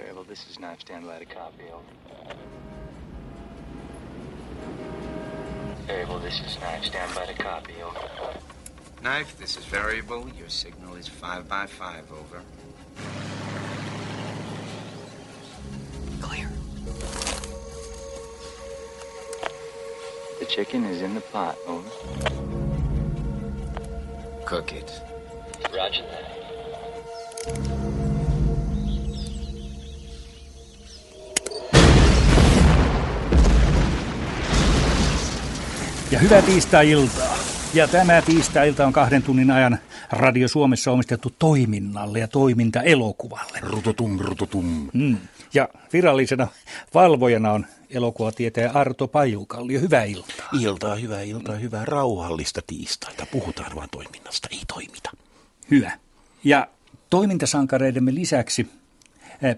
Variable, this is Knife. Stand by to copy. Over. Variable, this is Knife. Stand by to copy. Over. Knife, this is variable. Your signal is 5 by 5 over. Clear. The chicken is in the pot. Over. Cook it. Roger that. Ja hyvää tiistai-iltaa. Ja tämä tiistai-ilta on kahden tunnin ajan Radio Suomessa omistettu toiminnalle ja toimintaelokuvalle. Rututum, rututum. Mm. Ja virallisena valvojana on elokuvatietäjä Arto Pajukallio. Hyvää iltaa. Iltaa, hyvää iltaa, hyvää rauhallista tiistaita. Puhutaan vaan toiminnasta, ei toimita. Hyvä. Ja toimintasankareidemme lisäksi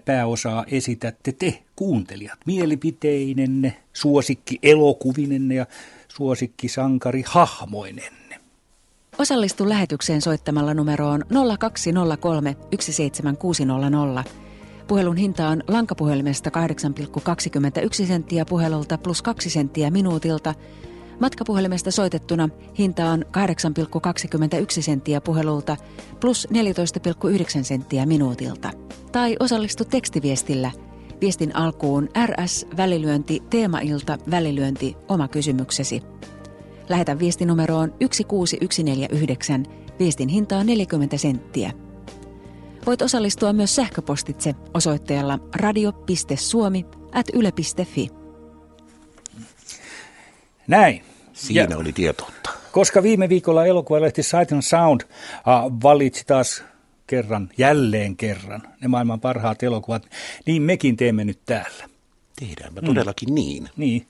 pääosaa esitätte te, kuuntelijat, mielipiteinenne, suosikki elokuvinenne ja suosikki sankari hahmoinenne. Osallistu lähetykseen soittamalla numeroon 0203 17600. Puhelun hinta on lankapuhelimesta 8,21 senttiä puhelulta plus 2 senttiä minuutilta. Matkapuhelimesta soitettuna hinta on 8,21 senttiä puhelulta plus 14,9 senttiä minuutilta. Tai osallistu tekstiviestillä. Viestin alkuun RS välilyönti teemailta välilyönti oma kysymyksesi. Lähetä viestinumeroon 16149. Viestin hinta on 40 senttiä. Voit osallistua myös sähköpostitse osoitteella radio.suomi at yle.fi. Näin. Siinä Ja- oli tietoutta. Koska viime viikolla elokuvalehti Sight and Sound uh, valitsi taas kerran, jälleen kerran, ne maailman parhaat elokuvat, niin mekin teemme nyt täällä. Tehdäänpä todellakin niin. Niin.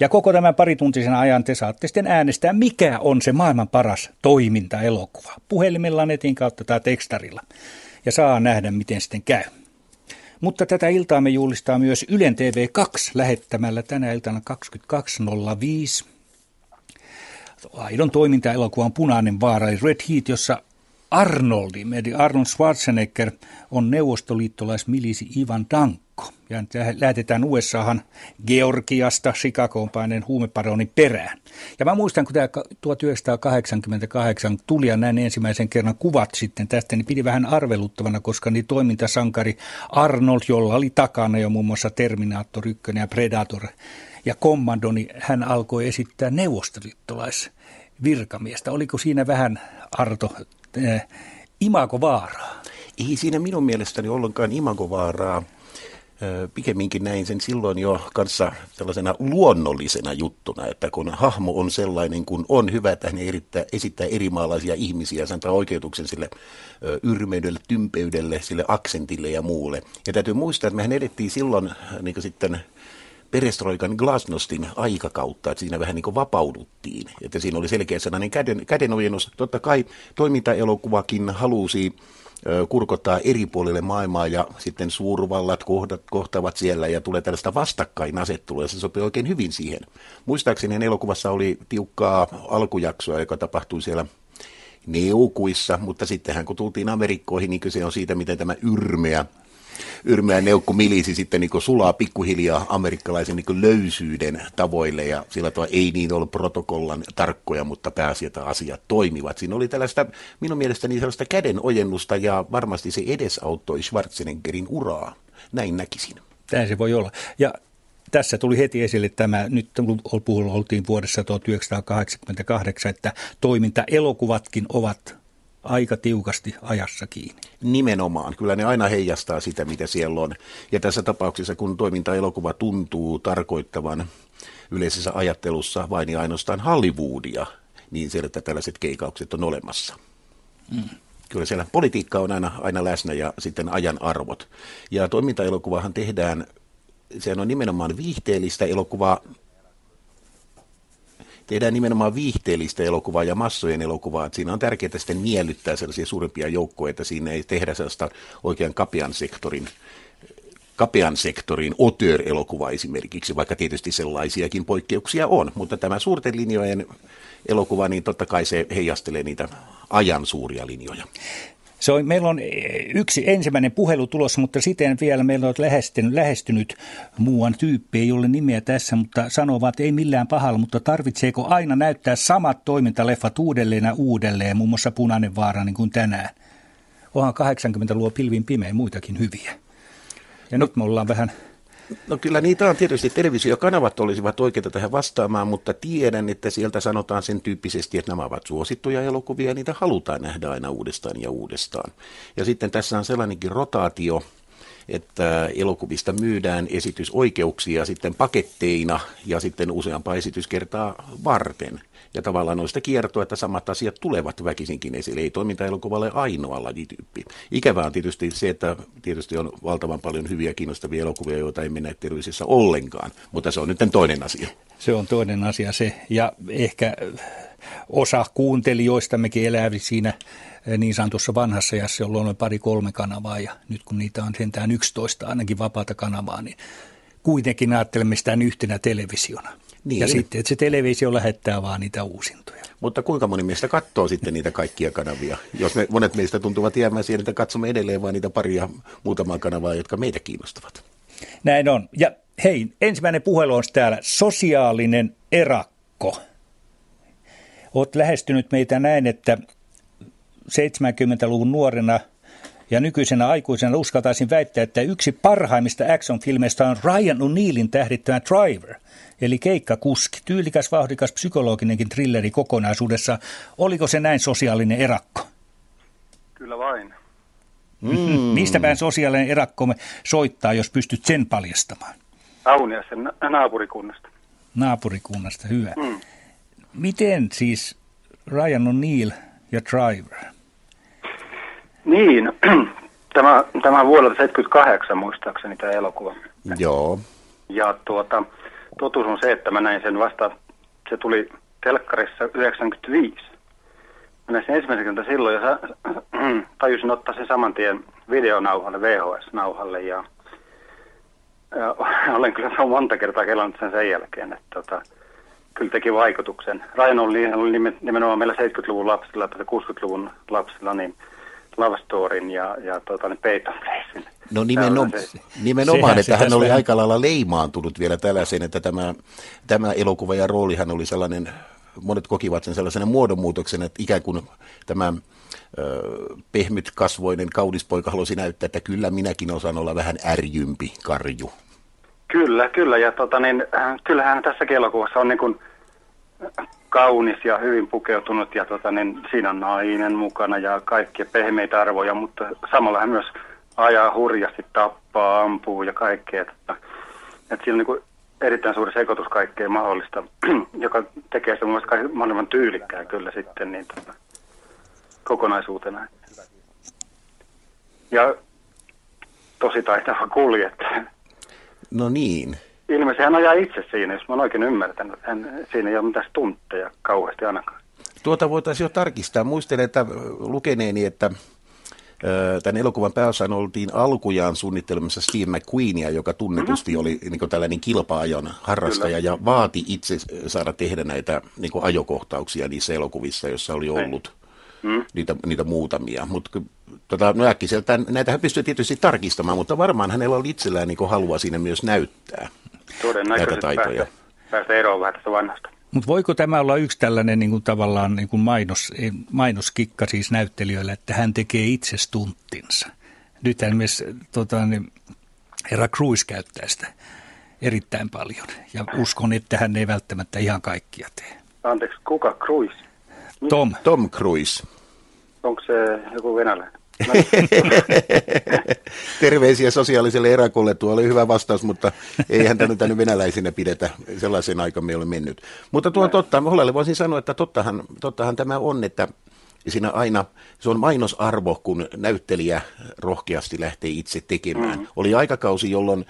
Ja koko tämän parituntisen ajan te saatte sitten äänestää, mikä on se maailman paras toimintaelokuva. Puhelimella, netin kautta tai tekstarilla. Ja saa nähdä, miten sitten käy. Mutta tätä iltaa me juhlistaa myös Ylen TV2 lähettämällä tänä iltana 22.05 aidon toimintaelokuvan Punainen vaara, eli Red Heat, jossa Arnoldi, eli Arnold Schwarzenegger, on neuvostoliittolaismilisi Ivan Danko. Ja lähetetään USAhan Georgiasta Chicagoon paineen huumeparonin perään. Ja mä muistan, kun tämä 1988 tuli ja näin ensimmäisen kerran kuvat sitten tästä, niin pidi vähän arveluttavana, koska niin toimintasankari Arnold, jolla oli takana jo muun muassa Terminator 1 ja Predator ja Commando, niin hän alkoi esittää neuvostoliittolaisvirkamiestä. Oliko siinä vähän, Arto, äh, imagovaaraa? Ei siinä minun mielestäni ollenkaan imagovaaraa. Ö, Pikemminkin näin sen silloin jo kanssa tällaisena luonnollisena juttuna, että kun hahmo on sellainen kuin on, hyvä, että hän erittää, esittää erimaalaisia ihmisiä, se antaa oikeutuksen sille ö, yrmeydelle, tympeydelle, sille aksentille ja muulle. Ja täytyy muistaa, että mehän edettiin silloin niin sitten perestroikan glasnostin aikakautta, että siinä vähän niin kuin vapauduttiin. Että siinä oli selkeä sellainen käden, kädenojennus. Totta kai toimintaelokuvakin halusi kurkottaa eri puolille maailmaa ja sitten suurvallat kohdat, kohtaavat siellä ja tulee tällaista vastakkainasettelua ja se sopii oikein hyvin siihen. Muistaakseni elokuvassa oli tiukkaa alkujaksoa, joka tapahtui siellä neukuissa, mutta sittenhän kun tultiin Amerikkoihin, niin kyse on siitä, miten tämä yrmeä yrmeä neukku milisi sitten niin sulaa pikkuhiljaa amerikkalaisen niin löysyyden tavoille ja sillä tavalla ei niin ollut protokollan tarkkoja, mutta pääsi, asiat toimivat. Siinä oli tällaista minun mielestäni sellaista käden ojennusta ja varmasti se edesauttoi Schwarzeneggerin uraa. Näin näkisin. Tämä se voi olla. Ja tässä tuli heti esille tämä, nyt oltiin vuodessa 1988, että toimintaelokuvatkin ovat aika tiukasti ajassa kiinni. Nimenomaan. Kyllä ne aina heijastaa sitä, mitä siellä on. Ja tässä tapauksessa, kun toimintaelokuva tuntuu tarkoittavan yleisessä ajattelussa vain ja ainoastaan Hollywoodia, niin siellä että tällaiset keikaukset on olemassa. Mm. Kyllä siellä politiikka on aina, aina läsnä ja sitten ajan arvot. Ja toimintaelokuvahan tehdään, sehän on nimenomaan viihteellistä elokuvaa, tehdään nimenomaan viihteellistä elokuvaa ja massojen elokuvaa. Että siinä on tärkeää sitten miellyttää sellaisia suurempia joukkoja, että siinä ei tehdä sellaista oikean kapean sektorin kapean sektorin otör-elokuva esimerkiksi, vaikka tietysti sellaisiakin poikkeuksia on, mutta tämä suurten linjojen elokuva, niin totta kai se heijastelee niitä ajan suuria linjoja. Se on, meillä on yksi ensimmäinen puhelu tulossa, mutta siten vielä meillä on lähestynyt, lähestynyt muuan tyyppi, ei ole nimeä tässä, mutta sanovat, että ei millään pahalla, mutta tarvitseeko aina näyttää samat toimintaleffat uudelleen ja uudelleen, muun muassa Punainen vaara niin kuin tänään? Onhan 80-luvun pilvin pimeä muitakin hyviä. Ja no, nyt me ollaan vähän No kyllä niitä on tietysti. Televisiokanavat olisivat oikeita tähän vastaamaan, mutta tiedän, että sieltä sanotaan sen tyyppisesti, että nämä ovat suosittuja elokuvia ja niitä halutaan nähdä aina uudestaan ja uudestaan. Ja sitten tässä on sellainenkin rotaatio, että elokuvista myydään esitysoikeuksia sitten paketteina ja sitten useampaa esityskertaa varten. Ja tavallaan noista kiertoa, että samat asiat tulevat väkisinkin esille. Ei toimintaelokuvalle ainoa lajityyppi. Ikävää on tietysti se, että tietysti on valtavan paljon hyviä kiinnostavia elokuvia, joita ei mennä televisissä ollenkaan. Mutta se on nyt toinen asia. Se on toinen asia se. Ja ehkä osa kuuntelijoistammekin elää siinä eh, niin sanotussa vanhassa ja jolloin on pari-kolme kanavaa ja nyt kun niitä on sentään 11 ainakin vapaata kanavaa, niin kuitenkin ajattelemme sitä yhtenä televisiona. Niin. Ja sitten, että se televisio lähettää vaan niitä uusintoja. Mutta kuinka moni meistä katsoo sitten niitä kaikkia kanavia? Jos me, monet meistä tuntuvat jäämään siihen, että katsomme edelleen vain niitä paria muutamaa kanavaa, jotka meitä kiinnostavat. Näin on. Ja hei, ensimmäinen puhelu on täällä. Sosiaalinen erakko. Olet lähestynyt meitä näin, että 70-luvun nuorena ja nykyisenä aikuisena uskaltaisin väittää, että yksi parhaimmista action-filmeistä on Ryan O'Neillin tähdittämä Driver, eli keikkakuski, tyylikäs, vauhdikas, psykologinenkin thrilleri kokonaisuudessa. Oliko se näin sosiaalinen erakko? Kyllä vain. Mm. Mistä päin sosiaalinen erakko soittaa, jos pystyt sen paljastamaan? Auniasen naapurikunnasta. Naapurikunnasta, hyvä. Mm. Miten siis Ryan O'Neill ja Driver? Niin, tämä, tämä on vuodelta 78 muistaakseni tämä elokuva. Joo. Ja tuota, totuus on se, että mä näin sen vasta, se tuli telkkarissa 95. Mä näin sen ensimmäisen kertaa silloin ja sa, tajusin ottaa sen saman tien videonauhalle, VHS-nauhalle ja, ja olen kyllä monta kertaa kelannut sen sen jälkeen, että tota, kyllä teki vaikutuksen. Ryan oli, oli nimenomaan meillä 70-luvun lapsilla tai 60-luvun lapsilla, niin Love Storyn ja, ja tota, niin Peyton Placein. No nimenomaan, nimenomaan että hän oli aika lailla leimaantunut vielä tällaisen, että tämä, tämä elokuva ja roolihan oli sellainen, monet kokivat sen sellaisena muodonmuutoksen, että ikään kuin tämä ö, pehmyt kasvoinen kaunis poika halusi näyttää, että kyllä minäkin osaan olla vähän ärjympi karju. Kyllä, kyllä. Ja tota, niin, äh, kyllähän tässä elokuvassa on niin kuin, kaunis ja hyvin pukeutunut ja tota, niin, siinä on nainen mukana ja kaikkia pehmeitä arvoja, mutta samalla hän myös ajaa hurjasti, tappaa, ampuu ja kaikkea. Että, että siinä on niin erittäin suuri sekoitus kaikkea mahdollista, joka tekee sen mielestäni mahdollisimman tyylikkään kyllä sitten niin, tota, kokonaisuutena. Ja tosi taitava kuljettaja. No niin. Ilmeisesti hän ajaa itse siinä, jos mä oon oikein ymmärtänyt. Hän, siinä ei ole mitään stuntteja kauheasti ainakaan. Tuota voitaisiin jo tarkistaa. Muistelen, että lukeneeni, että Tämän elokuvan pääosaan oltiin alkujaan suunnittelemassa Steve McQueenia, joka tunnetusti mm-hmm. oli niin tällainen kilpaajon harrastaja Kyllä. ja vaati itse saada tehdä näitä niin ajokohtauksia niissä elokuvissa, joissa oli ollut mm. niitä, niitä muutamia. Mutta tota, no äkkiseltä, näitähän pystyy tietysti tarkistamaan, mutta varmaan hänellä oli itsellään niin halua siinä myös näyttää näitä taitoja. Päästä, päästä eroon vähän tästä vanhasta. Mutta voiko tämä olla yksi tällainen niin kuin tavallaan niin kuin mainos, mainoskikka siis näyttelijöille, että hän tekee itse stunttinsa? Nythän myös tota, niin, herra Cruise käyttää sitä erittäin paljon ja uskon, että hän ei välttämättä ihan kaikkia tee. Anteeksi, kuka Cruise? Tom. Tom Cruise. Onko se joku venäläinen? Terveisiä sosiaaliselle erakolle, tuo oli hyvä vastaus, mutta eihän tänne tänne venäläisinä pidetä, sellaisen aika me ole mennyt. Mutta tuo totta, Hollalle voisin sanoa, että tottahan, tottahan tämä on, että siinä aina, se on mainosarvo, kun näyttelijä rohkeasti lähtee itse tekemään. Mm. Oli aikakausi, jolloin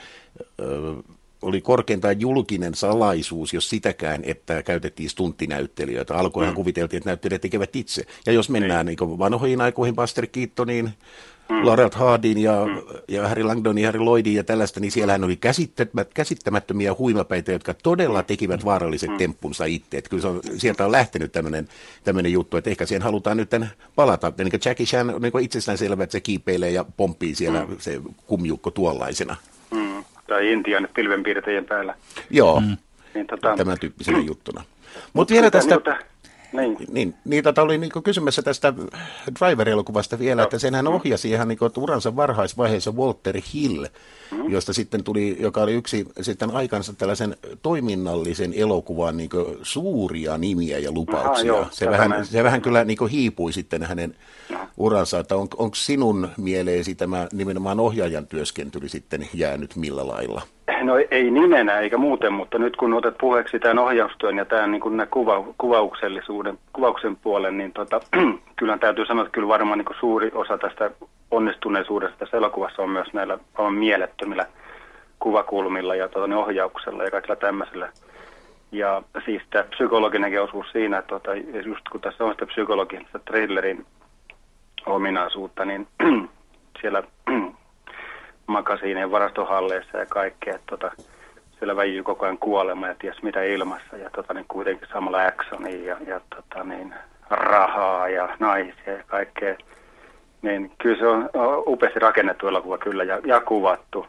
ö, oli korkeintaan julkinen salaisuus, jos sitäkään, että käytettiin stunttinäyttelijöitä. Alkuinhan mm. kuviteltiin, että näyttelijät tekevät itse. Ja jos mennään niin. Niin vanhoihin aikoihin Buster Keatoniin, mm. Laurel Hardin ja, mm. ja Harry Langdon ja Harry Lloydin ja tällaista, niin siellähän oli käsittämättömiä huimapäitä, jotka todella tekivät vaaralliset mm. temppunsa itse. Että kyllä se on, sieltä on lähtenyt tämmöinen juttu, että ehkä siihen halutaan nyt palata. Niin Jackie Chan on niin itsestään selvä, että se kiipeilee ja pomppii siellä mm. se kumjukko tuollaisena. Tai Intian pilvenpiirtäjien päällä. Joo, mm. niin, tota... tämän tyyppisenä juttuna. Mutta Mut vielä tästä... Niitä niin. Niin, niin tota oli niin kysymässä tästä Driver-elokuvasta vielä, no. että senhän ohjasi ihan niin uransa varhaisvaiheessa Walter Hill, mm. josta sitten tuli, joka oli yksi sitten aikansa tällaisen toiminnallisen elokuvan niin suuria nimiä ja lupauksia. Aha, joo, se, vähän, se vähän kyllä niin hiipui sitten hänen no. uransa, että on, onko sinun mieleesi tämä nimenomaan ohjaajan työskentely sitten jäänyt millä lailla? No ei nimenä eikä muuten, mutta nyt kun otat puheeksi tämän ohjaustyön ja tämän niin kuin kuva, kuvauksellisuuden, kuvauksen puolen, niin tota, kyllä täytyy sanoa, että kyllä varmaan niin suuri osa tästä onnistuneisuudesta tässä elokuvassa on myös näillä aivan mielettömillä kuvakulmilla ja tota, ohjauksella ja kaikilla tämmöisellä. Ja siis tämä psykologinenkin osuus siinä, että tota, just kun tässä on sitä psykologista thrillerin ominaisuutta, niin siellä makasiinien varastohalleissa ja kaikkea. Tota, siellä väijyy koko ajan kuolema ja ties mitä ilmassa ja tota, niin kuitenkin samalla actionia ja, ja tota, niin, rahaa ja naisia ja kaikkea. Niin kyllä se on upeasti rakennettu elokuva kyllä ja, ja kuvattu.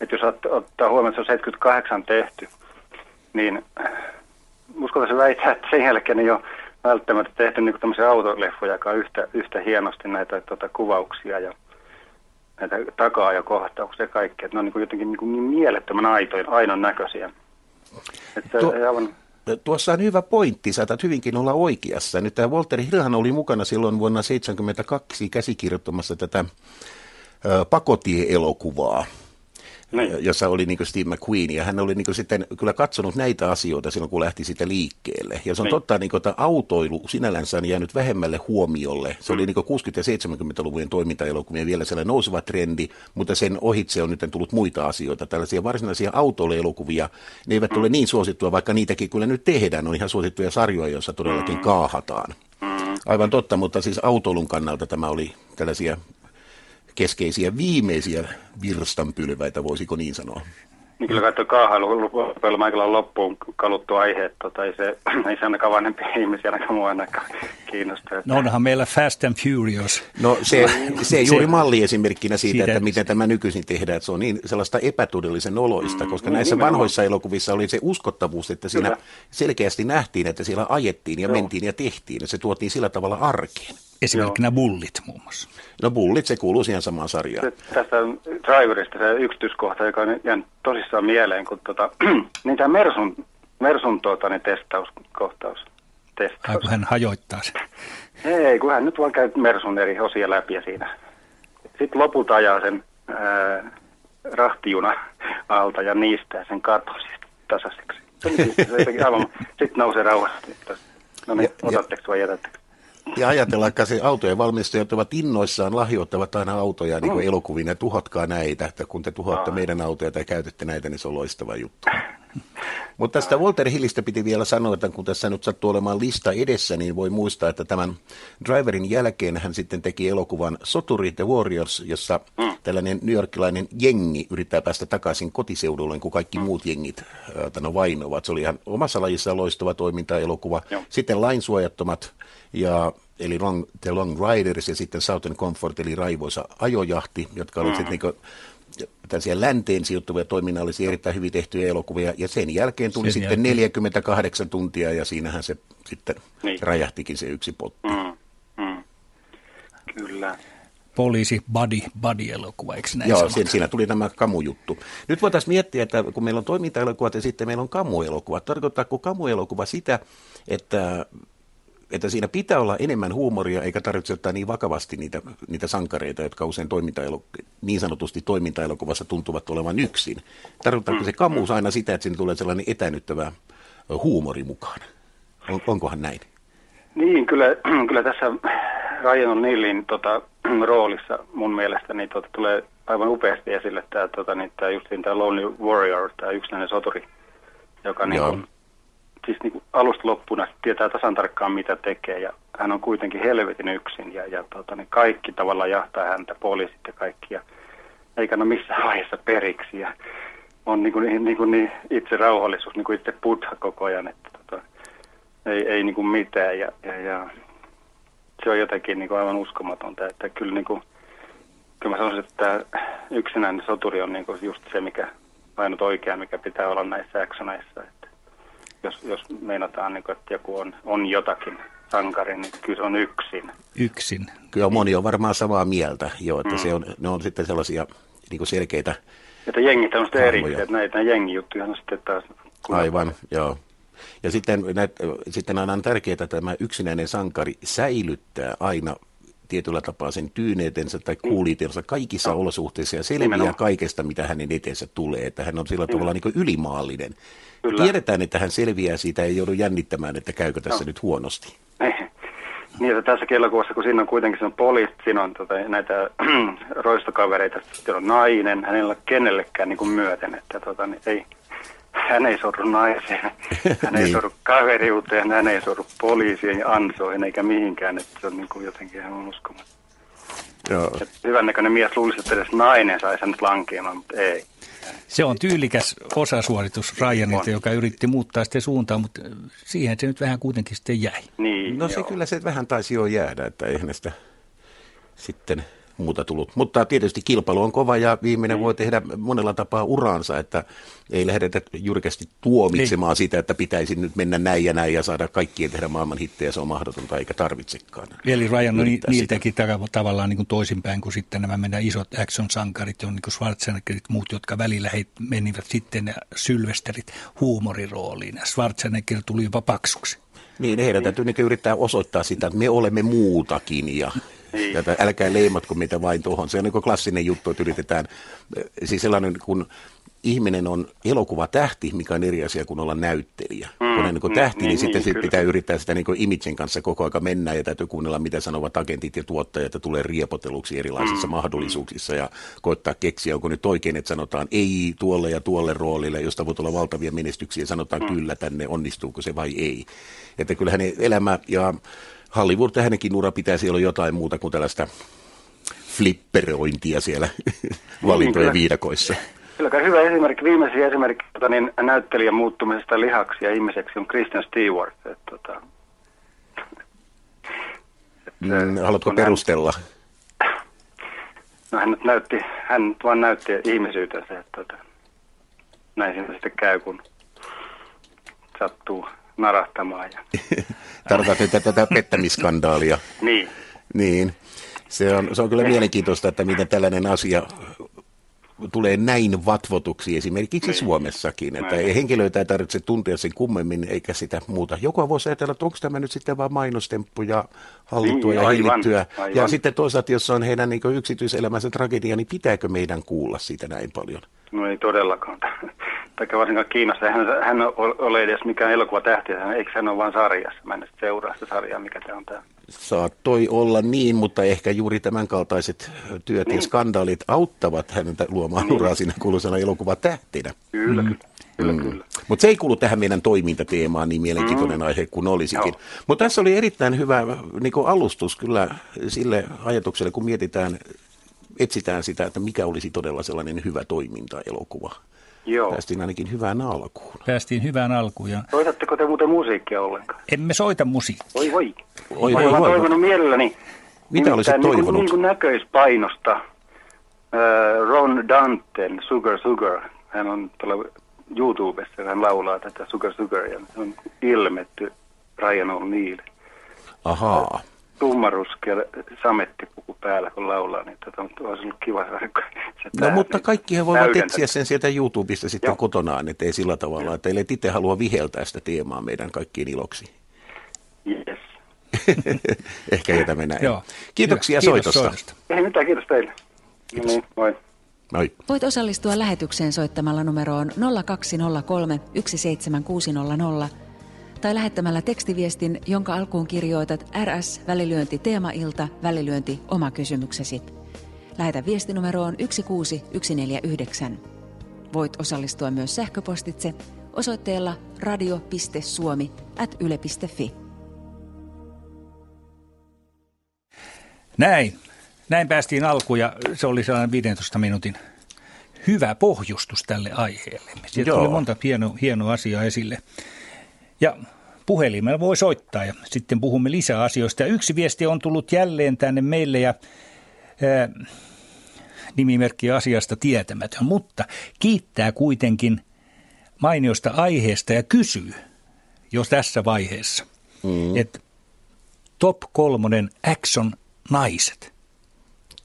Et jos ot, ottaa huomioon, että se on 78 tehty, niin uskaltaisin väittää, että sen jälkeen ei ole välttämättä tehty niin tämmöisiä autoleffoja yhtä, yhtä hienosti näitä tota, kuvauksia ja näitä takaa ja että ne on niin kuin jotenkin niin, kuin niin mielettömän aitoin, ainon näköisiä. Että Tuo, aivan... Tuossa on hyvä pointti, saatat hyvinkin olla oikeassa. Nyt tämä Walter Hillhan oli mukana silloin vuonna 1972 käsikirjoittamassa tätä pakotie-elokuvaa niin. jossa oli niin Steve McQueen, ja hän oli niin sitten kyllä katsonut näitä asioita silloin, kun lähti sitä liikkeelle. Ja se on niin. totta, niin kuin, että autoilu sinällänsä on jäänyt vähemmälle huomiolle. Se mm. oli niin 60- ja 70-luvujen toimintaelokuvien vielä sellainen nouseva trendi, mutta sen ohitse on nyt tullut muita asioita. Tällaisia varsinaisia autoiluelokuvia, ne eivät mm. ole niin suosittua, vaikka niitäkin kyllä nyt tehdään. On ihan suosittuja sarjoja, joissa todellakin mm. kaahataan. Mm. Aivan totta, mutta siis autoilun kannalta tämä oli tällaisia keskeisiä viimeisiä virstanpylväitä, voisiko niin sanoa? Niin kyllä kai tuo kaahailu aika loppuun kaluttu aihe, tota, ei, se, ei se ainakaan vanhempia ihmisiä ainakaan mua ainakaan kiinnosta. No onhan meillä Fast and Furious. No se, se juuri se, malliesimerkkinä siitä, siitä, että miten tämä nykyisin tehdään, että se on niin sellaista epätodellisen oloista, mm, koska niin, näissä nimenomaan. vanhoissa elokuvissa oli se uskottavuus, että siinä kyllä. selkeästi nähtiin, että siellä ajettiin ja Joo. mentiin ja tehtiin, ja se tuotiin sillä tavalla arkeen. Esimerkkinä Joo. bullit muun muassa. No bullit, se kuuluu siihen samaan sarjaan. Tästä driverista se yksityiskohta, joka on jäänyt tosissaan mieleen, kun tota, niin tämä Mersun, Mersun tuota, niin testauskohtaus. Testaus. Ai kun hän hajoittaa sen. Ei, kun hän nyt vaan käy Mersun eri osia läpi ja siinä. Sitten lopulta ajaa sen ää, rahtijuna alta ja niistä sen katosista tasaiseksi. Sitten nousee rauhassa. No niin, otatteko vai jätättekö? Ja ajatellaan, että se autojen valmistajat ovat innoissaan, lahjoittavat aina autoja niin kuin mm. elokuviin ja tuhotkaa näitä, että kun te tuhoatte meidän autoja tai käytätte näitä, niin se on loistava juttu. Mutta tästä Walter Hillistä piti vielä sanoa, että kun tässä nyt sattuu olemaan lista edessä, niin voi muistaa, että tämän Driverin jälkeen hän sitten teki elokuvan Soturi The Warriors, jossa mm. tällainen newyorkilainen jengi yrittää päästä takaisin kotiseudulleen, kun kaikki mm. muut jengit no vainovat. Se oli ihan omassa lajissaan loistava toiminta-elokuva. Sitten lainsuojattomat ja eli Long, The Long Riders ja sitten Southern Comfort, eli raivoisa ajojahti, jotka olivat mm. sitten niin tällaisia länteen sijoittuvia toiminnallisia erittäin hyvin tehtyjä elokuvia, ja sen jälkeen tuli sen sitten jälkeen. 48 tuntia, ja siinähän se sitten niin. räjähtikin se yksi potti. Mm. Mm. Kyllä. Poliisi, body, body-elokuva, eikö näin Joo, siinä, siinä tuli tämä kamujuttu. Nyt voitaisiin miettiä, että kun meillä on toimintaelokuvat ja sitten meillä on kamuelokuvat, tarkoittaako kamuelokuva sitä, että että siinä pitää olla enemmän huumoria, eikä tarvitse ottaa niin vakavasti niitä, niitä sankareita, jotka usein niin sanotusti toimintaelokuvassa tuntuvat olevan yksin. Tarkoittaako se kamuus aina sitä, että siinä tulee sellainen etänyttävä huumori mukaan? On, onkohan näin? Niin, kyllä, kyllä tässä Ryan Nillin tota, roolissa mun mielestä niin, tota, tulee aivan upeasti esille tämä, tota, niin, tämä justiin tämä Lonely Warrior, tämä yksinäinen soturi, joka niin, siis niin alusta loppuun tietää tasan tarkkaan mitä tekee ja hän on kuitenkin helvetin yksin ja, ja tota, niin kaikki tavallaan jahtaa häntä, poliisit ja kaikki ja eikä ole missään vaiheessa periksi ja on niin, kuin, niin, kuin niin itse rauhallisuus, niin kuin itse buddha koko ajan, että tota, ei, ei niin kuin mitään ja, ja, ja se on jotenkin niin kuin aivan uskomatonta, että kyllä niin kuin, kyllä mä sanoisin, että yksinäinen soturi on niin kuin just se, mikä ainut oikea, mikä pitää olla näissä actioneissa. Jos, jos meinataan, niin kuin, että joku on, on jotakin sankari, niin kyllä se on yksin. Yksin. Kyllä moni on varmaan samaa mieltä, jo, että mm. se on, ne on sitten sellaisia niin kuin selkeitä Että jengit on sitten eri, että näitä jengijuttuja on sitten taas... Aivan, joo. Ja sitten, näet, sitten on aina tärkeää, että tämä yksinäinen sankari säilyttää aina tietyllä tapaa sen tyyneytensä tai kuulitensa kaikissa no. olosuhteissa ja selviää Nimenomaan. kaikesta, mitä hänen eteensä tulee. Että hän on sillä tavalla niin ylimaallinen. Kyllä. Tiedetään, että hän selviää siitä, ei joudu jännittämään, että käykö tässä No. nyt huonosti. Niin, että tässä kellokuvassa, kun siinä on kuitenkin se on poliisi, siinä on tota, näitä roistokavereita, sitten on nainen, hänellä ole kenellekään niin kuin myöten, että tota, niin ei, hän ei sorru naiseen, hän ei Niin. sorru kaveriuteen, hän ei sorru poliisien ja ansoihin eikä mihinkään, että se on niin kuin jotenkin ihan uskomaton. Joo. Hyvännäköinen mies luulisi, että edes nainen saisi hänet lankeamaan, mutta ei. Se on tyylikäs osasuoritus Ryanilta, joka yritti muuttaa sitten suuntaa, mutta siihen se nyt vähän kuitenkin sitten jäi. Niin, No se joo. kyllä se vähän taisi jo jäädä, että eihän sitä sitten muuta tullut. Mutta tietysti kilpailu on kova ja viimeinen voi tehdä monella tapaa uraansa, että ei lähdetä jyrkästi tuomitsemaan sitä, että pitäisi nyt mennä näin ja näin ja saada kaikkien tehdä maailman hittejä, se on mahdotonta eikä tarvitsekaan. Eli Ryan on ni- niiltäkin tav- tavallaan niin kuin toisinpäin kuin sitten nämä meidän isot action-sankarit, on niin kuin Schwarzeneggerit muut, jotka välillä he menivät sitten ja sylvesterit huumorirooliin. Schwarzenegger tuli jopa paksuksi. Niin, heidän täytyy niin yrittää osoittaa sitä, että me olemme muutakin ja, Niin. että älkää leimatko meitä vain tuohon. Se on niin klassinen juttu, että yritetään, siis sellainen kun ihminen on elokuvatähti, mikä on eri asia kuin olla näyttelijä. Mm, kun on niin mm, tähti, niin, niin, sitten niin, sit pitää yrittää sitä niin imagen kanssa koko aika mennä ja täytyy kuunnella, mitä sanovat agentit ja tuottajat ja tulee riepoteluksi erilaisissa mm, mahdollisuuksissa ja koittaa keksiä, onko nyt oikein, että sanotaan ei tuolle ja tuolle roolille, josta voi tulla valtavia menestyksiä ja sanotaan mm. kyllä tänne, onnistuuko se vai ei. Että kyllä hänen elämä ja Hollywood ja hänenkin ura pitäisi olla jotain muuta kuin tällaista flipperointia siellä valintojen kyllä. viidakoissa. Kyllä kai hyvä esimerkki, viimeisin esimerkki tota, niin, näyttelijän muuttumisesta lihaksi ja ihmiseksi on Kristen Stewart. Et, tota, et, Mm, haluatko kun hän- perustella? No hän näytti, hän vaan näytti ihmisyytensä, tota, näin siinä sitten käy, kun sattuu narahtamaan. Ja, Tarkoitat nyt tätä pettämisskandaalia. niin, Niin, se on, se on kyllä mielenkiintoista, että miten tällainen asia tulee näin vatvotuksi esimerkiksi Suomessakin, että Näin. henkilöitä ei tarvitse tuntea sen kummemmin eikä sitä muuta. Joku voisi ajatella, että onko tämä nyt sitten vain mainostemppu ja hallittua Niin, ja aivan, hillittyä. Ja sitten toisaalta, jos on heidän niin yksityiselämänsä tragedia, niin pitääkö meidän kuulla siitä näin paljon? no ei todellakaan. Tai varsinkaan Kiinassa. Hän, hän ole edes mikään elokuvatähti, hän, eikö hän ole vain sarjassa. Mä en seuraa sitä sarjaa, mikä tämä on tämä. Saattoi olla niin, mutta ehkä juuri tämän kaltaiset työt ja Niin. skandaalit auttavat häntä luomaan Niin. uraa siinä kuuluisana elokuvatähtenä. Kyllä, mm. kyllä, Mm. kyllä. Mutta se ei kuulu tähän meidän toimintateemaan niin mielenkiintoinen mm. aihe kuin olisikin. Mutta tässä oli erittäin hyvä niin alustus kyllä sille ajatukselle, kun mietitään, etsitään sitä, että mikä olisi todella sellainen hyvä toiminta-elokuva. Joo. Päästiin ainakin hyvään alkuun. Päästiin hyvään alkuun ja Soitatteko te muuten musiikkia ollenkaan? emme soita musiikkia. Voi voi. Oi, Mä voi, olen voi. toivonut mielelläni. Mitä olisit niin kuin- toivonut? Niin kuin näköispainosta. Äh, Ron Danten, Sugar Sugar. Hän on tuolla YouTubessa, hän laulaa tätä Sugar Sugar. Ja se on ilmetty Ryan O'Neill. Ahaa. Tummaruskea samettipuku päällä, kun laulaa, niin tota, mutta olisi ollut kiva saada se No mutta niin kaikki he voivat etsiä sen sieltä YouTubesta sitten Joo. kotonaan, ettei sillä tavalla, että ellei itse halua viheltää sitä teemaa meidän kaikkien iloksi. Yes. Ehkä jätämme näin. Joo. Kiitoksia Hyvä. Kiitos soitosta. Ei mitään, kiitos teille. No niin, moi. Moi. Voit osallistua lähetykseen soittamalla numeroon 0203 17600 tai lähettämällä tekstiviestin, jonka alkuun kirjoitat RS välilyönti teemailta välilyönti oma kysymyksesi. Lähetä viestinumeroon 16149. Voit osallistua myös sähköpostitse osoitteella radio.suomi at yle.fi. Näin. Näin päästiin alkuun ja se oli sellainen 15 minuutin hyvä pohjustus tälle aiheelle. Sieltä Joo. tuli monta hienoa, hienoa asiaa esille. Ja puhelimella voi soittaa ja sitten puhumme lisää asioista. Ja yksi viesti on tullut jälleen tänne meille ja ää, nimimerkki asiasta tietämätön, mutta kiittää kuitenkin mainiosta aiheesta ja kysyy, jos tässä vaiheessa, mm. että top kolmonen action naiset.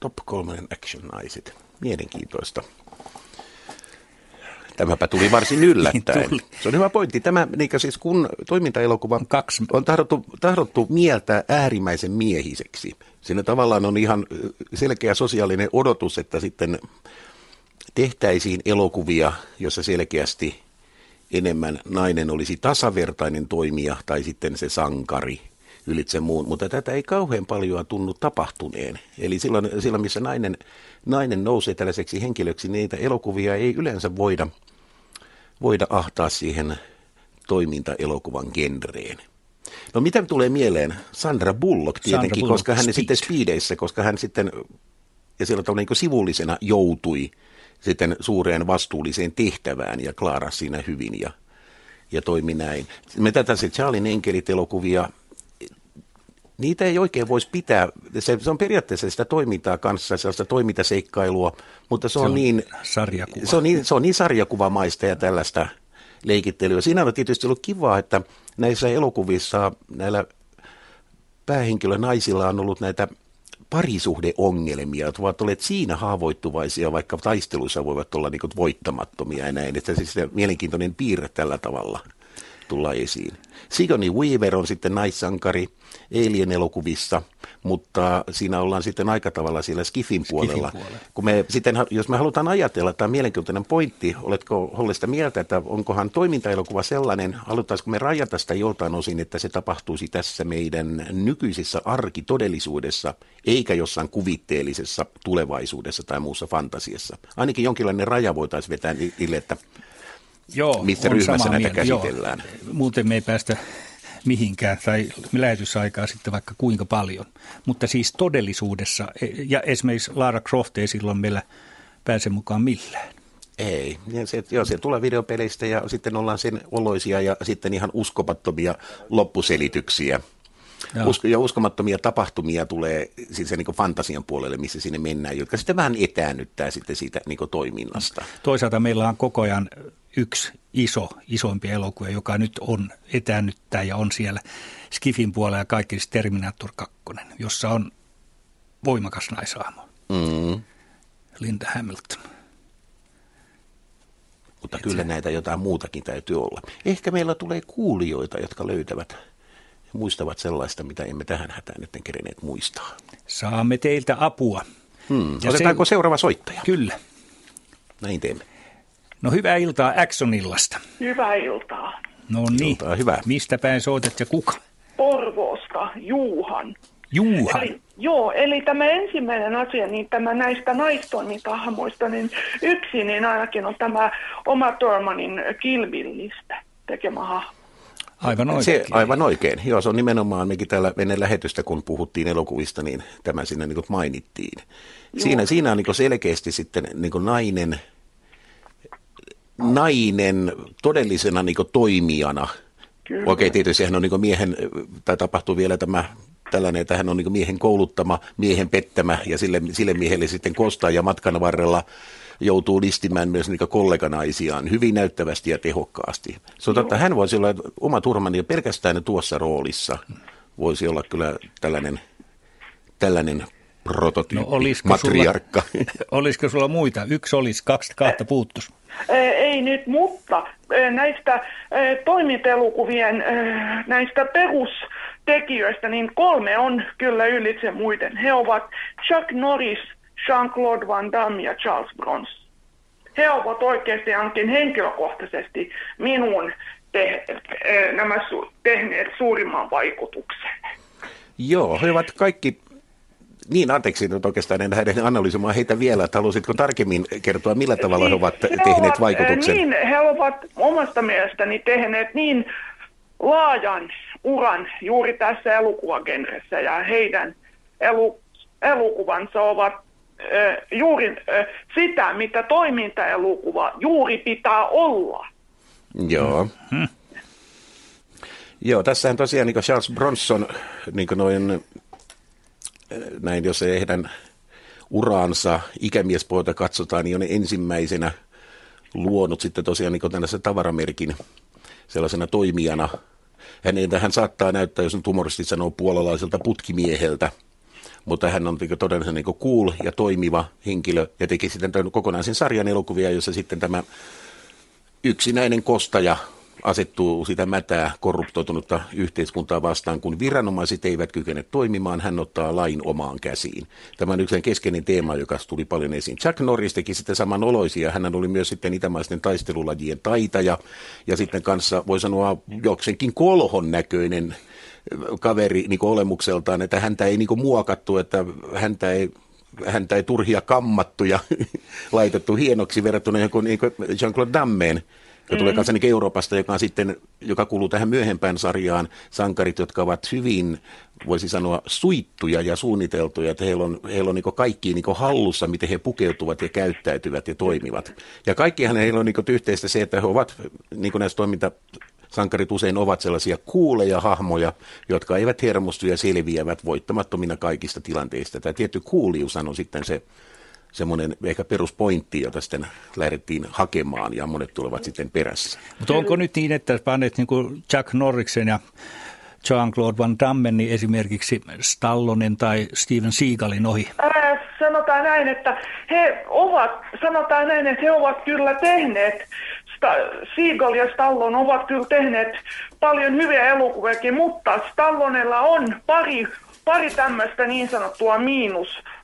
Top 3 action naiset. Mielenkiintoista. Tämäpä tuli varsin yllättäen. Niin tuli. Se on hyvä pointti. Tämä, niin siis kun toimintaelokuva Kaksi. on tahdottu, tahdottu mieltää äärimmäisen miehiseksi. Siinä tavallaan on ihan selkeä sosiaalinen odotus, että sitten tehtäisiin elokuvia, jossa selkeästi enemmän nainen olisi tasavertainen toimija tai sitten se sankari ylitse muun, mutta tätä ei kauhean paljon tunnu tapahtuneen. Eli silloin, silloin missä nainen, nainen nousee tällaiseksi henkilöksi, niin niitä elokuvia ei yleensä voida, voida ahtaa siihen toimintaelokuvan genreen. No mitä tulee mieleen? Sandra Bullock tietenkin, Sandra Bullock, koska hän Speed. sitten Speedeissä, koska hän sitten ja sillä tavalla niin sivullisena joutui sitten suureen vastuulliseen tehtävään ja Klaara siinä hyvin ja, ja toimi näin. Me tätä se Charlin enkelit-elokuvia, niitä ei oikein voisi pitää, se, se on periaatteessa sitä toimintaa kanssa, sellaista toimintaseikkailua, mutta se on, Se on niin, sarjakuva. se on niin, se on niin sarjakuvamaista ja tällaista leikittelyä. Siinä on tietysti ollut kivaa, että näissä elokuvissa näillä päähenkilö naisilla on ollut näitä parisuhdeongelmia, jotka ovat olleet siinä haavoittuvaisia, vaikka taisteluissa voivat olla niin kuin voittamattomia ja näin. Että siis mielenkiintoinen piirre tällä tavalla tulla esiin. Sigourney Weaver on sitten naissankari Alien-elokuvissa, mutta siinä ollaan sitten aika tavalla siellä Skiffin puolella. puolella. Kun me sitten, jos me halutaan ajatella, tämä on mielenkiintoinen pointti, oletko Holle sitä mieltä, että onkohan toimintaelokuva sellainen, halutaisiko me rajata sitä joltain osin, että se tapahtuisi tässä meidän nykyisessä arkitodellisuudessa, eikä jossain kuvitteellisessa tulevaisuudessa tai muussa fantasiassa. Ainakin jonkinlainen raja voitaisiin vetää niille, että Joo, Missä ryhmässä näitä mieltä, käsitellään? Joo. Muuten me ei päästä mihinkään tai lähetysaikaa sitten vaikka kuinka paljon. Mutta siis todellisuudessa, ja esimerkiksi Lara Croft ei silloin meillä pääse mukaan millään. Ei. Ja se, joo, se tulee videopeleistä ja sitten ollaan sen oloisia ja sitten ihan uskomattomia loppuselityksiä. Joo. Usko, ja uskomattomia tapahtumia tulee siis se niin fantasian puolelle, missä sinne mennään, jotka sitten vähän etäännyttää sitten siitä niin toiminnasta. Toisaalta meillä on koko ajan yksi iso, isoimpi elokuva, joka nyt on etäännyttää ja on siellä Skifin puolella ja kaikki siis Terminator 2, jossa on voimakas naisahmo, Mm. Linda Hamilton. Mutta kyllä näitä jotain muutakin täytyy olla. Ehkä meillä tulee kuulijoita, jotka löytävät ja muistavat sellaista, mitä emme tähän hätään nyt kerenneet muistaa. Saamme teiltä apua. Hmm. Ja Otetaanko se- seuraava soittaja? Kyllä. Näin teemme. No hyvää iltaa Actionillasta. Hyvää iltaa. No niin, Iltaa, hyvä. mistä päin soitat ja kuka? Porvoosta, Juuhan. Juuhan. Eli, joo, eli tämä ensimmäinen asia, niin tämä näistä naistoimintahahmoista, niin yksi niin ainakin on tämä oma Tormanin Kilvillistä tekemä hahmo. Aivan Se, oikein. aivan oikein. Joo, se on nimenomaan, mekin täällä ennen lähetystä, kun puhuttiin elokuvista, niin tämä siinä niin mainittiin. Siinä, siinä on niin selkeästi sitten niin nainen, nainen todellisena niin toimijana. Kyllä. Okei, tietysti hän on niin miehen, tai tapahtuu vielä tämä tällainen, että hän on niin miehen kouluttama, miehen pettämä ja sille, sille miehelle sitten kostaa ja matkan varrella joutuu listimään myös niin kolleganaisiaan hyvin näyttävästi ja tehokkaasti. Se on totta, hän voisi olla oma turmani jo pelkästään tuossa roolissa. Voisi olla kyllä tällainen, tällainen prototyyppi, No olisiko matriarkka. Sulla, olisiko sulla muita? Yksi olisi, kaksi, kahta puuttus. Ei nyt, mutta näistä ää, näistä perustekijöistä, niin kolme on kyllä ylitse muiden. He ovat Chuck Norris, Jean-Claude Van Damme ja Charles Bronson. He ovat oikeasti ainakin henkilökohtaisesti minun te, nämä su, tehneet suurimman vaikutuksen. Joo, he ovat kaikki niin, anteeksi, nyt oikeastaan en lähde analysoimaan heitä vielä. Että haluaisitko tarkemmin kertoa, millä tavalla he ovat he tehneet ovat, vaikutuksen? Niin, he ovat omasta mielestäni tehneet niin laajan uran juuri tässä elokuvagenressä ja heidän elu, elokuvansa ovat äh, juuri äh, sitä, mitä toimintaelokuva juuri pitää olla. Joo. Hmm. Joo, tässähän tosiaan niin Charles Bronson, niin noin, näin jos ei heidän uraansa ikämiespuolta katsotaan, niin on ensimmäisenä luonut sitten tosiaan niin tällaisen tavaramerkin sellaisena toimijana. Hän, hän saattaa näyttää, jos nyt humoristi sanoo, puolalaiselta putkimieheltä, mutta hän on niin todella niin cool ja toimiva henkilö ja teki sitten kokonaisen sarjan elokuvia, jossa sitten tämä yksinäinen kostaja asettuu sitä mätää korruptoitunutta yhteiskuntaa vastaan, kun viranomaiset eivät kykene toimimaan, hän ottaa lain omaan käsiin. Tämä on yksi keskeinen teema, joka tuli paljon esiin. Chuck Norris teki sitten samanoloisia. Hän oli myös sitten itämaisten taistelulajien taitaja ja sitten kanssa voi sanoa joksenkin kolhon näköinen kaveri niin olemukseltaan, että häntä ei niin muokattu, että häntä ei häntä ei turhia kammattu ja laitettu hienoksi verrattuna jonkun niin Jean-Claude Dammeen, joka tulee mm. kanssa niin Euroopasta, joka, on sitten, joka kuuluu tähän myöhempään sarjaan, sankarit, jotka ovat hyvin, voisi sanoa, suittuja ja suunniteltuja, että heillä on, heillä on niin kaikki niin hallussa, miten he pukeutuvat ja käyttäytyvät ja toimivat. Ja kaikkihan heillä on niin yhteistä se, että he ovat niin näissä toiminta sankarit usein ovat sellaisia kuuleja hahmoja, jotka eivät hermostu ja selviävät voittamattomina kaikista tilanteista. Tämä tietty kuulius on sitten se semmoinen ehkä peruspointti, jota sitten lähdettiin hakemaan ja monet tulevat sitten perässä. Mutta onko nyt niin, että panet niin kuin Jack Norriksen ja Jean-Claude Van Damme, niin esimerkiksi Stallonen tai Steven Seagalin ohi? Ää, sanotaan näin, että he ovat, sanotaan näin, että he ovat kyllä tehneet, Seagal ja Stallone ovat kyllä tehneet paljon hyviä elokuviakin, mutta Stallonella on pari pari tämmöistä niin sanottua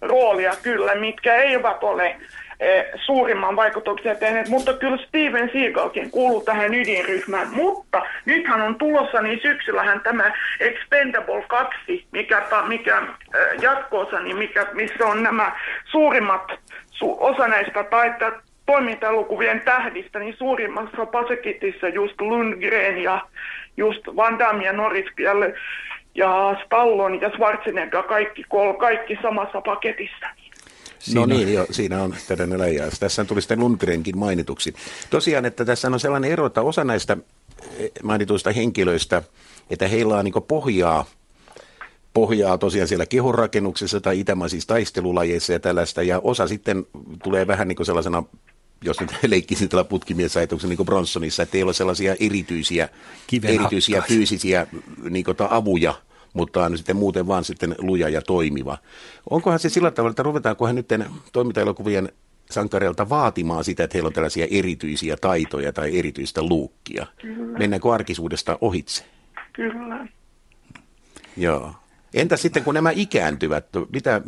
miinusroolia kyllä, mitkä eivät ole e, suurimman vaikutuksen tehneet, mutta kyllä Steven Seagalkin kuuluu tähän ydinryhmään. Mutta nythän on tulossa niin syksyllähän tämä Expendable 2, mikä, mikä e, jatkoosa, niin mikä, missä on nämä suurimmat su, osa näistä taita, toimintaelokuvien tähdistä, niin suurimmassa pasekitissa just Lundgren ja just Van Damme ja Norris ja ja Stallon ja Schwarzenegger kaikki, kol, kaikki samassa paketissa. Siinä. No niin, jo, siinä on tällainen läjäys. Tässä tuli sitten Lundgrenkin mainituksi. Tosiaan, että tässä on sellainen ero, että osa näistä eh, mainituista henkilöistä, että heillä on niin pohjaa pohjaa tosiaan siellä kehonrakennuksessa tai itämaisissa taistelulajeissa ja tällaista, ja osa sitten tulee vähän niin kuin sellaisena jos nyt leikkisin tällä putkimiesajatuksen niin kuin Bronsonissa, että ei ole sellaisia erityisiä, erityisiä fyysisiä niin kuin, avuja, mutta on sitten muuten vaan sitten luja ja toimiva. Onkohan se sillä tavalla, että ruvetaankohan nyt toimintaelokuvien sankareilta vaatimaan sitä, että heillä on tällaisia erityisiä taitoja tai erityistä luukkia? Kyllä. Mennäänkö arkisuudesta ohitse? Kyllä. Joo. Entä sitten kun nämä ikääntyvät, mitä,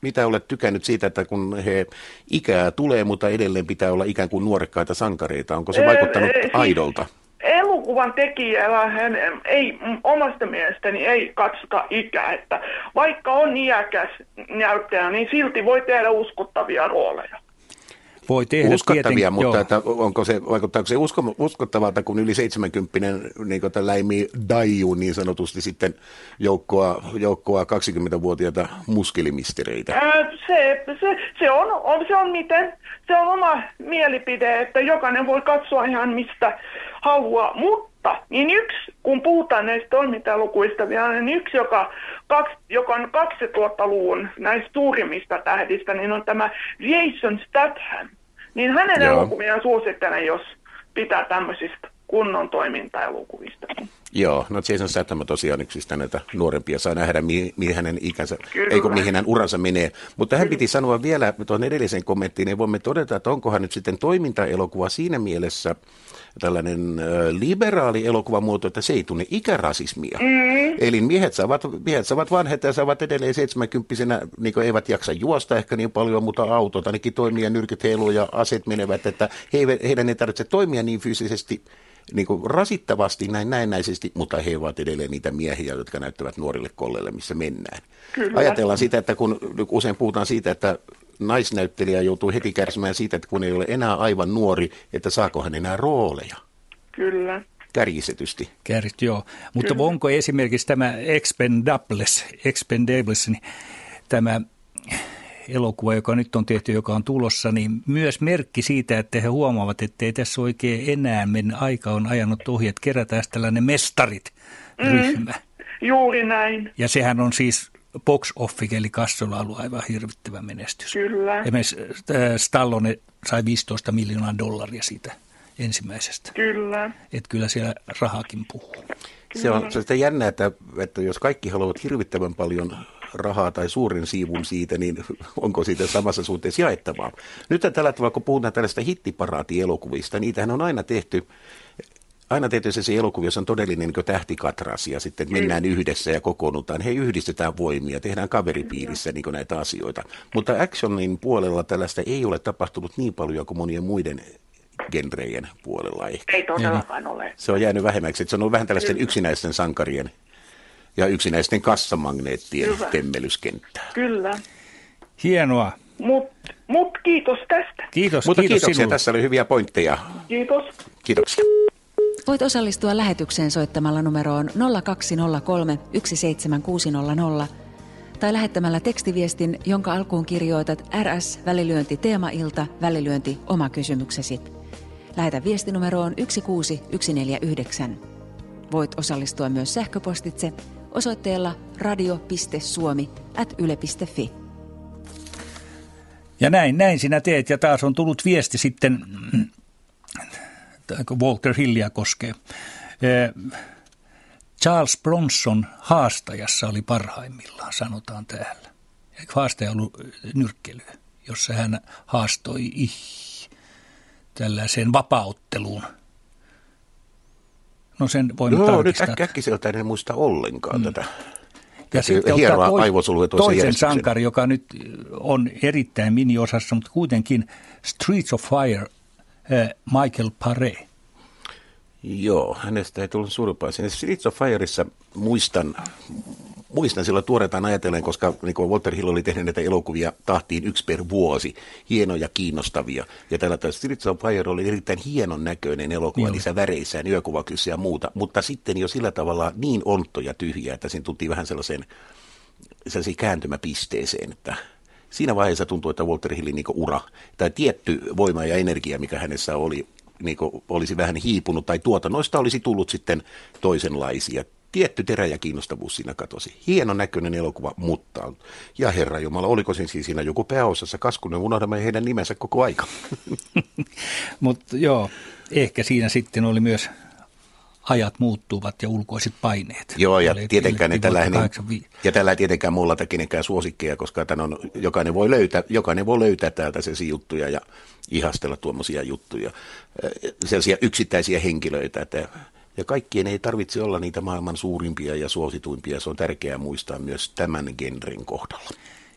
mitä olet tykännyt siitä, että kun he ikää tulee, mutta edelleen pitää olla ikään kuin nuorekkaita sankareita, onko se vaikuttanut siis aidolta? Elokuvan tekijällä hän ei omasta mielestäni ei katsota ikää, että vaikka on iäkäs näyttäjä, niin silti voi tehdä uskottavia rooleja voi tehdä Uskottavia, tietenkin, mutta että onko se, vaikuttaako se usko, uskottavalta, kun yli 70 niin läimi daiju niin sanotusti sitten joukkoa, joukkoa 20-vuotiaita muskelimistereitä? Ää, se, se, se, on, on, se on miten, se on oma mielipide, että jokainen voi katsoa ihan mistä haluaa, mutta niin yksi, kun puhutaan näistä toimintalukuista vielä, niin yksi, joka, kaksi, joka on 2000-luvun näistä suurimmista tähdistä, niin on tämä Jason Statham. Niin hänen elokuviaan suosittelen, jos pitää tämmöisistä kunnon toimintaelokuvista. Joo, no Jason Statham on tosiaan yksistä näitä nuorempia, saa nähdä mihin, mihin hänen ikänsä, eikö mihin hän uransa menee. Mutta hän piti sanoa vielä tuon edellisen kommenttiin, niin voimme todeta, että onkohan nyt sitten toimintaelokuva siinä mielessä tällainen liberaali elokuvamuoto, että se ei tunne ikärasismia. Mm. Eli miehet saavat, miehet saavat vanhet ja saavat edelleen 70 niin eivät jaksa juosta ehkä niin paljon, mutta autot ainakin toimii ja nyrkit heiluu ja aset menevät, että he, heidän ei tarvitse toimia niin fyysisesti niin kuin rasittavasti näin näennäisesti, mutta he ovat edelleen niitä miehiä, jotka näyttävät nuorille kolleille, missä mennään. Kyllä. Ajatellaan sitä, että kun usein puhutaan siitä, että naisnäyttelijä joutuu heti kärsimään siitä, että kun ei ole enää aivan nuori, että saako hän enää rooleja. Kyllä. Kärjistetysti. Käärit, joo. Mutta Kyllä. onko esimerkiksi tämä Expendables, Expendables niin tämä elokuva, joka nyt on tehty, joka on tulossa, niin myös merkki siitä, että he huomaavat, että ei tässä oikein enää mennä. Aika on ajanut ohi, että kerätään tällainen mestarit-ryhmä. Mm. Juuri näin. Ja sehän on siis box office, eli kassolla ollut aivan hirvittävä menestys. Kyllä. Esimerkiksi äh, Stallone sai 15 miljoonaa dollaria siitä ensimmäisestä. Kyllä. Että kyllä siellä rahakin puhuu. Se on, se on sitä jännää, että, että jos kaikki haluavat hirvittävän paljon rahaa tai suuren siivun siitä, niin onko siitä samassa suhteessa jaettavaa. Nyt tällä tavalla, kun puhutaan tällaista hittiparaatielokuvista, niitähän on aina tehty aina tehty se elokuvia, jossa on todellinen niin tähtikatras ja sitten mennään yhdessä ja kokoonnutaan. He yhdistetään voimia, tehdään kaveripiirissä niin näitä asioita. Mutta actionin puolella tällaista ei ole tapahtunut niin paljon kuin monien muiden genrejen puolella ehkä. Ei todellakaan ole. Se on jäänyt vähemmäksi. Että se on ollut vähän tällaisten yksinäisten sankarien ja yksinäisten kassamagneettien Hyvä. temmellyskenttää. Kyllä. Hienoa. Mut, mut kiitos tästä. Kiitos, Mutta kiitos kiitoksia, sinulle. tässä oli hyviä pointteja. Kiitos. Kiitoksia. Voit osallistua lähetykseen soittamalla numeroon 0203 17600 tai lähettämällä tekstiviestin, jonka alkuun kirjoitat RS välilyönti teemailta välilyönti oma kysymyksesi. Lähetä viestinumeroon 16149. Voit osallistua myös sähköpostitse osoitteella radio.suomi at yle.fi. Ja näin, näin sinä teet. Ja taas on tullut viesti sitten, kun Walter Hillia koskee. Eh, Charles Bronson haastajassa oli parhaimmillaan, sanotaan täällä. Haastaja ollut nyrkkelyä, jossa hän haastoi ih, tällaiseen vapautteluun. No sen voimme Joo, nyt tarkistaa. äk- äkkiseltä en muista ollenkaan mm. tätä. Ja sitten ottaa aivosolue toisen järjestyksen. sankari, joka nyt on erittäin mini-osassa, mutta kuitenkin Streets of Fire, Michael Pare. Joo, hänestä ei tullut suurempaa. Siinä Streets of Fireissa muistan, muistan silloin tuoretaan ajatellen, koska niin kuin Walter Hill oli tehnyt näitä elokuvia tahtiin yksi per vuosi, hienoja, kiinnostavia. Ja tällä tavalla Streets of Fire oli erittäin hienon näköinen elokuva Joo. niissä väreissään, yökuvakyssä ja muuta, mutta sitten jo sillä tavalla niin ontto ja tyhjä, että siinä tultiin vähän sellaiseen, sellaiseen kääntymäpisteeseen, että siinä vaiheessa tuntui, että Walter Hillin niin ura tai tietty voima ja energia, mikä hänessä oli, niin olisi vähän hiipunut tai tuotannoista olisi tullut sitten toisenlaisia. Tietty terä ja kiinnostavuus siinä katosi. Hieno näköinen elokuva, mutta ja herra Jumala, oliko sen siis siinä joku pääosassa kaskunen, unohdamme heidän nimensä koko aika. Mutta joo, ehkä siinä sitten oli myös ajat muuttuvat ja ulkoiset paineet. Joo, ja Eli tietenkään ei tällä, niin, 85. ja tällä ei tietenkään mulla kenenkään suosikkeja, koska tämän on, jokainen, voi löytää, jokainen voi löytää täältä sen juttuja ja ihastella tuommoisia juttuja, sellaisia yksittäisiä henkilöitä, että ja kaikkien ei tarvitse olla niitä maailman suurimpia ja suosituimpia, se on tärkeää muistaa myös tämän genren kohdalla.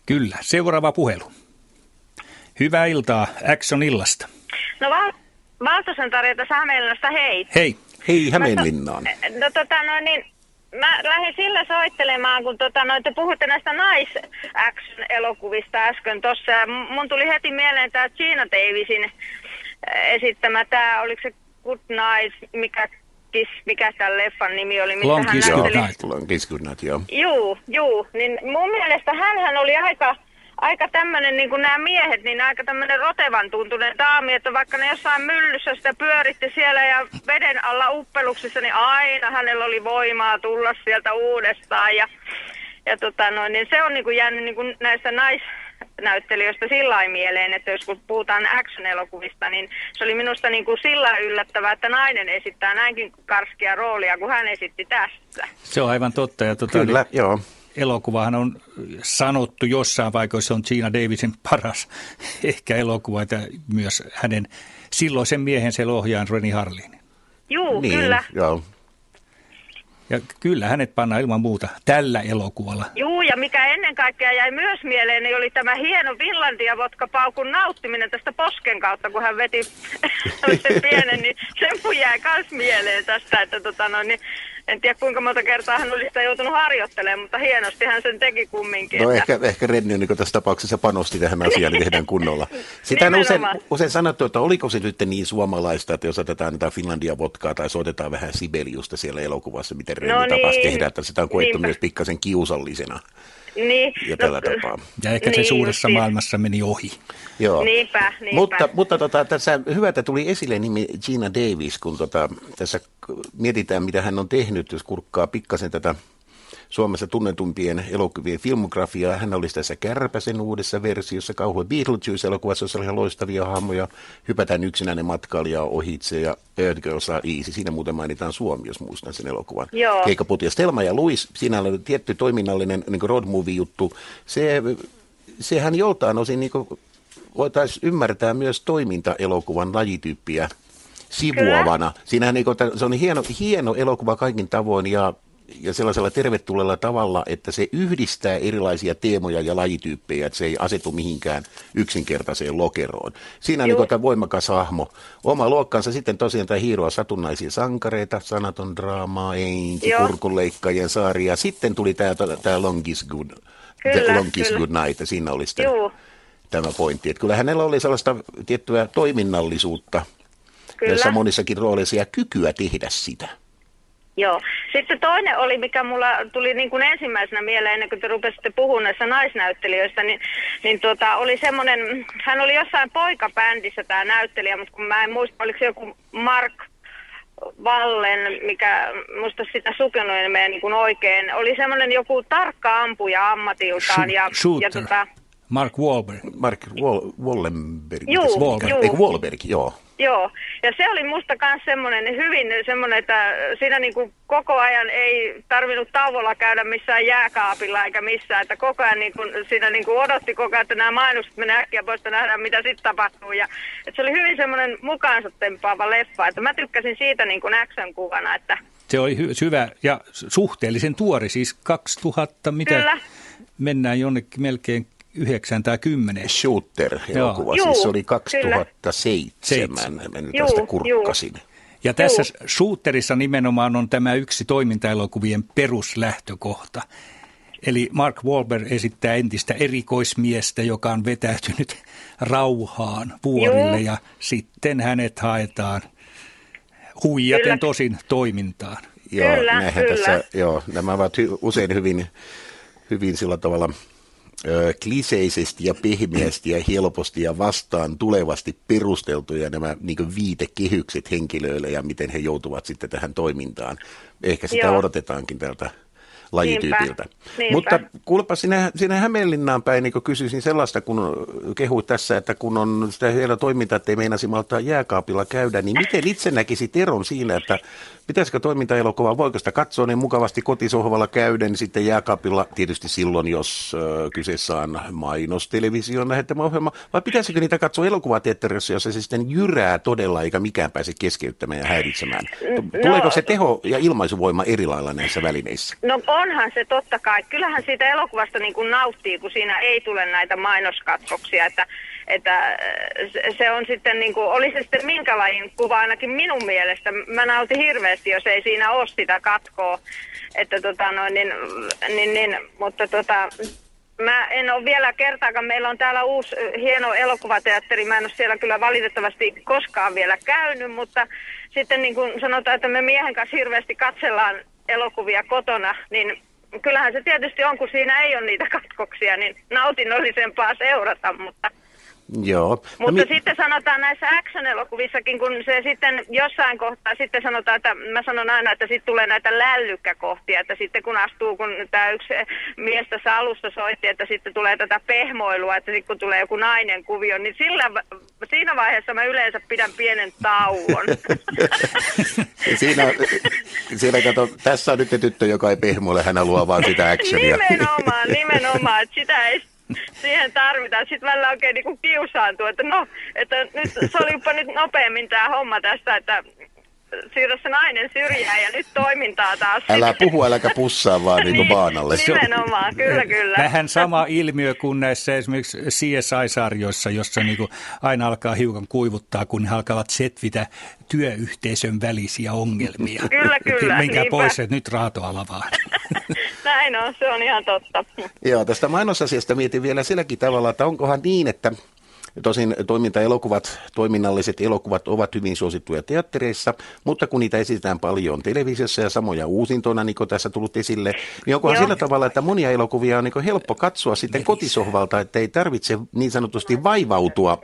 Kyllä, seuraava puhelu. Hyvää iltaa Action illasta. No Val- Valtosen Tarjota Hämeenlinnasta, hei. Hei, Hei Hämeenlinnaan. No tota no niin, mä lähdin sillä soittelemaan, kun tota no, te puhutte näistä nais-action-elokuvista äsken m- Mun tuli heti mieleen tämä Gina Davisin esittämä, tämä oliko se Good Night, mikä Kiss, mikä tämän leffan nimi oli, missä Long Kiss Joo, Good näytteli. Night. Long Kiss Good Night, joo. Juu, juu. Niin mun mielestä hän oli aika, aika tämmöinen, niin kuin nämä miehet, niin aika tämmöinen rotevan tuntunen daami, että vaikka ne jossain myllyssä sitä pyöritti siellä ja veden alla uppeluksissa, niin aina hänellä oli voimaa tulla sieltä uudestaan. Ja, ja tota noin, niin se on niin kuin jäänyt niin kuin näistä naisnäyttelijöistä sillä lailla mieleen, että jos kun puhutaan action-elokuvista, niin se oli minusta niin kuin sillä lailla yllättävää, että nainen esittää näinkin karskia roolia kuin hän esitti tässä. se on aivan totta. Ja tuota, Kyllä, joo. elokuvahan on sanottu jossain paikoissa se on Gina Davisin paras ehkä elokuva, että myös hänen silloisen miehensä ohjaajan Reni Harlin. Juu, Niin, kyllä. joo. Ja kyllä hänet pannaan ilman muuta tällä elokuvalla. Juu, ja mikä ennen kaikkea jäi myös mieleen, niin oli tämä hieno Finlandia vodka paukun nauttiminen tästä posken kautta, kun hän veti pienen, niin sen jäi myös mieleen tästä, että tota noin, niin en tiedä kuinka monta kertaa hän olisi sitä joutunut harjoittelemaan, mutta hienosti hän sen teki kumminkin. No että... ehkä, ehkä Renni on niin tässä tapauksessa panosti tähän asiaan, niin tehdään kunnolla. Sitä on usein, usein sanottu, että oliko se nyt niin suomalaista, että jos otetaan tätä Finlandia vodkaa tai soitetaan vähän Sibeliusta siellä elokuvassa, miten Renni No tapas niin. tehdä, että sitä on koettu Niinpä. myös pikkasen kiusallisena Niin, ja tällä tapaa. Ja ehkä se Niin, suuressa justiin. maailmassa meni ohi. Joo. Niinpä, niinpä. Mutta, mutta tota, tässä hyvä, että tuli esille nimi Gina Davis, kun tota, tässä mietitään, mitä hän on tehnyt, jos kurkkaa pikkasen tätä Suomessa tunnetumpien elokuvien filmografiaa. Hän olisi tässä Kärpäsen uudessa versiossa, kauhean Beetlejuice-elokuvassa, jossa oli ihan loistavia hahmoja. Hypätään yksinäinen matkailija ohitse ja Earth Girls Are Easy. Siinä muuten mainitaan Suomi, jos muistan sen elokuvan. Joo. Keikka Putia. Stelma ja Louis, siinä oli tietty toiminnallinen niin road movie-juttu. Se, sehän joltain osin niin voitaisiin ymmärtää myös toimintaelokuvan lajityyppiä sivuavana. Siinähän niin kuin, se on hieno, hieno elokuva kaikin tavoin ja, ja sellaisella tervetulleella tavalla, että se yhdistää erilaisia teemoja ja lajityyppejä, että se ei asetu mihinkään yksinkertaiseen lokeroon. Siinä on niin tämä voimakas hahmo. Oma luokkansa sitten tosiaan tämä hiiroa satunnaisia sankareita, sanaton draamaa, enki, Joo. kurkunleikkaajien saari ja sitten tuli tämä, tämä Long is Good, The Kyllä, Long is kyllä. Good Night ja siinä oli sitten Juu, tämä pointti. Että kyllä hänellä oli sellaista tiettyä toiminnallisuutta kyllä. näissä monissakin rooleissa ja kykyä tehdä sitä. Joo. Sitten toinen oli, mikä mulla tuli niin kuin ensimmäisenä mieleen, ennen kuin te rupesitte puhumaan näistä naisnäyttelijöistä, niin, niin tuota, oli semmoinen, hän oli jossain poikabändissä tämä näyttelijä, mutta kun mä en muista, oliko se joku Mark Vallen, mikä muista sitä sukunimeä niin kuin oikein, oli semmoinen joku tarkka ampuja ammatiltaan. Ja, Shooter. ja tota, Mark Wahlberg. Mark Wall- Wallenberg. Juu, Wahlberg. juu. Eikö Wahlberg, joo. Joo, ja se oli musta myös semmoinen hyvin semmoinen, että siinä niinku koko ajan ei tarvinnut tauolla käydä missään jääkaapilla eikä missään, että koko ajan niinku, siinä niinku odotti koko ajan, että nämä mainokset menee äkkiä pois, että nähdään mitä sitten tapahtuu. Ja, että se oli hyvin semmoinen mukaansa tempaava leffa, että mä tykkäsin siitä niinku action-kuvana, että Se oli hy- hyvä ja suhteellisen tuori, siis 2000, mitä Kyllä. mennään jonnekin melkein 9 tai 10. Shooter-elokuva, Joo. siis se oli Juu, 2007. Seitsemän. Mä nyt Juu, tästä juu. kurkkasin. Ja tässä Shooterissa nimenomaan on tämä yksi toimintaelokuvien peruslähtökohta. Eli Mark Wahlberg esittää entistä erikoismiestä, joka on vetäytynyt rauhaan vuorille Joo. ja sitten hänet haetaan huijaten Kyllä. tosin toimintaan. Joo, Kyllä, kyllä. Tässä, joo, nämä ovat hy, usein hyvin, hyvin sillä tavalla ö, kliseisesti ja pehmeästi ja helposti ja vastaan tulevasti perusteltuja nämä niin viitekehykset henkilöille ja miten he joutuvat sitten tähän toimintaan. Ehkä sitä Joo. odotetaankin tältä lajityypiltä. Niinpä. Mutta kuulepa sinä, sinä Hämeenlinnaan päin niin kysyisin sellaista, kun kehuit tässä, että kun on sitä hienoa toimintaa, että ei meinasi maltaa jääkaapilla käydä, niin miten itse näkisit eron siinä, että pitäisikö toimintaelokuvaa, voiko sitä katsoa niin mukavasti kotisohvalla käyden sitten jääkaapilla, tietysti silloin, jos ö, kyseessä on mainostelevision lähettämä ohjelma, vai pitäisikö niitä katsoa elokuvateatterissa, jossa se sitten jyrää todella, eikä mikään pääse keskeyttämään ja häiritsemään? No- Tuleeko se teho ja ilmaisuvoima eri lailla näissä välineissä? No onhan se totta kai. Kyllähän siitä elokuvasta niin kuin nauttii, kun siinä ei tule näitä mainoskatkoksia, että, että äh, se- on sitten niin kuin, oli se sitten minkä lajin kuva ainakin minun mielestä. Mä nautin hirveästi, jos ei siinä ole sitä katkoa, että tota noin, niin, niin, niin, mutta tota, Mä en ole vielä kertaakaan, meillä on täällä uusi ö, hieno elokuvateatteri, mä en ole siellä kyllä valitettavasti koskaan vielä käynyt, mutta sitten niin kuin sanotaan, että me miehen kanssa hirveästi katsellaan elokuvia kotona, niin kyllähän se tietysti on, kun siinä ei ole niitä katkoksia, niin nautinnollisempaa seurata, mutta Joo. No mutta mi- sitten sanotaan näissä action-elokuvissakin, kun se sitten jossain kohtaa sitten sanotaan, että mä sanon aina, että sitten tulee näitä lällykkäkohtia, että sitten kun astuu, kun tämä yksi mies tässä alussa soitti, että sitten tulee tätä pehmoilua, että sitten kun tulee joku nainen kuvio, niin sillä, siinä vaiheessa mä yleensä pidän pienen tauon. Siinä, siinä kato, tässä on nyt tyttö, joka ei pehmoile, hän haluaa vaan sitä actionia. Nimenomaan, nimenomaan, että sitä ei siihen tarvitaan. Sitten välillä oikein niin kiusaantuu, että no, että nyt se olipa nyt nopeammin tämä homma tässä, että siirrä se nainen syrjään ja nyt toimintaa taas. Älä puhu, äläkä pussaa vaan niin kuin baanalle. Nimenomaan, kyllä kyllä. Vähän sama ilmiö kuin näissä esimerkiksi CSI-sarjoissa, jossa niin kuin aina alkaa hiukan kuivuttaa, kun he alkavat setvitä työyhteisön välisiä ongelmia. Kyllä, kyllä, Minkä niinpä. pois, että nyt raatoala vaan. Näin on, se on ihan totta. Joo, tästä mainosasiasta mietin vielä silläkin tavalla, että onkohan niin, että Tosin toimintaelokuvat, toiminnalliset elokuvat ovat hyvin suosittuja teattereissa, mutta kun niitä esitetään paljon televisiossa ja samoja uusintona, niin kuin tässä tullut esille, niin onkohan Joo. sillä tavalla, että monia elokuvia on niin helppo katsoa sitten kotisohvalta, että ei tarvitse niin sanotusti vaivautua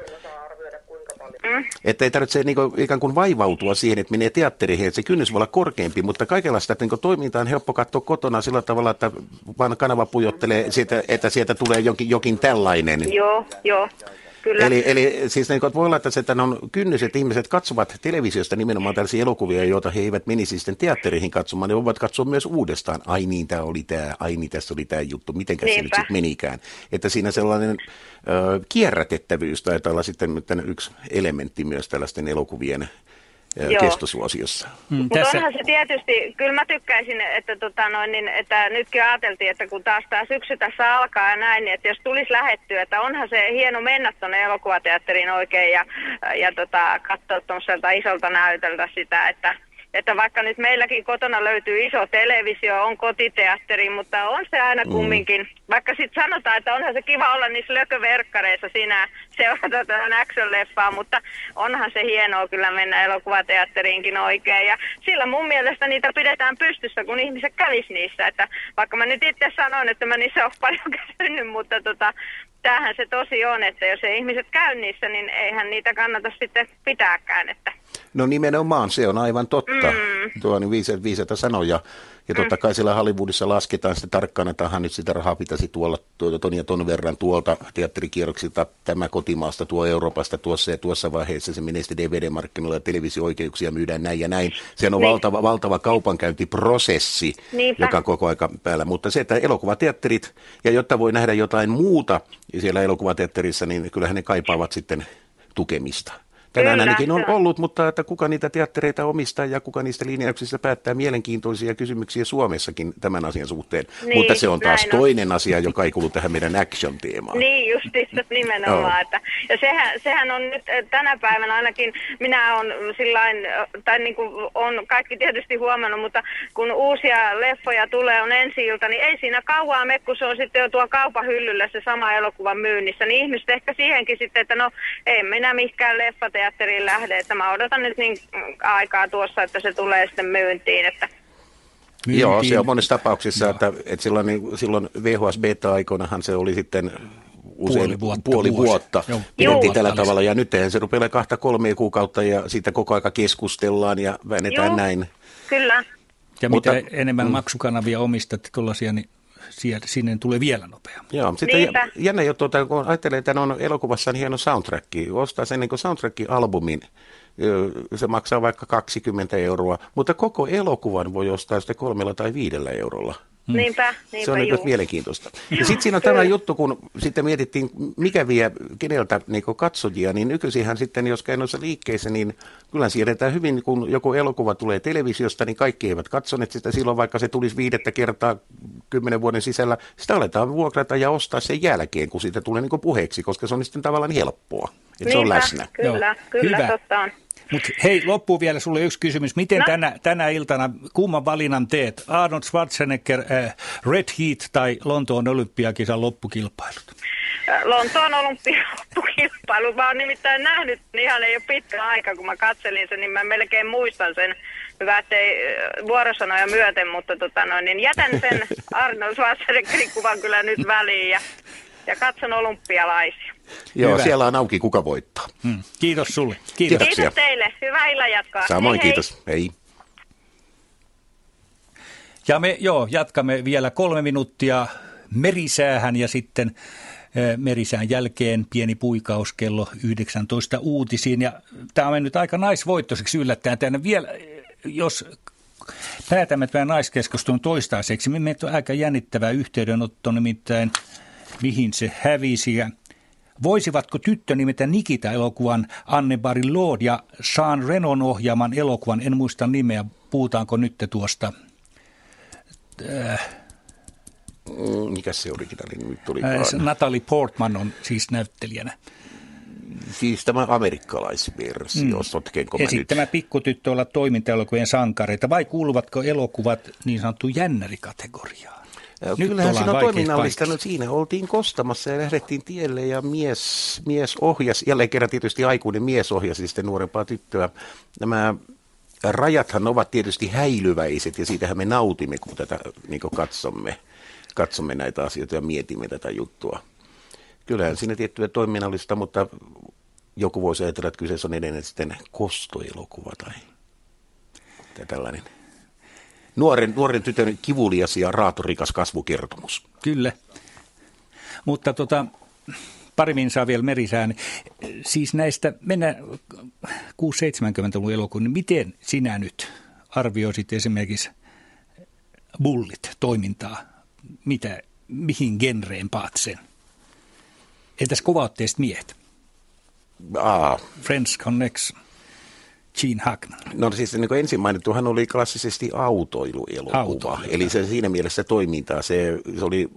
että ei tarvitse niin kuin, ikään kuin vaivautua siihen, että menee teatteriin, että se kynnys voi olla korkeampi, mutta kaikenlaista niin toimintaa on helppo katsoa kotona sillä tavalla, että vaan kanava pujottelee, siitä, että sieltä tulee jokin, jokin tällainen. Joo, joo, kyllä. Eli, eli siis niin voi olla, että se että on kynnys, että ihmiset katsovat televisiosta nimenomaan tällaisia elokuvia, joita he eivät menisi sitten teatteriin katsomaan. Ne voivat katsoa myös uudestaan. Ai niin, tämä oli tämä, ai niin, tässä oli tämä juttu, miten se nyt sitten menikään. Että siinä sellainen ö, kierrätettävyys taitaa olla sitten yksi elementti myös tällaisten elokuvien Joo. kestosuosiossa. Mm, Mutta onhan se tietysti, kyllä mä tykkäisin, että, tota noin, niin, että nytkin ajateltiin, että kun taas tämä syksy tässä alkaa ja näin, niin että jos tulisi lähettyä, että onhan se hieno mennä tuonne elokuvateatteriin oikein ja, ja tota, katsoa tuollaiselta isolta näytöltä sitä, että että vaikka nyt meilläkin kotona löytyy iso televisio, on kotiteatteri, mutta on se aina kumminkin, vaikka sitten sanotaan, että onhan se kiva olla niissä lököverkkareissa siinä seurata tätä action-leffaa, mutta onhan se hienoa kyllä mennä elokuvateatteriinkin oikein. Ja sillä mun mielestä niitä pidetään pystyssä, kun ihmiset kävis niissä. Että vaikka mä nyt itse sanon, että mä niissä ole paljon käynyt, mutta tota, tämähän se tosi on, että jos ei ihmiset käy niissä, niin eihän niitä kannata sitten pitääkään. Että No nimenomaan, se on aivan totta. Mm. Tuo on niin sanoja. Ja totta kai siellä Hollywoodissa lasketaan sitten tarkkaan, että aha, nyt sitä rahaa pitäisi tuolla tuota, ton ja ton verran tuolta teatterikierroksilta, tämä kotimaasta, tuo Euroopasta tuossa ja tuossa vaiheessa se menee sitten DVD-markkinoilla ja televisio-oikeuksia myydään näin ja näin. Se on Niin. valtava, valtava kaupankäyntiprosessi, Niinpä. joka koko aika päällä. Mutta se, että elokuvateatterit, ja jotta voi nähdä jotain muuta siellä elokuvateatterissa, niin kyllähän ne kaipaavat sitten tukemista. Tänään Kyllä, ainakin on ollut, mutta että kuka niitä teattereita omistaa ja kuka niistä linjauksista päättää mielenkiintoisia kysymyksiä Suomessakin tämän asian suhteen. Niin, mutta se on taas on. toinen asia, joka ei kuulu tähän meidän action-teemaan. Niin justiinsa nimenomaan. Joo. Että, ja sehän, sehän on nyt eh, tänä päivänä ainakin, minä on sillain, eh, tai niin kuin on kaikki tietysti huomannut, mutta kun uusia leffoja tulee, on ensi ilta, niin ei siinä kauaa me, kun se on sitten jo tuo kaupan hyllyllä se sama elokuva myynnissä, niin ihmiset ehkä siihenkin sitten, että no ei minä mihinkään leffateatteriin lähde, että mä odotan nyt niin mm, aikaa tuossa, että se tulee sitten myyntiin, että Joo, Myyntiin. se on monessa tapauksessa, että, että silloin, niin- silloin VHS Beta-aikoinahan se oli sitten usein Puoli vuotta, puoli vuosi. vuotta Joo, pidettiin Joo. tällä tavalla. Ja nyt se rupeaa kahta kolmea kuukautta ja siitä koko aika keskustellaan ja väännetään Joo. näin. kyllä. Ja Mutta- mitä enemmän maksukanavia omistat tuollaisia, niin sinne tulee vielä nopeammin. Joo, sitten Niinpä. jä- jännä juttu, että kun ajattelee, että on elokuvassa niin hieno soundtrack, ostaa sen niin soundtrack-albumin, se maksaa vaikka 20 euroa, mutta koko elokuvan voi ostaa sitten kolmella tai viidellä eurolla. Niinpä, niinpä Se on niin juu. mielenkiintoista. Ja sitten siinä on tämä juttu, kun sitten mietittiin, mikä vie keneltä niin katsojia, niin nykyisinhän sitten, jos käy noissa liikkeissä, niin kyllä siedetään hyvin, kun joku elokuva tulee televisiosta, niin kaikki eivät katsoneet sitä silloin, vaikka se tulisi viidettä kertaa kymmenen vuoden sisällä. Sitä aletaan vuokrata ja ostaa sen jälkeen, kun siitä tulee niin puheeksi, koska se on sitten tavallaan helppoa, että se on Niinpä, läsnä. Kyllä, Joo, kyllä, hyvä. totta on. Mutta hei, loppuu vielä sulle yksi kysymys. Miten No. tänä, tänä iltana, kumman valinnan teet? Arnold Schwarzenegger, äh, Red Heat tai Lontoon olympiakisan loppukilpailut? Lontoon olympiakkilpailu. Mä oon nimittäin nähnyt, niin ihan ei ole pitkä aika, kun mä katselin sen, niin mä melkein muistan sen. Hyvä, ettei äh, vuorosanoja myöten, mutta tota noin, niin jätän sen Arnold Schwarzeneggerin kuvan kyllä nyt väliin ja, ja katson olympialaisia. Joo, Hyvä. siellä on auki, kuka voittaa. Hmm. Kiitos sulle. Kiitos. Kiitos. Kiitos teille. Hyvää illan jatkoa. Samoin, Hei, hei. kiitos. Hei. Ja me joo, jatkamme vielä kolme minuuttia merisäähän ja sitten eh, merisään jälkeen pieni puikaus kello 19 uutisiin. Ja tämä on mennyt aika naisvoittoiseksi yllättäen tänne vielä, eh, jos päätämme tämän naiskeskustelun toistaiseksi. Meillä on aika jännittävä yhteydenotto nimittäin, mihin se hävisi. Ja Voisivatko tyttö nimetä Nikita-elokuvan Anne Barilod ja Sean Renon ohjaaman elokuvan, en muista nimeä, puhutaanko nyt tuosta... Äh, Mikä se originaali nyt tuli? äh, Natalie Portman on siis näyttelijänä. Siis tämä amerikkalaisversio, mm. sotkenko mä nyt? Esittämä pikkutyttö olla toimintaelokuvien sankareita vai kuuluvatko elokuvat niin sanottu jännärikategoriaan? Ja Nyt Kyllähän siinä on toiminnallista. No siinä oltiin kostamassa ja lähdettiin tielle ja mies, mies ohjasi, jälleen kerran tietysti aikuinen mies ohjasi sitten nuorempaa tyttöä. Nämä rajathan ovat tietysti häilyväiset ja siitähän me nautimme, kun tätä niin katsomme, katsomme näitä asioita ja mietimme tätä juttua. Kyllähän siinä tiettyä toiminnallista, mutta joku voisi ajatella, että kyseessä on edelleen sitten kostoelokuva tai, tai tällainen nuoren, nuoren tytön kivulias ja raatorikas kasvukertomus. Kyllä. Mutta tota, pari minsaa vielä merisään. Siis näistä mennään 6-70-luvun elokuun, niin miten sinä nyt arvioisit esimerkiksi bullit toimintaa? Mitä, mihin genreen paat sen? Entäs kovautteiset miehet? Aa, Friends Connection, Gene Hackman. no siis niin kuin ensin mainittuhan oli klassisesti autoiluelokuva. Autoilu, Eli se siinä mielessä toimintaa, se, se oli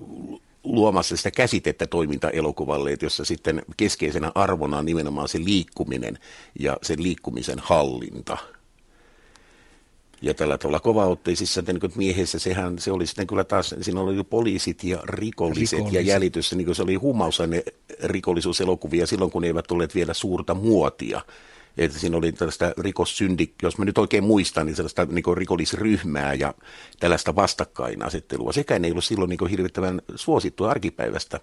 luomassa sitä käsitettä toimintaelokuvalle, että jossa sitten keskeisenä arvona on nimenomaan se liikkuminen ja sen liikkumisen hallinta. Ja tällä tavalla kovaotteisissa niin miehessä sehän se oli sitten kyllä taas, siinä oli jo poliisit ja rikolliset, Rikolliset. ja jäljitys, niin kuin se oli huumausaine rikollisuuselokuvia silloin, kun ne eivät olleet vielä suurta muotia. Että siinä oli tällaista rikossyndik, jos mä nyt oikein muistan, niin sellaista niin rikollisryhmää ja tällaista vastakkainasettelua. Sekään ei ollut silloin niin hirvittävän suosittua arkipäivästä.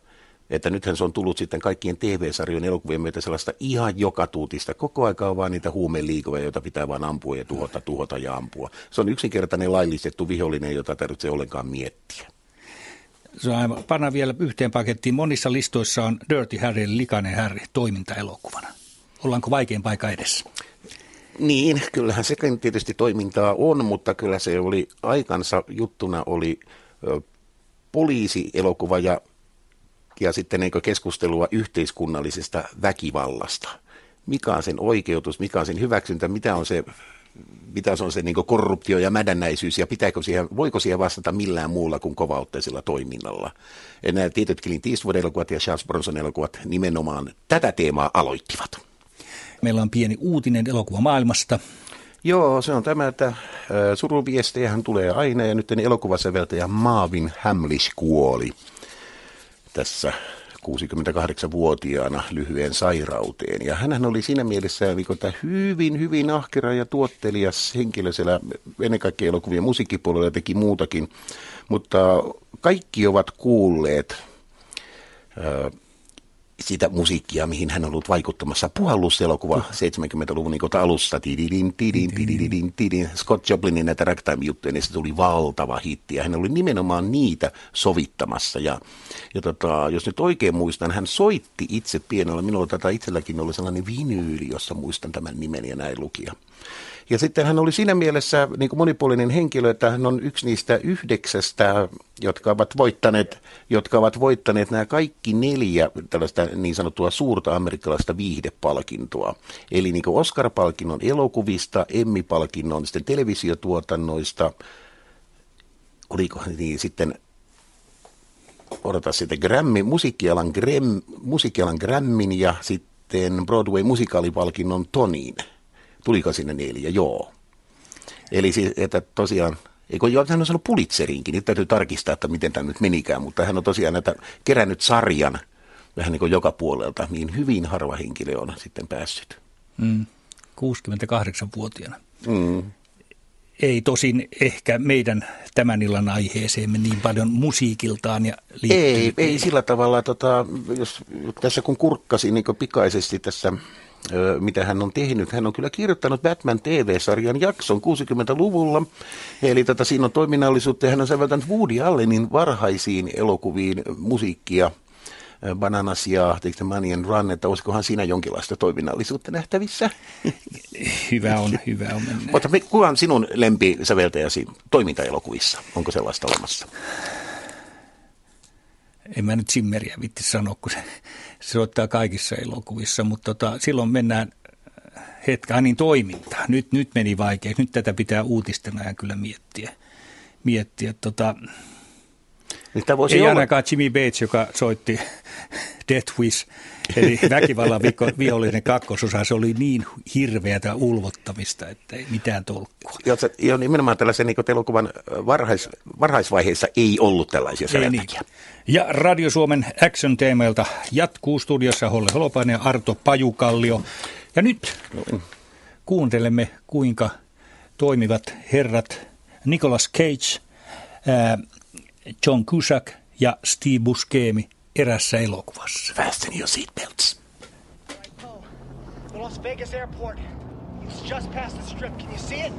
Että nythän se on tullut sitten kaikkien TV-sarjojen elokuvien myötä sellaista ihan joka tuutista. Koko aika on vaan niitä huumeliikoja, joita pitää vaan ampua ja tuhota, tuhota ja ampua. Se on yksinkertainen laillistettu vihollinen, jota tarvitsee ollenkaan miettiä. Se on aivan, vielä yhteen pakettiin. Monissa listoissa on Dirty Harry, likainen Harry, toimintaelokuvana. Ollaanko vaikein paikka edessä? Niin, kyllähän sekin tietysti toimintaa on, mutta kyllä se oli aikansa juttuna oli poliisielokuva ja, ja sitten niin keskustelua yhteiskunnallisesta väkivallasta. Mikä on sen oikeutus, mikä on sen hyväksyntä, mitä on se, mitä on se niin korruptio ja mädännäisyys ja pitääkö siihen, voiko siihen vastata millään muulla kuin kovautteisella toiminnalla. Ja nämä tietyt Clint Eastwood-elokuvat ja Charles Bronson-elokuvat nimenomaan tätä teemaa aloittivat. Meillä on pieni uutinen elokuva maailmasta. Joo, se on tämä, että äh, suruviestejähän tulee aina ja nyt elokuvasäveltäjä Marvin Hamlish kuoli tässä 68-vuotiaana lyhyen sairauteen. Ja hän oli siinä mielessä niin kuin, hyvin, hyvin ahkera ja tuottelias henkilö siellä ennen kaikkea elokuvien musiikkipuolella teki muutakin. Mutta kaikki ovat kuulleet äh, sitä musiikkia, mihin hän on ollut vaikuttamassa. Puhalluselokuva 70-luvun niin alusta. Tididin, tidin, tididin, tidin. Scott Joplinin näitä ragtime-juttuja, niin se tuli valtava hitti. Ja hän oli nimenomaan niitä sovittamassa. Ja, ja tota, jos nyt oikein muistan, hän soitti itse pienellä. Minulla tätä itselläkin oli sellainen vinyyli, jossa muistan tämän nimen ja näin lukia. Ja sitten hän oli siinä mielessä niin kuin monipuolinen henkilö, että hän on yksi niistä yhdeksästä, jotka ovat voittaneet, jotka ovat voittaneet nämä kaikki neljä tällaista niin sanottua suurta amerikkalaista viihdepalkintoa. Eli niin Oscar-palkinnon elokuvista, Emmy-palkinnon sitten televisiotuotannoista, oliko niin sitten odota sitten Grammy, musiikkialan, Gram, musiikkialan Grammin ja sitten Broadway musikaalipalkinnon Tonin. Tuliko sinne neljä? Joo. Eli siis, että tosiaan, eikö jo, hän on saanut Pulitzerinkin, nyt täytyy tarkistaa, että miten tämä nyt menikään, mutta hän on tosiaan näitä kerännyt sarjan vähän niin kuin joka puolelta, niin hyvin harva henkilö on sitten päässyt. Mm, 68-vuotiaana. Mm. Ei tosin ehkä meidän tämän illan aiheeseemme niin paljon musiikiltaan ja liittyy. Ei, ei sillä tavalla, tota, jos tässä kun kurkkasin niin pikaisesti tässä mitä hän on tehnyt. Hän on kyllä kirjoittanut Batman TV-sarjan jakson 60-luvulla. Eli tota, siinä on toiminnallisuutta ja hän on säveltänyt Woody Allenin varhaisiin elokuviin musiikkia. Bananas ja Take the Money and Run, että olisikohan siinä jonkinlaista toiminnallisuutta nähtävissä? Hyvä on, hyvä on mennä. Me- kuka on sinun lempisäveltäjäsi toimintaelokuvissa? Onko sellaista olemassa? en mä nyt Zimmeriä vitti sanoa, kun se, se soittaa kaikissa elokuvissa, mutta tota, silloin mennään hetkä niin toimintaa. Nyt, nyt meni vaikea. Nyt tätä pitää uutistena ja kyllä miettiä. miettiä. Tota, Niin voisi ei olla. ainakaan Jimmy Bates, joka soitti Death Wish, eli väkivallan vihollinen kakkososa. Se oli niin hirveätä ulvottamista, että ei mitään tolkkua. Jossa, jo nimenomaan tällaisen niin elokuvan varhais, varhaisvaiheessa ei ollut tällaisia Ei niin. Ja Radio Suomen Action-teemeilta jatkuu studiossa Holle Holopainen ja Arto Pajukallio. Ja nyt kuuntelemme, kuinka toimivat herrat Nicolas Cage, John Cusack ja Steve Buscemi erässä elokuvassa. Fasten your seatbelts. The Las Vegas airport. It's just past the strip. Can you see it?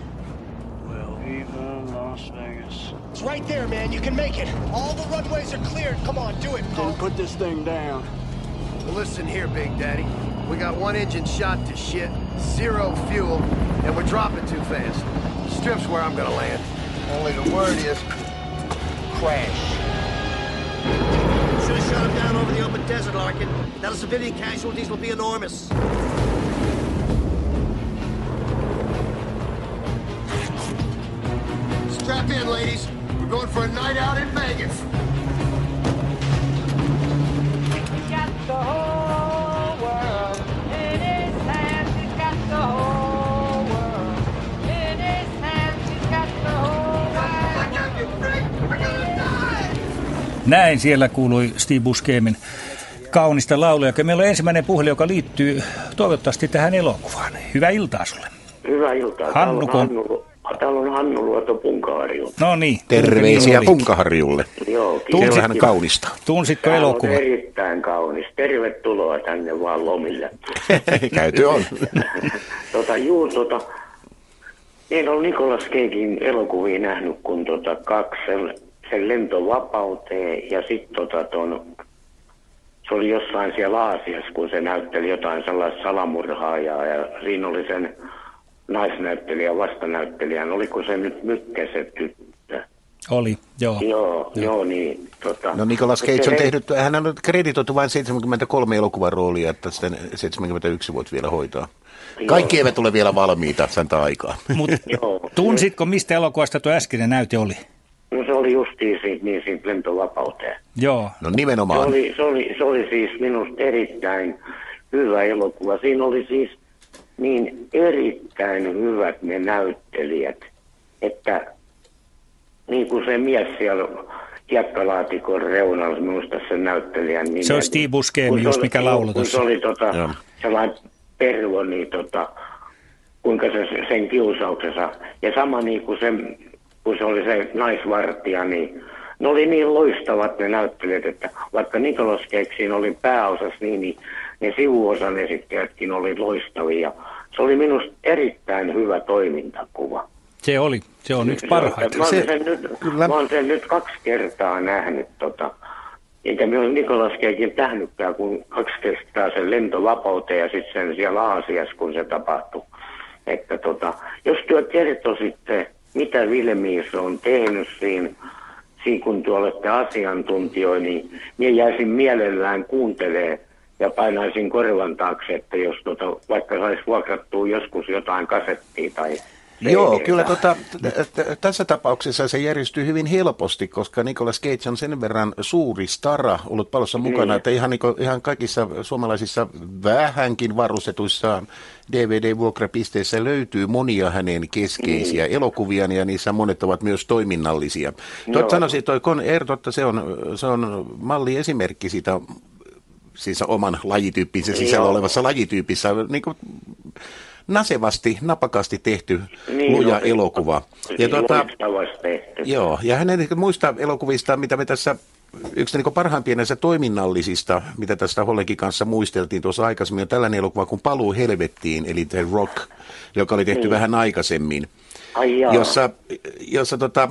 Well, viva Las Vegas. It's right there, man. You can make it. All the runways are cleared. Come on, do it. Paul. Then put this thing down. Well, listen here, Big Daddy. We got one engine shot to shit, zero fuel, and we're dropping too fast. Strip's where I'm gonna land. Only the word is crash. Should have shot him down over the open desert, Larkin. Now the civilian casualties will be enormous. Strap in, ladies. We're going for a night out in Vegas. got the whole Näin siellä kuului Steve Buscemin kaunista lauluja. Ja meillä on ensimmäinen puhelin, joka liittyy toivottavasti tähän elokuvaan. Hyvää iltaa sulle. Hyvää iltaa. Hannu, kun- Hannu, täällä on Hannu Luoto Punkaharju. No niin. Terveisiä Punkaharjulle. Joo, hän kaunista. Tunsitko Täällä on elokuva? erittäin kaunis. Tervetuloa tänne vaan lomille. Käyty on. tota, juu, tota, en ole Nikolas Keikin elokuvia nähnyt kun tota, kaksi sen, lentovapauteen ja sitten tota, ton, se oli jossain siellä Aasiassa, kun se näytteli jotain sellaista salamurhaajaa ja siinä oli sen naisnäyttelijä vastanäyttelijän. Oliko se nyt Mykkäsen tyttö? Oli, joo. Joo, joo, niin tota... No Nicolas Cage on tehnyt, hän on kreditoitu vain 73 elokuvan roolia, että sitten 71 voit vielä hoitaa. Kaikki eivät ole vielä valmiita, sen aikaa. Mut Joo. tunsitko, mistä elokuvasta tuo äskeinen näyte oli? No se oli justiin siitä, niin siitä lentovapauteen. Joo. No Se nimenomaan. oli, se, oli, se oli siis minusta erittäin hyvä elokuva. Siinä oli siis niin erittäin hyvät ne näyttelijät, että niin kuin se mies siellä hiekkalaatikon reunalla, minusta sen näyttelijän nimen. Se on Steve Buscemi, se just oli- mikä laulu kun se tuossa. oli tota, Joo. sellainen pervo, niin tota, kuinka se sen kiusauksensa. Ja sama niin kuin se, kun se oli se naisvartija, niin ne oli niin loistavat ne näyttelijät, että vaikka Nicolas Cage siinä oli pääosassa niin, niin ne sivuosan esittäjätkin oli loistavia. Se oli minusta erittäin hyvä toimintakuva. Se oli. Se on yksi Mä parhaita. oon Se- sen, nyt, kyllä. mä oon sen nyt kaksi kertaa nähnyt, tota, eikä me ole Nikolas Cagein nähnytkään kuin kaksi kertaa sen lentovapauteen ja sitten sen siellä Aasiassa, kun se tapahtui. Että tota, jos työ kertoisitte, mitä Vilmiis on tehnyt siinä, siinä kun te olette asiantuntijoita, niin minä jäisin mielellään kuuntelee ja painaisin korvan taakse, että jos tota, vaikka saisi vuokrattua joskus jotain kasettia tai Joo, kyllä tota, tässä tapauksessa se järjestyy hyvin helposti, koska Nicolas Cage on sen verran suuri stara ollut palossa mukana, Niin. että ihan, niinku, ihan kaikissa suomalaisissa vähänkin varustetuissa DVD-vuokrapisteissä löytyy monia hänen keskeisiä Niin. elokuvia, ja niissä monet ovat myös toiminnallisia. Tuot sanoisin, toi Con Air, totta, se on, se on malli esimerkki siitä siis oman lajityyppinsä sisällä Joo. olevassa lajityypissä, niin kuin nasevasti, napakasti tehty Niin, luja no, elokuva. Ja tuota, tehty. joo, ja hänen muista elokuvista, mitä me tässä, yksi niin parhaimpia näistä toiminnallisista, mitä tästä Hollekin kanssa muisteltiin tuossa aikaisemmin, on tällainen elokuva kuin Paluu helvettiin, eli The Rock, joka oli tehty Niin. vähän aikaisemmin, Ai jaa. jossa, jossa tota,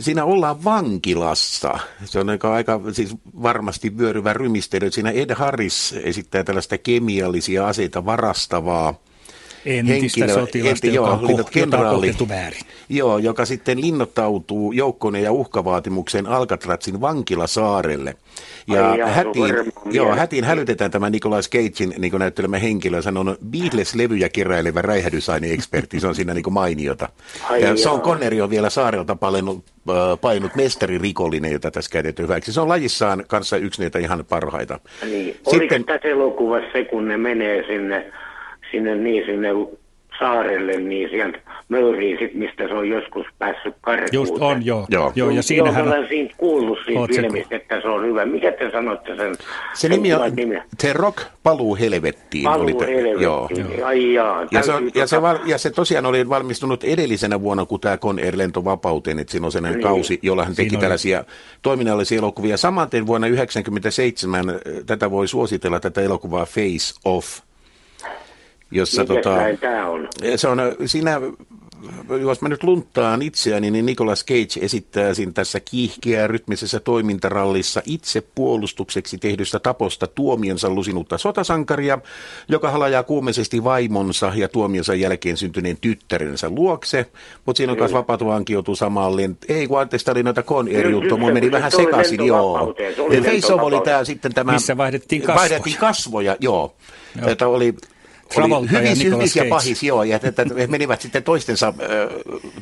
Siinä ollaan vankilassa. Se on aika, siis varmasti vyöryvä rymistely. Siinä Ed Harris esittää tällaista kemiallisia aseita varastavaa Entistä sotilasta, enti- joka on joo, linnut- ko- jota on kenraali, väärin. Joo, joka sitten linnoittautuu joukkoinen ja uhkavaatimukseen Alcatrazin vankilasaarelle. Ja Ai jaa, hätiin, joo, hätiin hälytetään tämä Nicolas Cagein niin näyttelemä henkilö. Hän on Beatles-levyjä keräilevä räjähdysaineekspertti, se on siinä niin mainiota. Ai ja Sean. Connery on vielä saarelta painut, äh, painut mestaririkollinen, jota tässä käytetty hyväksi. Se on lajissaan kanssa yksi niitä ihan parhaita. Niin. Oliko Sitten, tässä elokuvassa se, kun ne menee sinne, sinne, niin, sinne saarelle, niin sieltä möyriin sit, mistä se on joskus päässyt karkuun. Just on, joo. Joo. joo ja Joo, siinähän on, olen siitä kuullut siitä filmistä, että se on hyvä. Mikä te sanotte sen? se nimi on nimen? The Rock Paluu helvettiin. Paluu oli te- helvettiin. Joo. Ai jaa. Ja se, on, täytyy ja, se tota- val, ja se tosiaan oli valmistunut edellisenä vuonna, kun tämä Conair lento vapauteen, että siinä on sellainen Niin. kausi, jolla hän teki Siinä oli. tällaisia toiminnallisia elokuvia. Samaten vuonna 1997 tätä voi suositella, tätä elokuvaa Face Off, jossa Mikäs tota, näin tää on? se on ö, siinä, jos mä nyt lunttaan itseäni, niin Nicolas Cage esittää siinä tässä kiihkeää rytmisessä toimintarallissa itse puolustukseksi tehdystä taposta tuomionsa lusinutta sotasankaria, joka halajaa kuumeisesti vaimonsa ja tuomionsa jälkeen syntyneen tyttärensä luokse, mutta siinä on myös vapaatuvankioitu samaan lent... Ei, kun anteeksi, oli noita kon eri Nyt- juttu, nyt mulla se- meni vähän sekaisin, joo. se oli oli tämä sitten tämä... Missä vaihdettiin kasvoja. Vaihdettiin kasvoja, joo. Joo. Että oli Travolta oli ja hyvis, Nicolas hyvis ja Cage. pahis, joo, ja että he menivät sitten toistensa,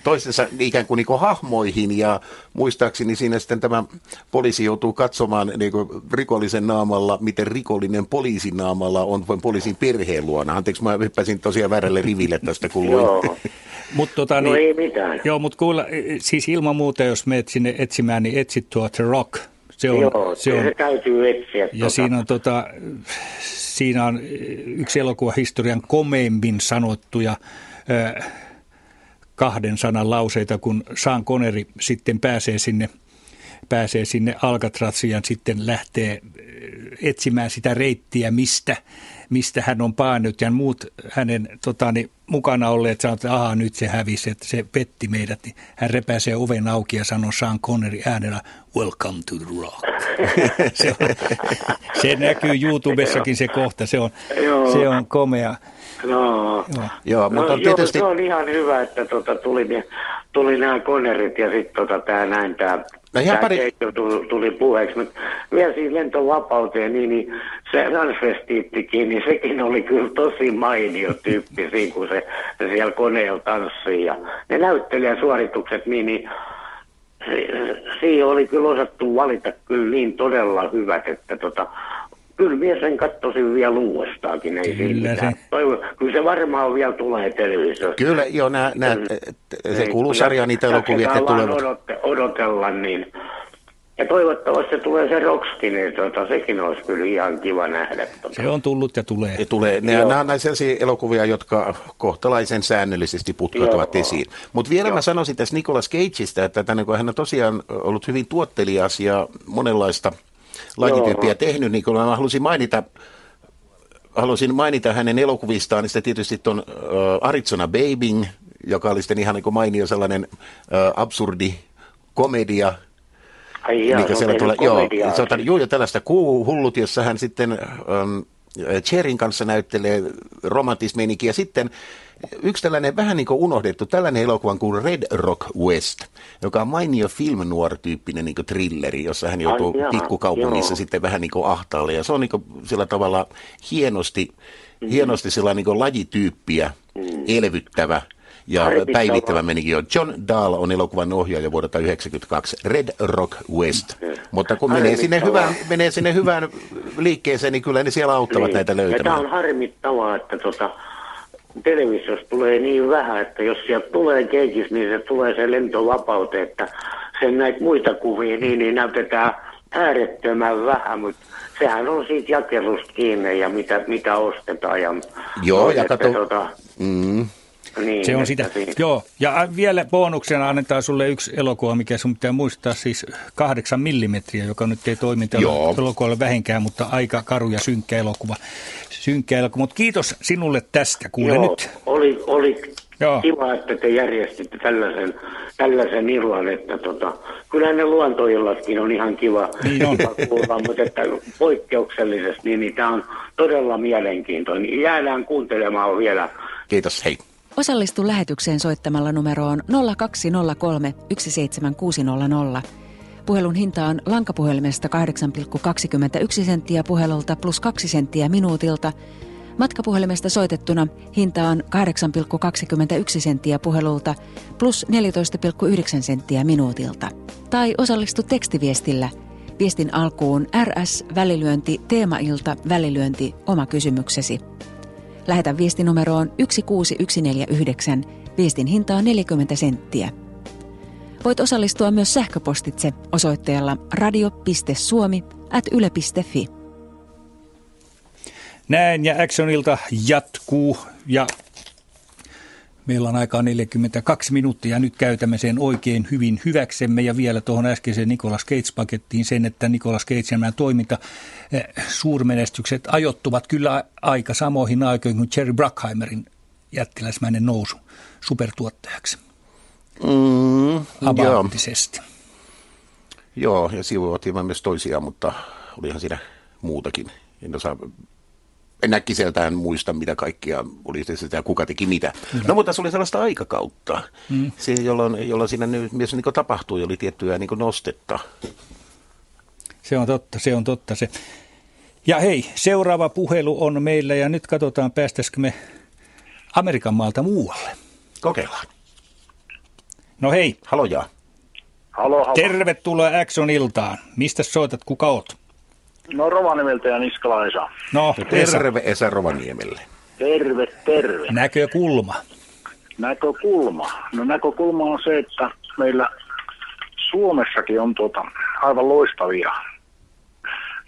toistensa ikään kuin, niin kuin hahmoihin, ja muistaakseni siinä sitten tämä poliisi joutuu katsomaan niin kuin rikollisen naamalla, miten rikollinen poliisin naamalla on poliisin perheen luona. Anteeksi, mä hyppäsin tosiaan väärälle riville tästä, kun luin. Joo. Mutta tota, No niin, ei mitään. Joo, mutta kuulla, siis ilman muuta, jos menet sinne etsimään, niin etsit tuo The Rock. Se on, Joo, se on, se täytyy etsiä. ja tota. siinä on, tota, siinä on yksi elokuvahistorian komeimpin sanottuja ö, kahden sanan lauseita, kun Sean Connery sitten pääsee sinne, pääsee sinne Alcatraziin ja sitten lähtee ö, etsimään sitä reittiä, mistä, mistä hän on painut ja muut hänen totani, mukana olleet sanovat, että aha, nyt se hävisi, että se petti meidät. Niin hän repäisee oven auki ja sanoo Sean Connery äänellä, welcome to the rock. se, on, se näkyy YouTubessakin se kohta, se on, Joo. se on komea. No, Joo. Joo, mutta no, on tietysti... joo, se on ihan hyvä, että tota, tuli, ne- tuli nämä konerit ja sitten tota, tämä näin, tämä No ihan pari- keitto tuli, tuli puheeksi, mutta vielä siihen lentovapauteen, niin, niin se transvestiittikin, niin sekin oli kyllä tosi mainio tyyppi siinä, kun se, se siellä koneella tanssii. Ja ne näyttelijäsuoritukset, niin, niin se- siihen oli kyllä osattu valita kyllä niin todella hyvät, että tota, kyllä minä sen katsoisin vielä uudestaankin, ei Kyllä se- Toivon, kyllä se varmaan vielä tulee televisiossa. Kyllä, joo, nää, nää, se Niin, kuuluu ja sarjaan niitä elokuvia, vaan tulevat. Odotte, odotella, niin. Ja toivottavasti se tulee se Rockskin, niin tota, sekin olisi kyllä ihan kiva nähdä. Tota. Se on tullut ja tulee. Ja tulee, ne, Joo. nämä on näitä sellaisia elokuvia, jotka kohtalaisen säännöllisesti putkautuvat Joo. esiin. Mutta vielä mä sanoisin tästä Nicolas Cageista, että tänne, kun hän on tosiaan ollut hyvin tuottelias ja monenlaista lajityyppiä Joo. tehnyt, niin kun mä halusin mainita, halusin mainita hänen elokuvistaan, niin sitten tietysti tuon uh, Arizona Babing, joka oli sitten ihan niin kuin mainio sellainen absurdi komedia, Ai jaa, Mikä se on tulee, joo, se on, joo, ja tällaista kuuhullut, jossa hän sitten um, Cherin kanssa näyttelee romantismeininkiä. Sitten yksi tällainen vähän niin kuin unohdettu, tällainen elokuva kuin Red Rock West, joka on mainio film noir-tyyppinen niin kuin thrilleri, jossa hän joutuu Ai jaa, pikkukaupungissa joo. sitten vähän niin kuin ahtaalle. Ja se on niin kuin sillä tavalla hienosti, Mm. hienosti sillä niin kuin lajityyppiä elvyttävä ja päivittävä menikin jo. John Dahl on elokuvan ohjaaja vuodelta 1992, Red Rock West. Mutta kun menee sinne, hyvään, menee sinne hyvään liikkeeseen, niin kyllä ne siellä auttavat näitä Ja tämä löytämään. on harmittavaa, että tota, televisiossa tulee niin vähän, että jos sieltä tulee keikis, niin se tulee se lentovapauteen, että sen näitä muita kuvia, niin, niin näytetään äärettömän vähän, mutta sehän on siitä jakelusta kiinni ja mitä, mitä ostetaan. Ja, Joo, ja että kato- Tota, Mm. Niin, Se on sitä. siinä- Joo, ja vielä bonuksena annetaan sulle yksi elokuva, mikä sun pitää muistaa, siis kahdeksan millimetriä, joka nyt ei toiminta elokuvalle vähenkään, mutta aika karu ja synkkä elokuva. Synkkä elokuva, mutta kiitos sinulle tästä, kuule Joo, nyt. Oli, oli Joo. kiva, että te järjestitte tällaisen, tällaisen illan, että tota, kyllä ne luontoillatkin on ihan kiva, Niin on. kuulla, mutta että poikkeuksellisesti, niin, niin tämä on todella mielenkiintoinen. Jäädään kuuntelemaan vielä, Kiitos, hei. Osallistu lähetykseen soittamalla numeroon 0203 17600. Puhelun hinta on lankapuhelimesta 8,21 senttiä puhelulta plus 2 senttiä minuutilta. Matkapuhelimesta soitettuna hinta on 8,21 senttiä puhelulta plus 14,9 senttiä minuutilta. Tai osallistu tekstiviestillä. Viestin alkuun RS välilyönti teemailta välilyönti oma kysymyksesi. Lähetä viestinumeroon 16149. Viestin hinta on 40 senttiä. Voit osallistua myös sähköpostitse osoitteella radio.suomi at yle.fi. Näin ja Actionilta jatkuu ja meillä on aikaa 42 minuuttia ja nyt käytämme sen oikein hyvin hyväksemme ja vielä tuohon äskeiseen Nicolas Cage-pakettiin sen, että Nicolas nämä toiminta eh, suurmenestykset ajoittuvat kyllä aika samoihin aikoihin kuin Jerry Bruckheimerin jättiläismäinen nousu supertuottajaksi. Mm, Abauttisesti. Joo, ja sivuotimme myös toisiaan, mutta olihan siinä muutakin. En osaa en äkkiseltään muista, mitä kaikkia oli se sitä, kuka teki mitä. Kyllä. No mutta se oli sellaista aikakautta, Mm. se, jolloin, jolloin siinä nyt myös niin tapahtui, oli tiettyä niin nostetta. Se on totta, se on totta se. Ja hei, seuraava puhelu on meillä ja nyt katsotaan päästäisikö me Amerikan maalta muualle. Kokeillaan. No hei. Haloja. Halo, halo. Tervetuloa Action-iltaan. Mistä soitat, kuka oot? No Rovaniemeltä ja Niskala Esa. No, Terve Esa Rovaniemelle. Terve, terve. Näkökulma. Näkökulma. No näkökulma on se, että meillä Suomessakin on tuota aivan loistavia,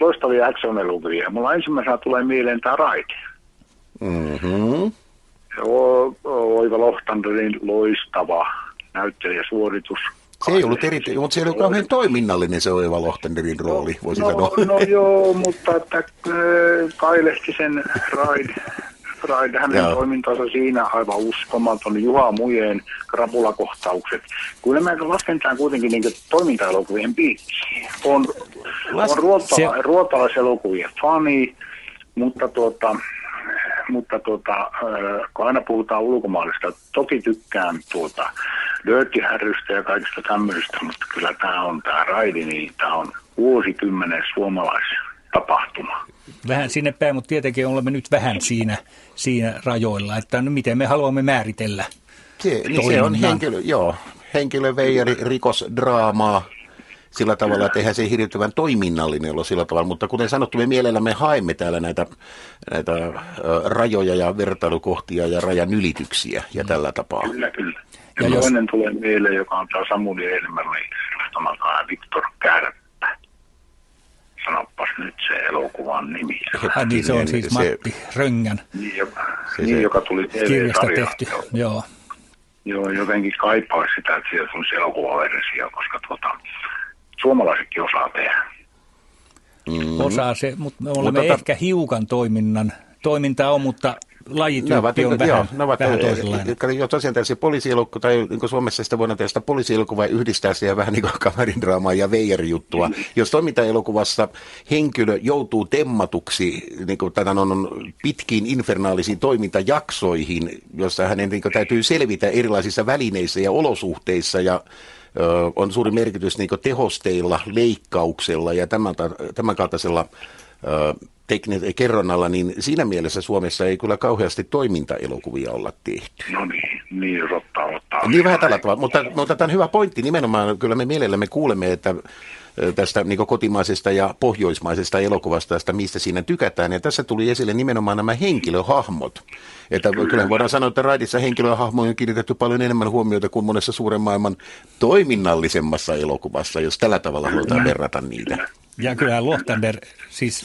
loistavia action-elokuvia. Mulla ensimmäisenä tulee mieleen tämä Raite. Mm-hmm. Oiva Lohtanderin loistava näyttelijäsuoritus. Se ei ollut erityinen, mutta se oli kauhean toiminnallinen se Oiva Lohtanderin rooli, voisi no, sanoa. No joo, mutta että kailehti sen Raid, Raid hänen Joo. toimintansa siinä aivan uskomaton. Juha Mujen krapulakohtaukset. Kyllä me laskentaan kuitenkin niin toimintaelokuvien piikkiin. On, Las- on ruota, se- fani, mutta tuota, mutta tuota, kun aina puhutaan ulkomaalaisista, toki tykkään tuota Dirty Harrystä ja kaikista tämmöistä, mutta kyllä tämä on tämä raidi, niin tämä on vuosikymmenen suomalaistapahtuma. Vähän sinne päin, mutta tietenkin olemme nyt vähän siinä, siinä rajoilla, että no miten me haluamme määritellä Se, niin se on henkilö, joo, henkilöveijari, rikosdraamaa sillä tavalla, että eihän se hirvittävän toiminnallinen ole sillä tavalla, mutta kuten sanottu, me mielellämme haemme täällä näitä, näitä rajoja ja vertailukohtia ja rajan ylityksiä ja tällä tapaa. Kyllä, kyllä. Ja Ja, jos- toinen tulee mieleen, joka on tämä Samuli Eilmällä, sanotaan Viktor Kärppä. Sanopas nyt se elokuvan nimi. Ai niin, se on siis Se- Matti Röngän Niin, joka, Se- niin, se- joka tuli kirjasta tehty. Joo. Joo, jotenkin kaipaa sitä, että sieltä on se elokuvaversio, koska tuota, suomalaisetkin osaa tehdä. Mm. Osaa se, mutta me olemme Mutta ehkä hiukan toiminnan, toimintaa on, mutta Ne ovat, lajityyppi on niin, vähän, joo, ne ovat vähän eh, toisenlainen. jotka jo tosiaan tällaisia poliisielokuva, tai niin kuin Suomessa sitä voidaan tehdä poliisielokuvaa yhdistää siihen vähän niin kuin kamerindraamaa ja veijarijuttua. Jos toimintaelokuvassa henkilö joutuu temmatuksi niin kuin tätä on, on pitkiin infernaalisiin toimintajaksoihin, jossa hänen niin kuin, täytyy selvitä erilaisissa välineissä ja olosuhteissa ja ö, on suuri merkitys niin tehosteilla, leikkauksella ja tämän, tämän kaltaisella ö, tekni- kerronnalla, niin siinä mielessä Suomessa ei kyllä kauheasti toimintaelokuvia olla tehty. No niin, niin jos ottaa, ottaa. Niin vähän tällä tavalla, mutta, mutta tämä on hyvä pointti. Nimenomaan kyllä me mielellämme kuulemme, että tästä niin kotimaisesta ja pohjoismaisesta elokuvasta, tästä mistä siinä tykätään. Ja tässä tuli esille nimenomaan nämä henkilöhahmot. Että kyllä voidaan sanoa, että Raidissa henkilöhahmoihin on kiinnitetty paljon enemmän huomiota kuin monessa suuren maailman toiminnallisemmassa elokuvassa, jos tällä tavalla halutaan verrata niitä. Ja kyllähän Lohtander, siis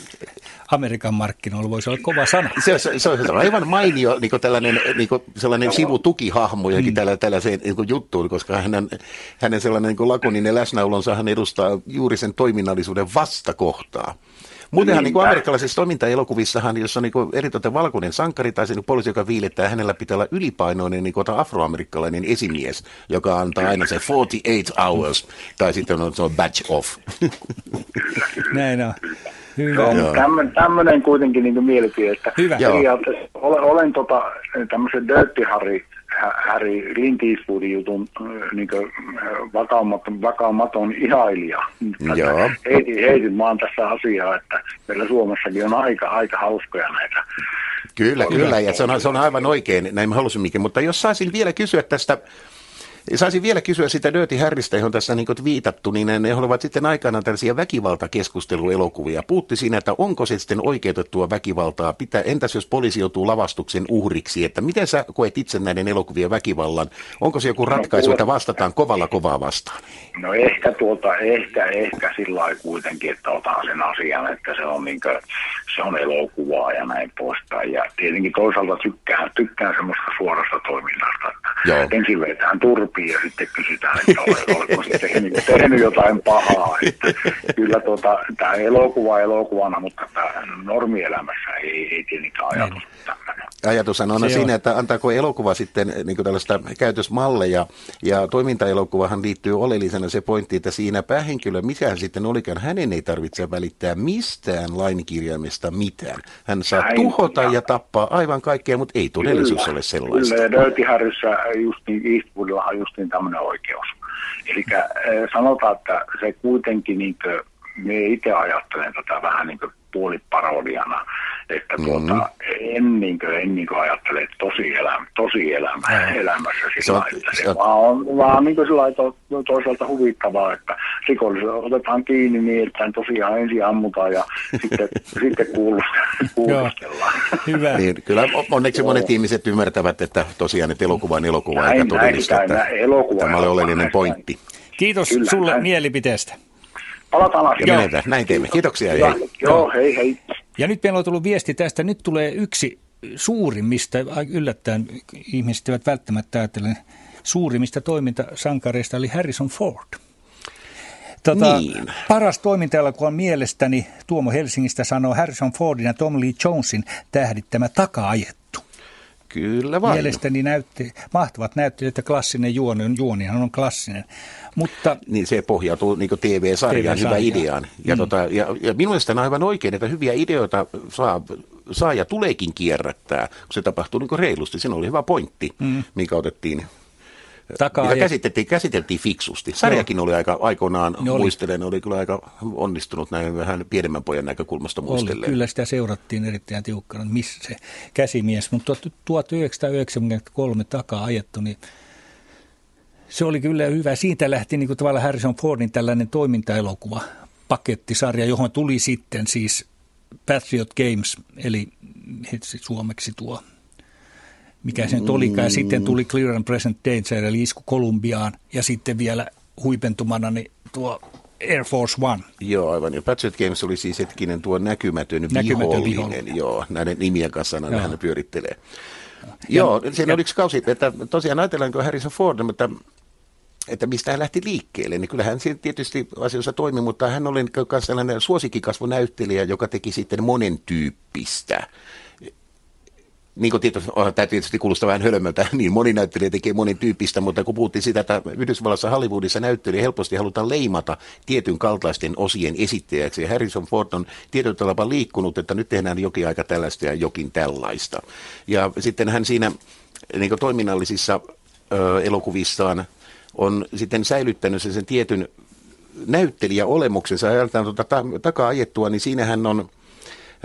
Amerikan markkinoilla voisi olla kova sana. Se, on- se, se on aivan mainio niin tällainen niin sellainen sivutukihahmo johonkin mm. tällä, tällaiseen niin juttuun, koska hänen, hänen sellainen niin lakoninen läsnäolonsa hän edustaa juuri sen toiminnallisuuden vastakohtaa. Muutenhan niin kuin amerikkalaisissa toimintaelokuvissahan, jos on niin eritoten valkoinen sankari tai se niin poliisi, joka viilettää, hänellä pitää olla ylipainoinen niin kuin afroamerikkalainen esimies, joka antaa aina se 48 hours, tai sitten on, se on badge off. Näin on. Hyvä. Joo, tämmöinen, tämmöinen kuitenkin niin mielipide, että Hyvä. periaatteessa olen, olen tota, tämmöisen Dirty Harry, Harry Clint Eastwoodin jutun äh, niin vakaumaton, vakaumaton ihailija. Joo. Heitin, heitin vaan tässä asiaa, että meillä Suomessakin on aika, aika hauskoja näitä. Kyllä, kyllä, ja se on, se on aivan oikein, näin mä halusimmekin. Mutta jos saisin vielä kysyä tästä, saisin vielä kysyä sitä Dirty Harrystä, johon tässä niin viitattu, niin ne olivat sitten aikanaan tällaisia väkivaltakeskusteluelokuvia. Puutti siinä, että onko se sitten oikeutettua väkivaltaa, pitää, entäs jos poliisi joutuu lavastuksen uhriksi, että miten sä koet itse näiden elokuvien väkivallan, onko se joku ratkaisu, että vastataan kovalla kovaa vastaan? No ehkä tuota, ehkä, ehkä sillä lailla kuitenkin, että otan sen asian, että se on, niin kuin, se on elokuvaa ja näin poispäin. Ja tietenkin toisaalta tykkään, tykkään semmoista suorasta toiminnasta, että Joo. ensin vetään turpiin ja sitten kysytään, että ole- oletko se tehnyt, tehnyt jotain pahaa. Että kyllä tuota, tämä elokuva elokuvana, mutta tämä normielämässä ei, ei tietenkään ajatus tämmöinen. Ajatus on Se siinä, on. että antaako elokuva sitten niin tällaista käytösmalleja, ja toimintaelokuvahan liittyy oleellisena se pointti, että siinä päähenkilö, mikä hän sitten olikaan, hänen ei tarvitse välittää mistään lainkirjaimesta mitään. Hän saa Näin, tuhota ja- ja tappaa aivan kaikkea, mutta ei todellisuus Kyllä, ole sellaista. Kyllä, ja Dirty Harryssä just niin, Eastwoodillahan on just niin tämmöinen oikeus. Eli sanotaan, että se kuitenkin, niin kuin, me itse ajattelen tätä vähän niin kuin puoliparodiana, että tuota, Mhm. en, niin kuin, en niin kuin ajattele että tosi, elämä, tosi elämä, elämässä Se sillä on- lailla, että se se on- vaan on vaan niin kuin sillä lailla to, toisaalta huvittavaa, että rikolliset otetaan kiinni niin, että tosiaan ensin ammutaan ja sitten, sitten kuulust- kuulustellaan. Hyvä. Niin, kyllä onneksi Joo. monet ihmiset ymmärtävät, että tosiaan että elokuva on elokuva Näin, eikä todellista. näin, elokuva tämä on oli oleellinen näin, pointti. Kiitos Kyllä, sulle näin. mielipiteestä. Palataan asiaan. Näin teemme. Kiitoksia. Joo, hei. joo, hei hei. Ja nyt meillä on tullut viesti tästä. Nyt tulee yksi suurimmista, ai- yllättäen ihmiset eivät välttämättä ajattele, suurimmista toimintasankareista oli Harrison Ford. Tota, Niin. Paras toimintaelokuva on mielestäni, Tuomo Helsingistä sanoo, Harrison Fordin ja Tom Lee Jonesin tähdittämä taka-ajettu. Kyllä vain. Mielestäni näytti, mahtavat näyttelijät ja klassinen juoni, on, juonihan on klassinen. Mutta Niin se pohjautuu niin TV-sarjaan, hyvä TV-sarjaan. ideaan. Ja, Mm. tota, ja, ja minun mielestäni on aivan oikein, että hyviä ideoita saa, saa ja tuleekin kierrättää, kun se tapahtuu niin reilusti. Siinä oli hyvä pointti, Mm. mikä otettiin takaa mikä käsiteltiin, käsiteltiin fiksusti. Sarjakin oli aika aikoinaan, Ne oli. muistelen, oli kyllä aika onnistunut näin vähän pienemmän pojan näkökulmasta Oli, muistellen. kyllä sitä seurattiin erittäin tiukkana, missä se käsimies, mutta 1993 takaa ajettu, niin se oli kyllä hyvä. Siitä lähti niin kuin tavallaan Harrison Fordin tällainen toimintaelokuva, pakettisarja, johon tuli sitten siis Patriot Games, eli suomeksi tuo, mikä se nyt olikaan, ja sitten tuli Clear and Present Danger, eli isku Kolumbiaan, ja sitten vielä huipentumana niin tuo Air Force One. Joo, aivan. Ja Patriot Games oli siis hetkinen tuo näkymätön, Näkymätön vihollinen. vihollinen. Joo, näiden nimien kanssa Joo. hän pyörittelee. Joo, siinä oli yksi kausi, että tosiaan ajatellaanko Harrison Ford, mutta että mistä hän lähti liikkeelle, niin kyllähän siinä tietysti asioissa toimi, mutta hän oli myös sellainen suosikkikasvunäyttelijä, joka teki sitten monen tyyppistä. Niin kuin tietysti, oh, tämä tietysti kuulostaa vähän hölmöltä, niin moni näyttelijä tekee monen tyyppistä, mutta kun puhuttiin sitä, että Yhdysvallassa Hollywoodissa näyttelijä helposti halutaan leimata tietyn kaltaisten osien esittäjäksi, ja Harrison Ford on tietyllä liikkunut, että nyt tehdään jokin aika tällaista ja jokin tällaista. Ja sitten hän siinä niin kuin toiminnallisissa ö, elokuvissaan on sitten säilyttänyt sen, sen tietyn näyttelijäolemuksensa. Ajatellaan tuota ta- takaa ajettua, niin siinä hän on,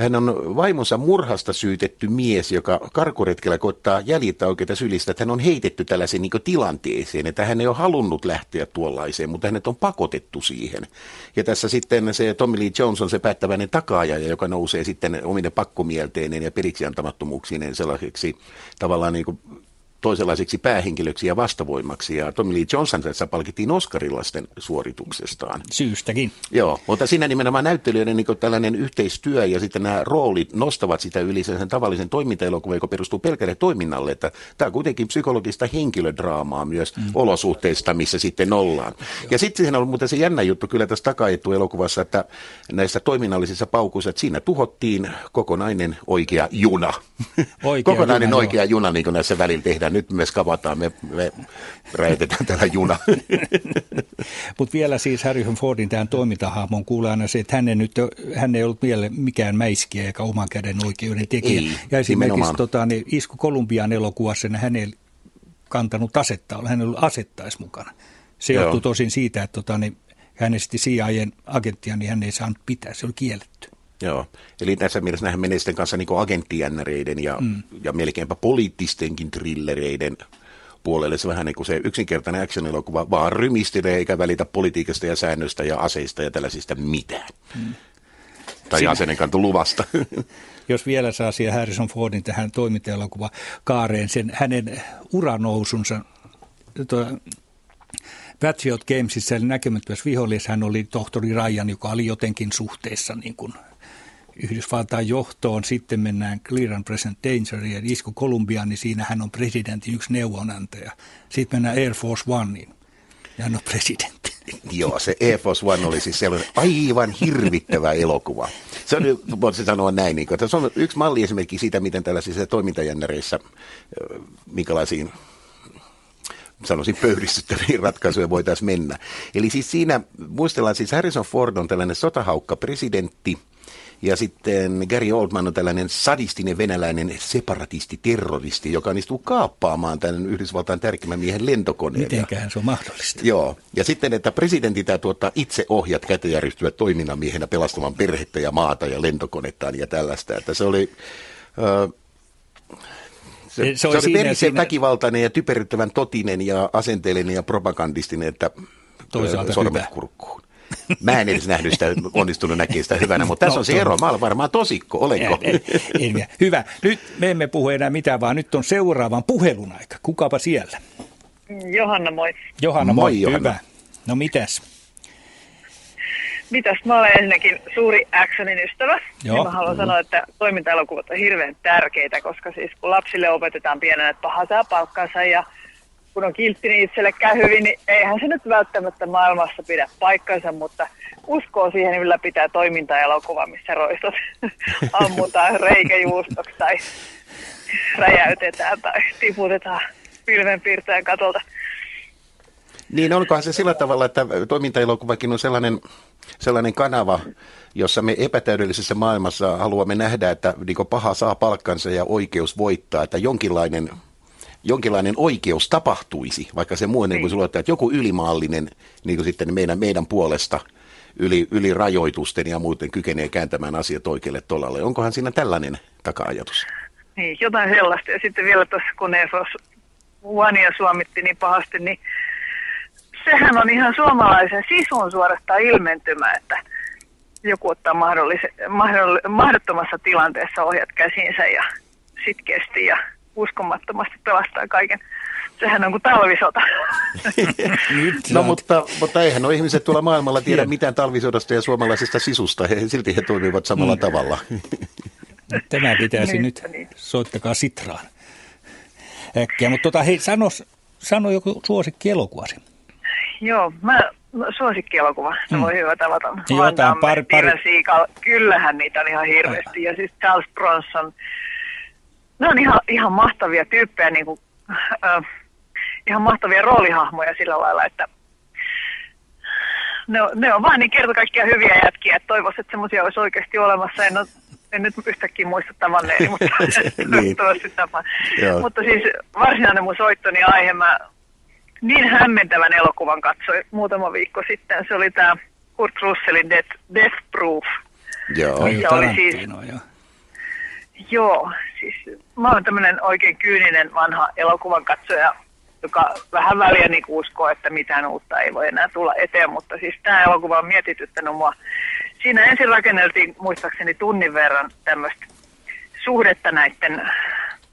hän on vaimonsa murhasta syytetty mies, joka karkuretkellä koittaa jäljittää oikeita että hän on heitetty tällaiseen niin tilanteeseen, että hän ei ole halunnut lähteä tuollaiseen, mutta hänet on pakotettu siihen. Ja tässä sitten se Tommy Lee Jones on se päättäväinen takaaja, joka nousee sitten omine pakkomielteineen ja periksi antamattomuuksineen sellaiseksi tavallaan niin kuin toisenlaiseksi päähenkilöksi ja vastavoimaksi. Ja Tommy Lee Johnson tässä palkittiin Oscarilaisten suorituksestaan. Syystäkin. Joo, mutta siinä nimenomaan näyttelijöiden niin tällainen yhteistyö ja sitten nämä roolit nostavat sitä yli sen tavallisen toimintaelokuvan, joka perustuu pelkälle toiminnalle. Että tämä on kuitenkin psykologista henkilödraamaa myös mm. olosuhteista, missä sitten ollaan. Ja sitten siinä on muuten se jännä juttu kyllä tässä takaettu elokuvassa, että näissä toiminnallisissa paukuissa, että siinä tuhottiin kokonainen oikea juna. Oikea kokonainen juna, joo. oikea juna, niin kuin näissä välillä tehdään. Nyt me skavataan, me, me räjätetään täällä juna. Mutta vielä siis Harrison Fordin tähän toimintahahmon kuulee aina se, että hän ei, nyt, hän ei ollut vielä mikään mäiskiä eikä oman käden oikeuden tekijä. Ei, ja esimerkiksi tota, niin Isku Kolumbian elokuvassa niin hän ei kantanut asetta, hän ei ollut asettais mukana. Se Joo. johtui tosin siitä, että tota, niin, hän esti CIAn agenttia, niin hän ei saanut pitää, se oli kielletty. Joo, eli tässä mielessä nähän menee sitten kanssa niin agenttijännäreiden ja, Mm. ja melkeinpä poliittistenkin trillereiden puolelle. Se vähän niin kuin se yksinkertainen action-elokuva vaan rymistelee eikä välitä politiikasta ja säännöistä ja aseista ja tällaisista mitään. Mm. Tai asenenkantoluvasta. Jos vielä saa siihen Harrison Fordin tähän toimintaelokuva kaareen sen hänen uranousunsa, tuo Patriot Gamesissa eli näkemättömässä vihollisessa hän oli tohtori Ryan, joka oli jotenkin suhteessa niin kuin Yhdysvaltain johtoon. Sitten mennään Clear and Present Danger ja isku Kolumbiaan, niin siinä hän on presidentin yksi neuvonantaja. Sitten mennään Air Force Oneiin ja hän on presidentti. Joo, se Air Force One oli siis sellainen aivan hirvittävä elokuva. Se on, voisi sanoa näin, niin kuin, että se on yksi malli esimerkki siitä, miten tällaisissa toimintajännäreissä, minkälaisiin sanoisin pöyristyttäviin ratkaisuja voitaisiin mennä. Eli siis siinä, muistellaan siis Harrison Ford on tällainen sotahaukka presidentti, sitten Gary Oldman on tällainen sadistinen venäläinen separatisti-terroristi, joka onnistuu kaappaamaan tämän Yhdysvaltain tärkeimmän miehen lentokoneen. Ja- Mitenköhän se on mahdollista? Joo, ja sitten, että presidentti täytyy ottaa itse ohjat käteen ja ryhtyä toiminnan miehenä pelastamaan perhettä ja maata ja lentokonettaan ja tällaista. Että se oli... Ö, se, Se se, oli siinä- verisen siinä- väkivaltainen ja typeryttävän totinen ja asenteellinen ja propagandistinen, että Toisaalta sormet kurkkuun. Mä en edes nähnyt sitä, onnistunut näkemään sitä hyvänä, mutta tässä No, on se to- ero. Mä olen varmaan tosikko, olenko? En, en, en, hyvä. Nyt me emme puhu enää mitään, vaan nyt on seuraavan puhelun aika. Kukapa siellä? Johanna, moi. Johanna, moi. Moi, Johanna. Hyvä. No mitäs? Mitäs? Mä olen ensinnäkin suuri actionin ystävä. Joo. Ja mä haluan sanoa, että toimintaelokuvat on hirveän tärkeitä, koska siis kun lapsille opetetaan pienenä, että paha saa palkkansa ja kun on kiltti, niin itselle käy hyvin, niin eihän se nyt välttämättä maailmassa pidä paikkansa, mutta uskoo siihen ylläpitää toimintaelokuva, missä roistot ammutaan reikäjuustoksi tai räjäytetään tai tiputetaan pilvenpiirtäjän katolta. Niin, onkohan se sillä tavalla, että toimintaelokuvakin on sellainen, sellainen kanava, jossa me epätäydellisessä maailmassa haluamme nähdä, että niin paha saa palkkansa ja oikeus voittaa, että jonkinlainen, jonkinlainen oikeus tapahtuisi, vaikka se muu niin kuin sulla, että joku ylimaallinen niin kuin sitten meidän, meidän puolesta yli, yli rajoitusten ja muuten kykenee kääntämään asiat oikealle tolalle. Onkohan siinä tällainen taka-ajatus? Niin, jotain sellaista. Ja sitten vielä tuossa, kun EFOS Vania suomitti niin pahasti, niin sehän on ihan suomalaisen sisun suorastaan ilmentymä, että joku ottaa mahdollis- mahdoll- mahdottomassa tilanteessa ohjat käsiinsä ja sitkeästi ja uskomattomasti pelastaa kaiken. Sehän on kuin talvisota. No mutta, mutta eihän nuo ihmiset tuolla maailmalla tiedä mitään talvisodasta ja suomalaisesta sisusta. He, silti he toimivat samalla Mm. tavalla. Tämä pitäisi Niin, nyt, niin. soittakaa Sitraan. Äkkiä, mutta tota, hei, sano, sano joku suosikki elokuvasi. Joo, mä no, suosikkielokuva. Se Mm. voi hyvä tavata. Jotain pari- pari-. Kyllähän niitä on ihan hirveästi. Ja siis Charles Bronson. Ne on ihan, ihan mahtavia tyyppejä, niin kuin, äh, ihan mahtavia roolihahmoja sillä lailla, että ne on, ne on vaan niin kerta kaikkiaan hyviä jätkiä, että toivoisin, että semmoisia olisi oikeasti olemassa. En, ole, en nyt yhtäkkiä muista tavanneeni, mutta Niin. Joo. Mutta siis varsinainen mun soittoni aihe, mä niin hämmentävän elokuvan katsoin muutama viikko sitten. Se oli tämä Kurt Russellin Death, Death Proof. Joo. Oli siis, joo. joo, siis mä oon tämmöinen oikein kyyninen vanha elokuvan katsoja, joka vähän väliä niin uskoo, että mitään uutta ei voi enää tulla eteen, mutta siis tämä elokuva on mietityttänyt mua. Siinä ensin rakenneltiin muistaakseni tunnin verran tämmöistä suhdetta näiden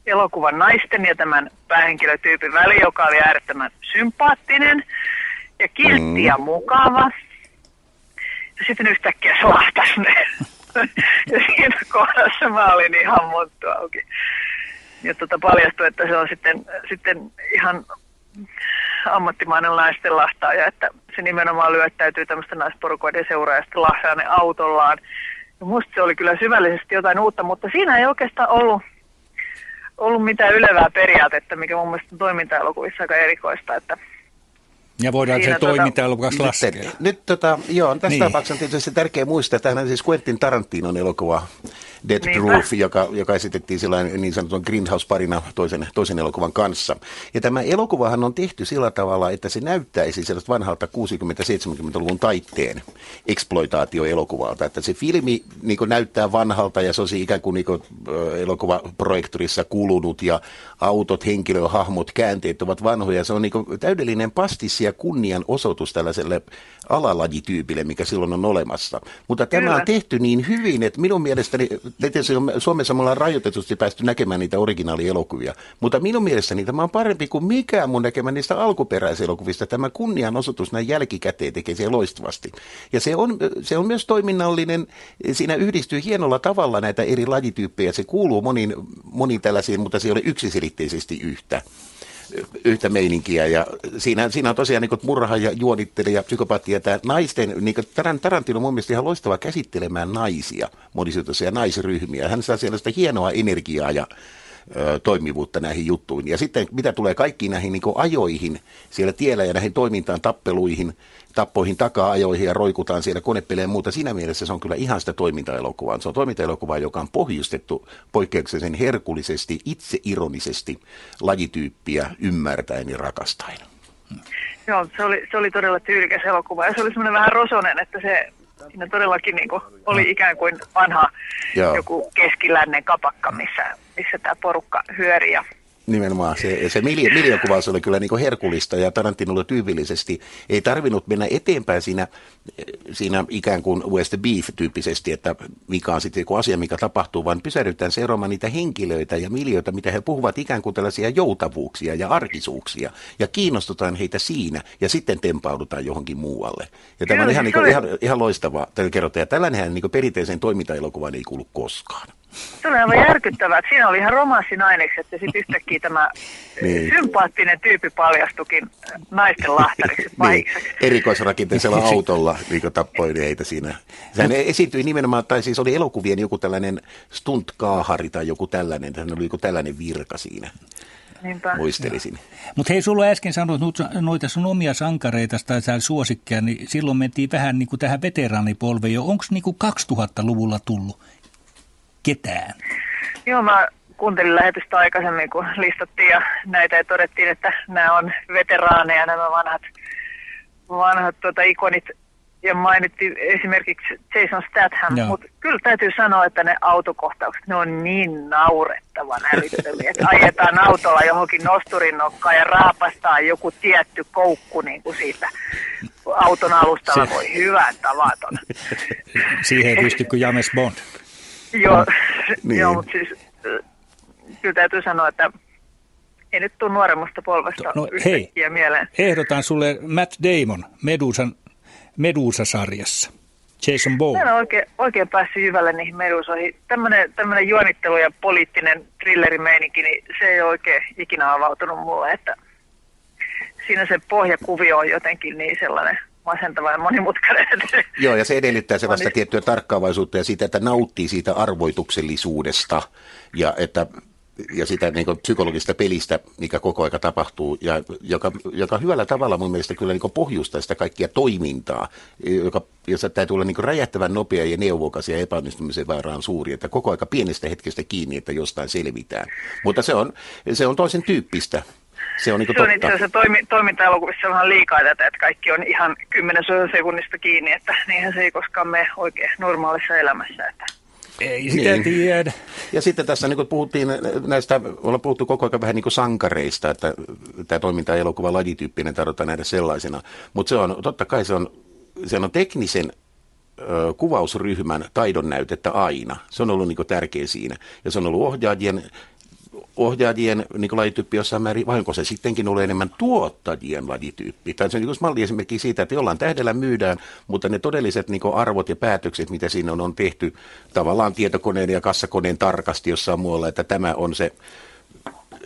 elokuvan naisten ja tämän päähenkilötyypin väli, joka oli äärettömän sympaattinen ja kiltti ja mukava. Ja sitten yhtäkkiä se lahtasi ne. ja siinä kohdassa mä olin ihan monttu auki. Ja tota paljastui, että se on sitten, sitten ihan ammattimainen naisten lahtaaja, että se nimenomaan lyöttäytyy tämmöistä naisporukoiden seuraa ja sitten lahtaa ne autollaan. Ja musta se oli kyllä syvällisesti jotain uutta, mutta siinä ei oikeastaan ollut ollut mitään ylevää periaatetta, mikä mun mielestä on toimintaelokuvissa aika erikoista, että Ja voidaan Siinä se tuota- toimintaelokuvaksi Nyt, laskea. nyt tota, joo, tässä Niin. tapauksessa on tietysti tärkeää muistaa, että hän on siis Quentin Tarantinon elokuva Death Niinpä. Proof, joka, joka esitettiin sellainen niin sanotun Grindhouse-parina toisen, toisen elokuvan kanssa. Ja tämä elokuvahan on tehty sillä tavalla, että se näyttäisi sellaista vanhalta 60-70-luvun taitteen exploitaatioelokuvalta. Että se filmi niin näyttää vanhalta ja se on ikään kuin, niin kuin elokuvaprojektorissa kulunut ja autot, henkilöhahmot, käänteet ovat vanhoja. Se on niin kuin täydellinen pastissi ja kunnian osoitus tällaiselle alalajityypille, mikä silloin on olemassa. Mutta tämä Kyllä. on tehty niin hyvin, että minun mielestäni, tietysti Suomessa me ollaan rajoitetusti päästy näkemään niitä originaalielokuvia, mutta minun mielestäni tämä on parempi kuin mikään mun näkemä niistä alkuperäiselokuvista. Tämä kunnianosoitus näin jälkikäteen tekee se loistavasti. Ja se on, se on myös toiminnallinen, siinä yhdistyy hienolla tavalla näitä eri lajityyppejä. Se kuuluu moniin, moniin tällaisiin, mutta se ei ole yksiselitteisesti yhtä yhtä meininkiä. Ja siinä, siinä on tosiaan niin murha ja juonittelija, psykopaatti ja tämä naisten, niin Taran, Tarantino on mun mielestä ihan loistava käsittelemään naisia, monisuutoisia naisryhmiä. Hän saa sellaista hienoa energiaa ja toimivuutta näihin juttuihin. Ja sitten mitä tulee kaikkiin näihin niin ajoihin siellä tiellä ja näihin toimintaan, tappeluihin, tappoihin, taka-ajoihin ja roikutaan siellä konepeleen ja muuta. Siinä mielessä se on kyllä ihan sitä toimintaelokuvaa. Se on toimintaelokuvaa, joka on pohjustettu poikkeuksellisen herkullisesti, itseironisesti lajityyppiä ymmärtäen ja rakastaen. Joo, se oli, se oli todella tyylikäs elokuva ja se oli semmoinen vähän rosonen, että se siinä todellakin niin kuin, oli ikään kuin vanha Joo. joku keskilännen kapakka, missä, missä tämä porukka hyöri ja Nimenomaan se, se miljo, miljokuvaus oli kyllä niin herkullista ja Tarantinolle tyypillisesti ei tarvinnut mennä eteenpäin siinä, siinä ikään kuin West Beef-tyyppisesti, että mikä on sitten joku asia, mikä tapahtuu, vaan pysähdytään seuraamaan niitä henkilöitä ja miljoita, mitä he puhuvat ikään kuin tällaisia joutavuuksia ja arkisuuksia ja kiinnostutaan heitä siinä ja sitten tempaudutaan johonkin muualle. Ja tämä on ihan, niin kuin, ihan, ihan loistavaa, täytyy kerrota. Ja tällainenhän niin perinteiseen toimintaelokuvaan ei kuulu koskaan. Se oli aivan järkyttävää. että Siinä oli ihan romanssinainekset ja sitten yhtäkkiä tämä Niin. sympaattinen tyyppi paljastukin naisten lahtariksi Niin, erikoisrakenteisella autolla niin tappoi heitä siinä. Sehän esiintyi nimenomaan, tai siis oli elokuvien joku tällainen stuntkaahari tai joku tällainen, hän oli joku tällainen virka siinä, Niinpä. muistelisin. Mutta hei, sulla äsken sanoit noita- noita sun omia sankareita tai sä suosikkia, niin silloin mentiin vähän niin kuin tähän veteraanipolveen jo. Onko niin kuin 2000-luvulla tullut ketään? Joo, mä kuuntelin lähetystä aikaisemmin, kun listattiin ja näitä ja todettiin, että nämä on veteraaneja, nämä vanhat, vanhat tuota, ikonit. Ja mainittiin esimerkiksi Jason Statham, Joo. mutta kyllä täytyy sanoa, että ne autokohtaukset, ne on niin naurettavan älyttömiä, että ajetaan autolla johonkin nosturin nokkaan ja raapastaan joku tietty koukku niin kuin siitä auton alustalla. Se- Voi hyvän tavaton. Siihen ei pysty kuin James Bond. Joo, Niin. joo mutta siis äh, kyllä täytyy sanoa, että ei nyt tule nuoremmasta polvesta No, yhtäkkiä mieleen. Ehdotan sulle Matt Damon Medusan, Medusa-sarjassa. Jason Bourne. Mä en oikein, oikein päässyt jyvälle niihin medusoihin. Tämmöinen, tämmöinen juonittelu ja poliittinen thrillerimeininki, niin se ei ole oikein ikinä avautunut mulle, että siinä se pohjakuvio on jotenkin niin sellainen masentava ja monimutkainen. Joo, ja se edellyttää sellaista Onni- tiettyä tarkkaavaisuutta ja siitä, että nauttii siitä arvoituksellisuudesta ja että ja sitä niin kuin, psykologista pelistä, mikä koko aika tapahtuu, ja joka, joka hyvällä tavalla mun mielestä kyllä niin kuin, pohjustaa sitä kaikkia toimintaa, joka, jossa täytyy olla niin kuin, räjähtävän nopea ja neuvokas ja epäonnistumisen vaara on suuri, että koko aika pienestä hetkestä kiinni, että jostain selvitään. Mutta se on, se on toisen tyyppistä. Se on niin se on itse asiassa toimi, toiminta-elokuvissa vähän liikaa tätä, että kaikki on ihan kymmenesosa sekunnista kiinni, että niinhän se ei koskaan mene oikein normaalissa elämässä. Että. Ei sitä tiedä. Ja sitten tässä niin kuin puhuttiin näistä, ollaan puhuttu koko ajan vähän niin kuin sankareista, että tämä toiminta ja elokuva lajityyppinen tarvitaan nähdä sellaisena. Mutta se on, totta kai se on, se on teknisen ö, kuvausryhmän taidon näytettä aina. Se on ollut niin kuin tärkeä siinä. Ja se on ollut ohjaajien ohjaajien niin lajityyppi jossain määrin, vai onko se sittenkin ollut enemmän tuottajien lajityyppi? Tai se on niin malli esimerkiksi siitä, että jollain tähdellä myydään, mutta ne todelliset niin arvot ja päätökset, mitä siinä on, on tehty tavallaan tietokoneen ja kassakoneen tarkasti jossain muualla, että tämä on se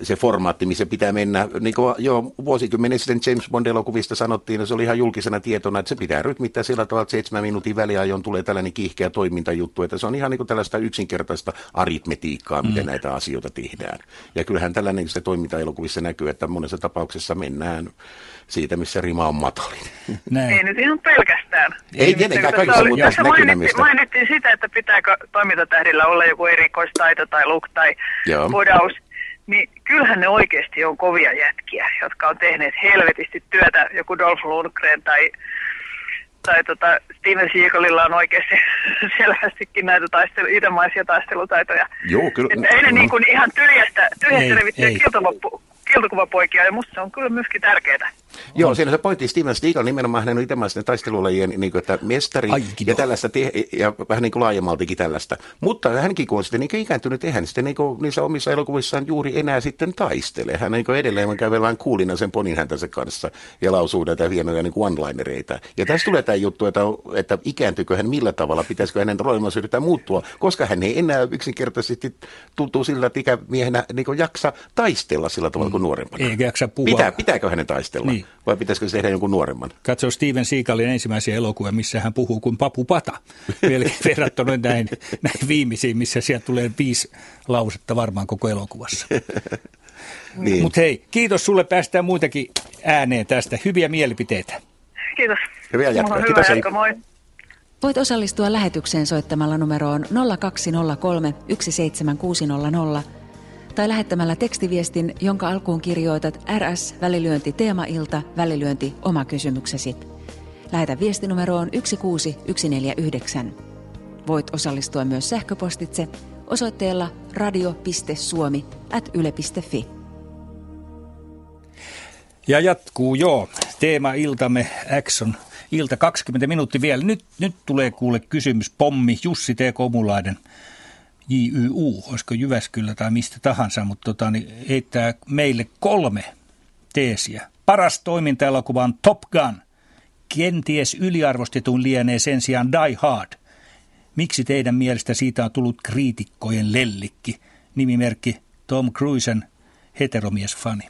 se formaatti, missä pitää mennä. Niin kuin jo vuosikymmenen sitten James Bond-elokuvista sanottiin, että se oli ihan julkisena tietona, että se pitää rytmittää sillä tavalla, että seitsemän minuutin väliajoin tulee tällainen kiihkeä toimintajuttu, että se on ihan niin kuin tällaista yksinkertaista aritmetiikkaa, miten mm. näitä asioita tehdään. Ja kyllähän tällainen se toimintaelokuvissa näkyy, että monessa tapauksessa mennään siitä, missä rima on matalin. Näin. Ei nyt ihan pelkästään. Ei tietenkään kaikissa, mutta tässä näkyy mainittiin, sitä, että pitääkö toimintatähdillä olla joku erikoistaito tai look tai Joo. podaus. Niin kyllähän ne oikeasti on kovia jätkiä, jotka on tehneet helvetisti työtä, joku Dolph Lundgren tai, tai tota Steven Seagalilla on oikeasti selvästikin näitä taistelu, itemaisia taistelutaitoja. Joo, kyllä. Että ei ne niin kuin ihan tyhjästä, Ei, tyhjästä ei. kiltovapu- kiltokuvapoikia, ja musta se on kyllä myöskin tärkeää. Joo, siinä se pointti. Steven Seagal nimenomaan hän on itse taistelulajien niin kuin, että mestari ja tällaista, te- ja vähän niin kuin laajemmaltikin tällaista. Mutta hänkin kun on sitten niin ikääntynyt, eihän sitten niin kuin niissä omissa elokuvissaan juuri enää sitten taistele. Hän niin kuin edelleen käy vähän kuulina sen ponin häntänsä kanssa ja lausuu näitä hienoja niin one-linereita. Ja tässä tulee tämä juttu, että, että ikääntyykö hän millä tavalla, pitäisikö hänen roolinsa yrittää muuttua, koska hän ei enää yksinkertaisesti tuntuu sillä, että ikämiehenä niin kuin jaksa taistella sillä tavalla kuin nuorempana. Eikä jaksa puhua. Pitää, pitääkö hänen taistella? Niin. Vai pitäisikö se tehdä jonkun nuoremman? Katso Steven Seagalin ensimmäisiä elokuvia, missä hän puhuu kuin papu pata. Verrattuna näin, näin viimeisiin, missä sieltä tulee viisi lausetta varmaan koko elokuvassa. Niin. Mutta hei, kiitos sulle. Päästään muitakin ääneen tästä. Hyviä mielipiteitä. Kiitos. Hyviä jatkoa. on Kiitos, hyvä hei. jatko, moi. Voit osallistua lähetykseen soittamalla numeroon 0203 17600 tai lähettämällä tekstiviestin, jonka alkuun kirjoitat RS välilyönti teemailta välilyönti oma kysymyksesi. Lähetä viesti numeroon 16149. Voit osallistua myös sähköpostitse osoitteella radio.suomi at yle.fi. Ja jatkuu joo. Teema iltamme Action. Ilta 20 minuuttia vielä. Nyt, nyt tulee kuule kysymys. Pommi Jussi T. Komulainen. JYU, olisiko Jyväskylä tai mistä tahansa, mutta tota, niin heittää meille kolme teesiä. Paras toimintaelokuva on Top Gun. Kenties yliarvostetun lienee sen sijaan Die Hard. Miksi teidän mielestä siitä on tullut kriitikkojen lellikki? Nimimerkki Tom Cruisen heteromiesfani.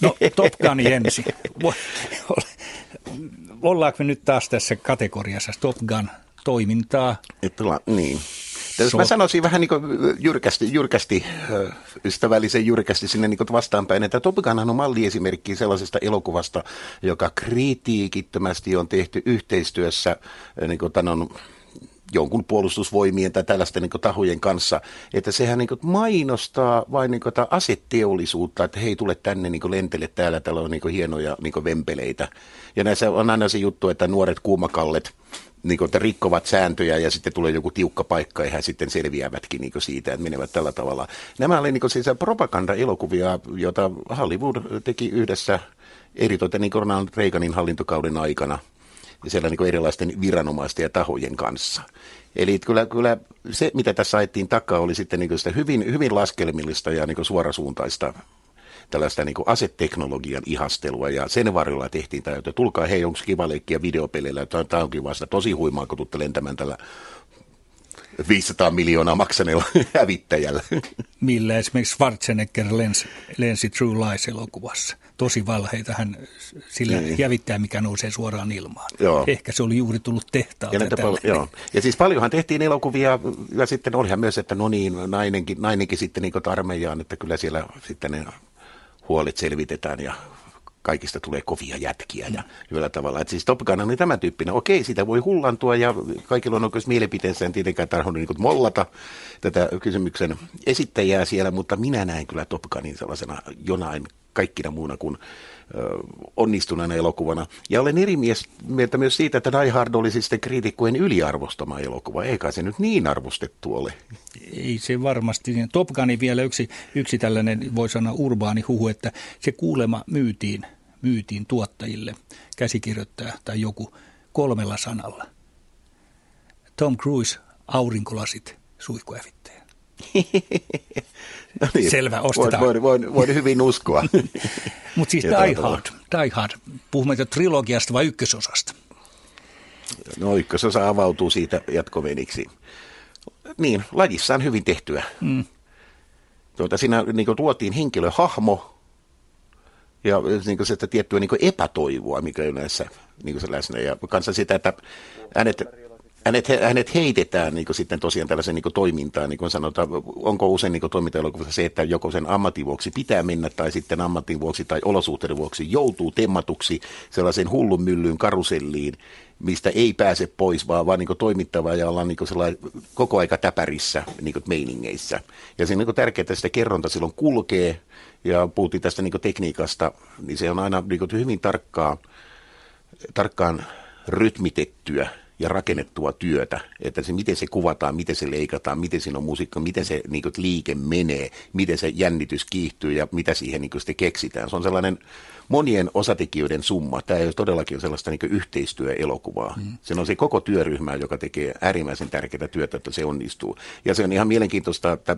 No, Top Gun ensin. Ollaanko me nyt taas tässä kategoriassa Top Gun toimintaa? Että la- niin. Jos mä sanoisin vähän niin kuin jyrkästi, jyrkästi ystävällisen jyrkästi sinne niin vastaanpäin, että Top Gunhan on malliesimerkki sellaisesta elokuvasta, joka kritiikittömästi on tehty yhteistyössä niin kuin tämän on jonkun puolustusvoimien tai tällaisten niin tahojen kanssa, että sehän niin kuin, mainostaa vain niin kuin, aseteollisuutta, että hei tule tänne niin kuin, lentele täällä, täällä on niin kuin, hienoja niin kuin, vempeleitä. Ja näissä on aina se juttu, että nuoret kuumakallet niin kuin, että rikkovat sääntöjä ja sitten tulee joku tiukka paikka ja he sitten selviävätkin niin kuin siitä, että menevät tällä tavalla. Nämä oli niin siis propaganda-elokuvia, joita Hollywood teki yhdessä eritoten niin Ronald Reaganin hallintokauden aikana ja siellä niin erilaisten viranomaisten ja tahojen kanssa. Eli kyllä, kyllä se, mitä tässä ajettiin takaa, oli sitten niin sitä hyvin, hyvin laskelmillista ja niin suorasuuntaista tällaista niin aseteknologian ihastelua, ja sen varjolla tehtiin tämä, että tulkaa hei, onko kiva leikkiä videopeleillä, tämä onkin vasta tosi huimaa, kun tuutte lentämään tällä 500 miljoonaa maksaneella hävittäjällä. Millä esimerkiksi Schwarzenegger lensi, lensi True Lies-elokuvassa. Tosi valheita hän sillä Niin. jävittää, mikä nousee suoraan ilmaan. Joo. Ehkä se oli juuri tullut tehtaalta. Ja, pal- joo. ja siis paljonhan tehtiin elokuvia, ja sitten olihan myös, että no niin, nainenkin, nainenkin sitten niin armeijaan, että kyllä siellä sitten ne huolet selvitetään ja kaikista tulee kovia jätkiä ja hyvällä tavalla. Että siis Top Gun oli tämän tyyppinen. Okei, sitä voi hullantua ja kaikilla on oikeus mielipiteensä. En tietenkään tarvinnut niin mollata tätä kysymyksen esittäjää siellä, mutta minä näen kyllä Top Gunin sellaisena jonain kaikkina muuna kuin onnistuneena elokuvana. Ja olen eri mies, mieltä myös siitä, että Die Hard oli siis sitten kriitikkojen yliarvostama elokuva. Eikä se nyt niin arvostettu ole. Ei se varmasti. Top Gunin vielä yksi, yksi tällainen, voi sanoa urbaani huhu, että se kuulema myytiin, myytiin tuottajille, käsikirjoittaja tai joku kolmella sanalla. Tom Cruise, aurinkolasit, suihkuhävittäjä. No niin, Selvä, ostetaan. Voin, voin, voin, hyvin uskoa. Mutta siis Die Hard, Die Hard, puhumme trilogiasta vai ykkösosasta? No ykkösosa avautuu siitä jatkoveniksi. Niin, lajissaan hyvin tehtyä. Mm. Tuota, siinä niin kuin, tuotiin henkilöhahmo ja niin kuin, sitä tiettyä niin kuin, epätoivoa, mikä on näissä niin kuin se läsnä. Ja kanssa sitä, että hänet, hänet, hänet heitetään niin sitten tosiaan tällaisen niin toimintaan, niin kuin sanotaan, onko usein niin toimintaelokuvassa se, että joko sen ammatin vuoksi pitää mennä tai sitten ammatin vuoksi tai olosuhteiden vuoksi joutuu temmatuksi sellaisen hullun myllyyn karuselliin, mistä ei pääse pois, vaan, vaan niin toimittava ja ollaan niin koko aika täpärissä niin meiningeissä. Ja se on niin tärkeää, että sitä kerronta silloin kulkee, ja puhuttiin tästä niin tekniikasta, niin se on aina niin hyvin tarkkaa, tarkkaan rytmitettyä ja rakennettua työtä, että se miten se kuvataan, miten se leikataan, miten siinä on musiikka, miten se niin kuin, liike menee, miten se jännitys kiihtyy ja mitä siihen niin kuin, sitten keksitään. Se on sellainen monien osatekijöiden summa. Tämä ei ole todellakin sellaista niin yhteistyöelokuvaa. Mm. Se on se koko työryhmä, joka tekee äärimmäisen tärkeää työtä, että se onnistuu. Ja se on ihan mielenkiintoista, että,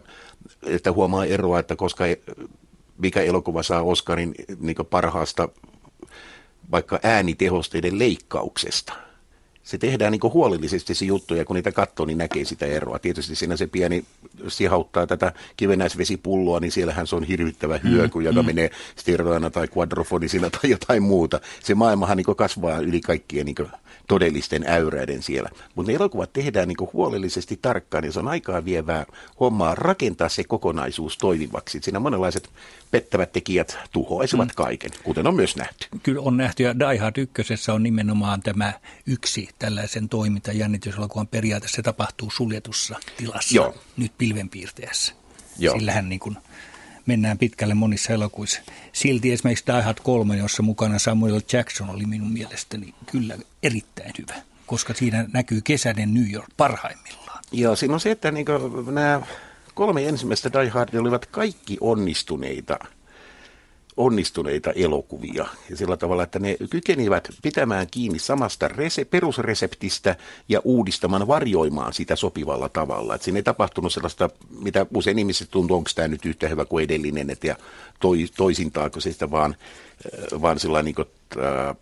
että huomaa eroa, että koska mikä elokuva saa Oscarin niin parhaasta vaikka äänitehosteiden leikkauksesta – se tehdään niin huolellisesti se juttu, ja kun niitä katsoo, niin näkee sitä eroa. Tietysti siinä se pieni sihauttaa tätä kivenäisvesipulloa, niin siellähän se on hirvittävä hyöky, mm, joka mm. menee stereoina tai quadrofonisilla tai jotain muuta. Se maailmahan niin kasvaa yli kaikkien niin todellisten äyräiden siellä. Mutta ne elokuvat tehdään niin huolellisesti tarkkaan, ja se on aikaa vievää hommaa rakentaa se kokonaisuus toimivaksi. Siinä monenlaiset pettävät tekijät tuhoaisivat mm. kaiken, kuten on myös nähty. Kyllä on nähty, ja Die Hard 1 on nimenomaan tämä yksi tällaisen toimintajännityselokuvan periaate. Se tapahtuu suljetussa tilassa, Joo. nyt pilvenpiirteessä. Joo. Sillähän niin kuin mennään pitkälle monissa elokuissa. Silti esimerkiksi Die Hard 3, jossa mukana Samuel Jackson oli minun mielestäni kyllä erittäin hyvä, koska siinä näkyy kesäinen New York parhaimmillaan. Joo, siinä on se, että niin nämä kolme ensimmäistä Die Hardia olivat kaikki onnistuneita onnistuneita elokuvia. Ja sillä tavalla, että ne kykenivät pitämään kiinni samasta rese- perusreseptistä ja uudistamaan, varjoimaan sitä sopivalla tavalla. Että siinä ei tapahtunut sellaista, mitä usein ihmiset tuntuu, onko tämä nyt yhtä hyvä kuin edellinen, että ja toi, toisintaako se sitä vaan, vaan sillä niin kuin, äh,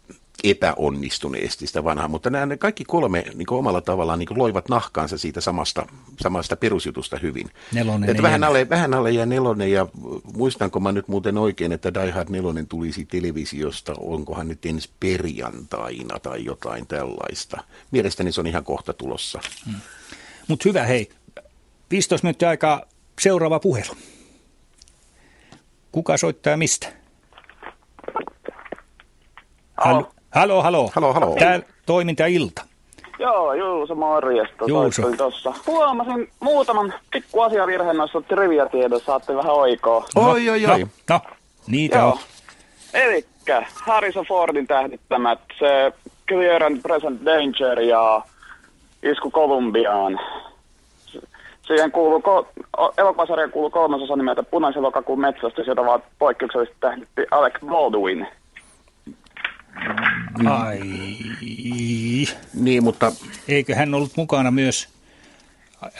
epäonnistuneesti sitä vanhaa, mutta nämä kaikki kolme niin omalla tavallaan niin loivat nahkaansa siitä samasta, samasta perusjutusta hyvin. Nelonen että vähän, alle, vähän alle ja nelonen, ja muistanko mä nyt muuten oikein, että Die Hard nelonen tulisi televisiosta, onkohan nyt ensi perjantaina tai jotain tällaista. Mielestäni se on ihan kohta tulossa. Hmm. Mutta hyvä, hei. 15 minuuttia aikaa seuraava puhelu. Kuka soittaa mistä? Halo. Halo, halo. Halo, halo. Tää toiminta-ilta. Joo, Juuso morjesta. Juuso. Tossa. Huomasin muutaman pikku asiavirheen noissa trivia-tiedoissa, saatte vähän oikoa. Oi, oi, oi. No, no niitä Joo. on. Elikkä Harrison Fordin tähdittämät se Clear and Present Danger ja Isku Kolumbiaan. Siihen kuuluu, ko- elokuvasarjaan kuuluu kolmas osa nimeltä Punaisen lokakuun metsästys, jota vaan poikkeuksellisesti tähditti Alec Baldwin. Ai. Niin, mutta... Eikö hän ollut mukana myös?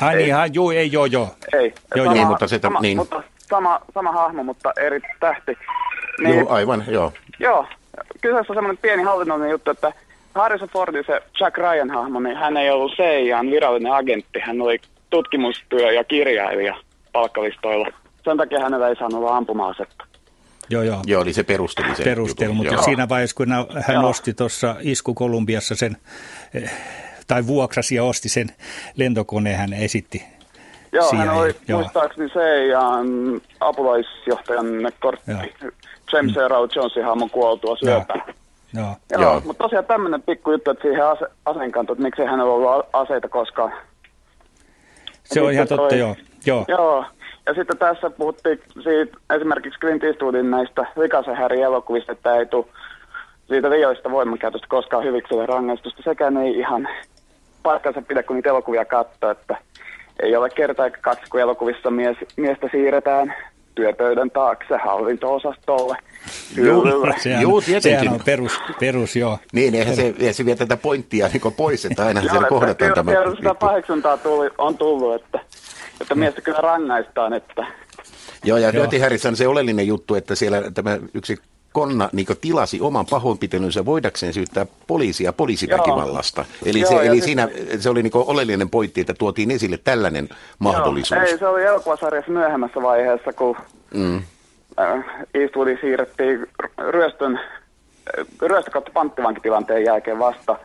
Ai niin, hän, joo, ei, joo, joo. Ei, Joo, sama, joo. mutta sitä- sama, niin. mutta sama, sama hahmo, mutta eri tähti. Niin. Joo, aivan, joo. Joo, kyseessä on semmoinen pieni hallinnollinen juttu, että Harrison Fordin se Jack Ryan-hahmo, niin hän ei ollut CIAn virallinen agentti, hän oli tutkimustyö- ja kirjailija palkkalistoilla. Sen takia hänellä ei saanut olla ampuma-asetta. Joo, joo. Joo, eli se perusteli sen perustelu, jutun, mutta joo. siinä vaiheessa, kun hän Joo. osti tuossa Isku Kolumbiassa sen, eh, tai vuokrasi ja osti sen lentokoneen, hän esitti Joo, CIA, hän oli joo. muistaakseni CIAn apulaisjohtajan kortti. Joo. James Earl Jonesin hahmon kuoltua syöpään. Joo. Joo, Joo. mutta tosiaan tämmöinen pikku juttu, että siihen ase- aseenkanto, että miksei hänellä ollut a- aseita koskaan. Se on ihan totta, toi- joo. joo. Joo, ja sitten tässä puhuttiin siitä, esimerkiksi Clint Eastwoodin näistä Vikasen Häri elokuvista, että ei tule siitä liiallisesta voimankäytöstä koskaan hyvikselle rangaistusta. Sekään ei ihan paikkansa pidä, kun niitä elokuvia katsoo, että ei ole kerta eikä kaksi, kun elokuvissa mies, miestä siirretään työpöydän taakse hallinto-osastolle. Joo. Sehän, Joo, sehän on perus, perus joo. Niin, eihän se, eihän se vie tätä pointtia niin pois, että aina siellä kohdataan tämä. kyllä sitä paheksuntaa tuli, on tullut, että, että miestä kyllä rangaistaan, että Joo, ja Joo. Dirty Harrison se oleellinen juttu, että siellä tämä yksi Konna niin tilasi oman pahoinpitelynsä voidakseen syyttää poliisia poliisiväkivallasta. Eli, Joo, se, eli sit- siinä se oli niin oleellinen pointti, että tuotiin esille tällainen mahdollisuus. Joo, ei, se oli elokuvasarjassa myöhemmässä vaiheessa, kun Mm. äh, Eastwoodi siirrettiin ryöstön, äh, ryöstö kautta panttivankitilanteen jälkeen vasta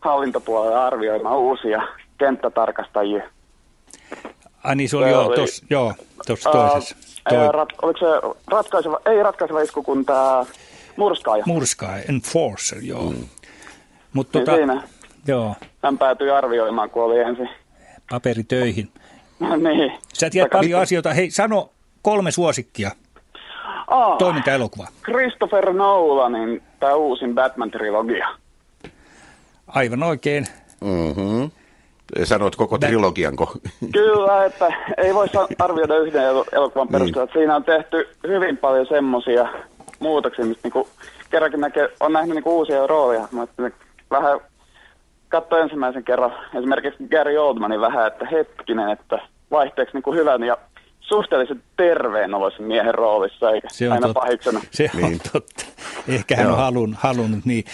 hallintopuolelle arvioimaan uusia kenttätarkastajia. Ai niin, se oli Se joo, oli- tos, joo, tossa Ää, toisessa. ää, Toi, rat, oliko se ratkaiseva, ei ratkaiseva isku, kun tämä murskaaja. Murskaaja, Enforcer, joo. Mm. Mutta Niin tota, siinä joo, hän päätyi arvioimaan, kun oli ensin. paperitöihin. niin. Sä tiedät Taka- paljon asioita. Hei, sano kolme suosikkia Aa, toimintaelokuva. Christopher Nolanin tämä uusin Batman-trilogia. Aivan oikein. Mm-hmm. Sanoit koko trilogianko? Kyllä, että ei voi arvioida yhden el- elokuvan perusteella. Niin. Siinä on tehty hyvin paljon semmoisia muutoksia, mistä niinku, kerrankin näkee, on nähnyt niinku uusia rooleja. Ajattelin, vähän katsoin ensimmäisen kerran esimerkiksi Gary Oldmanin vähän, että hetkinen, että vaihteeksi niinku hyvän ja suhteellisen terveen oloisen miehen roolissa, eikä Se on aina totta. pahiksena. Se on Niin. totta. Ehkä hän on Joo. halun, halunnut niin.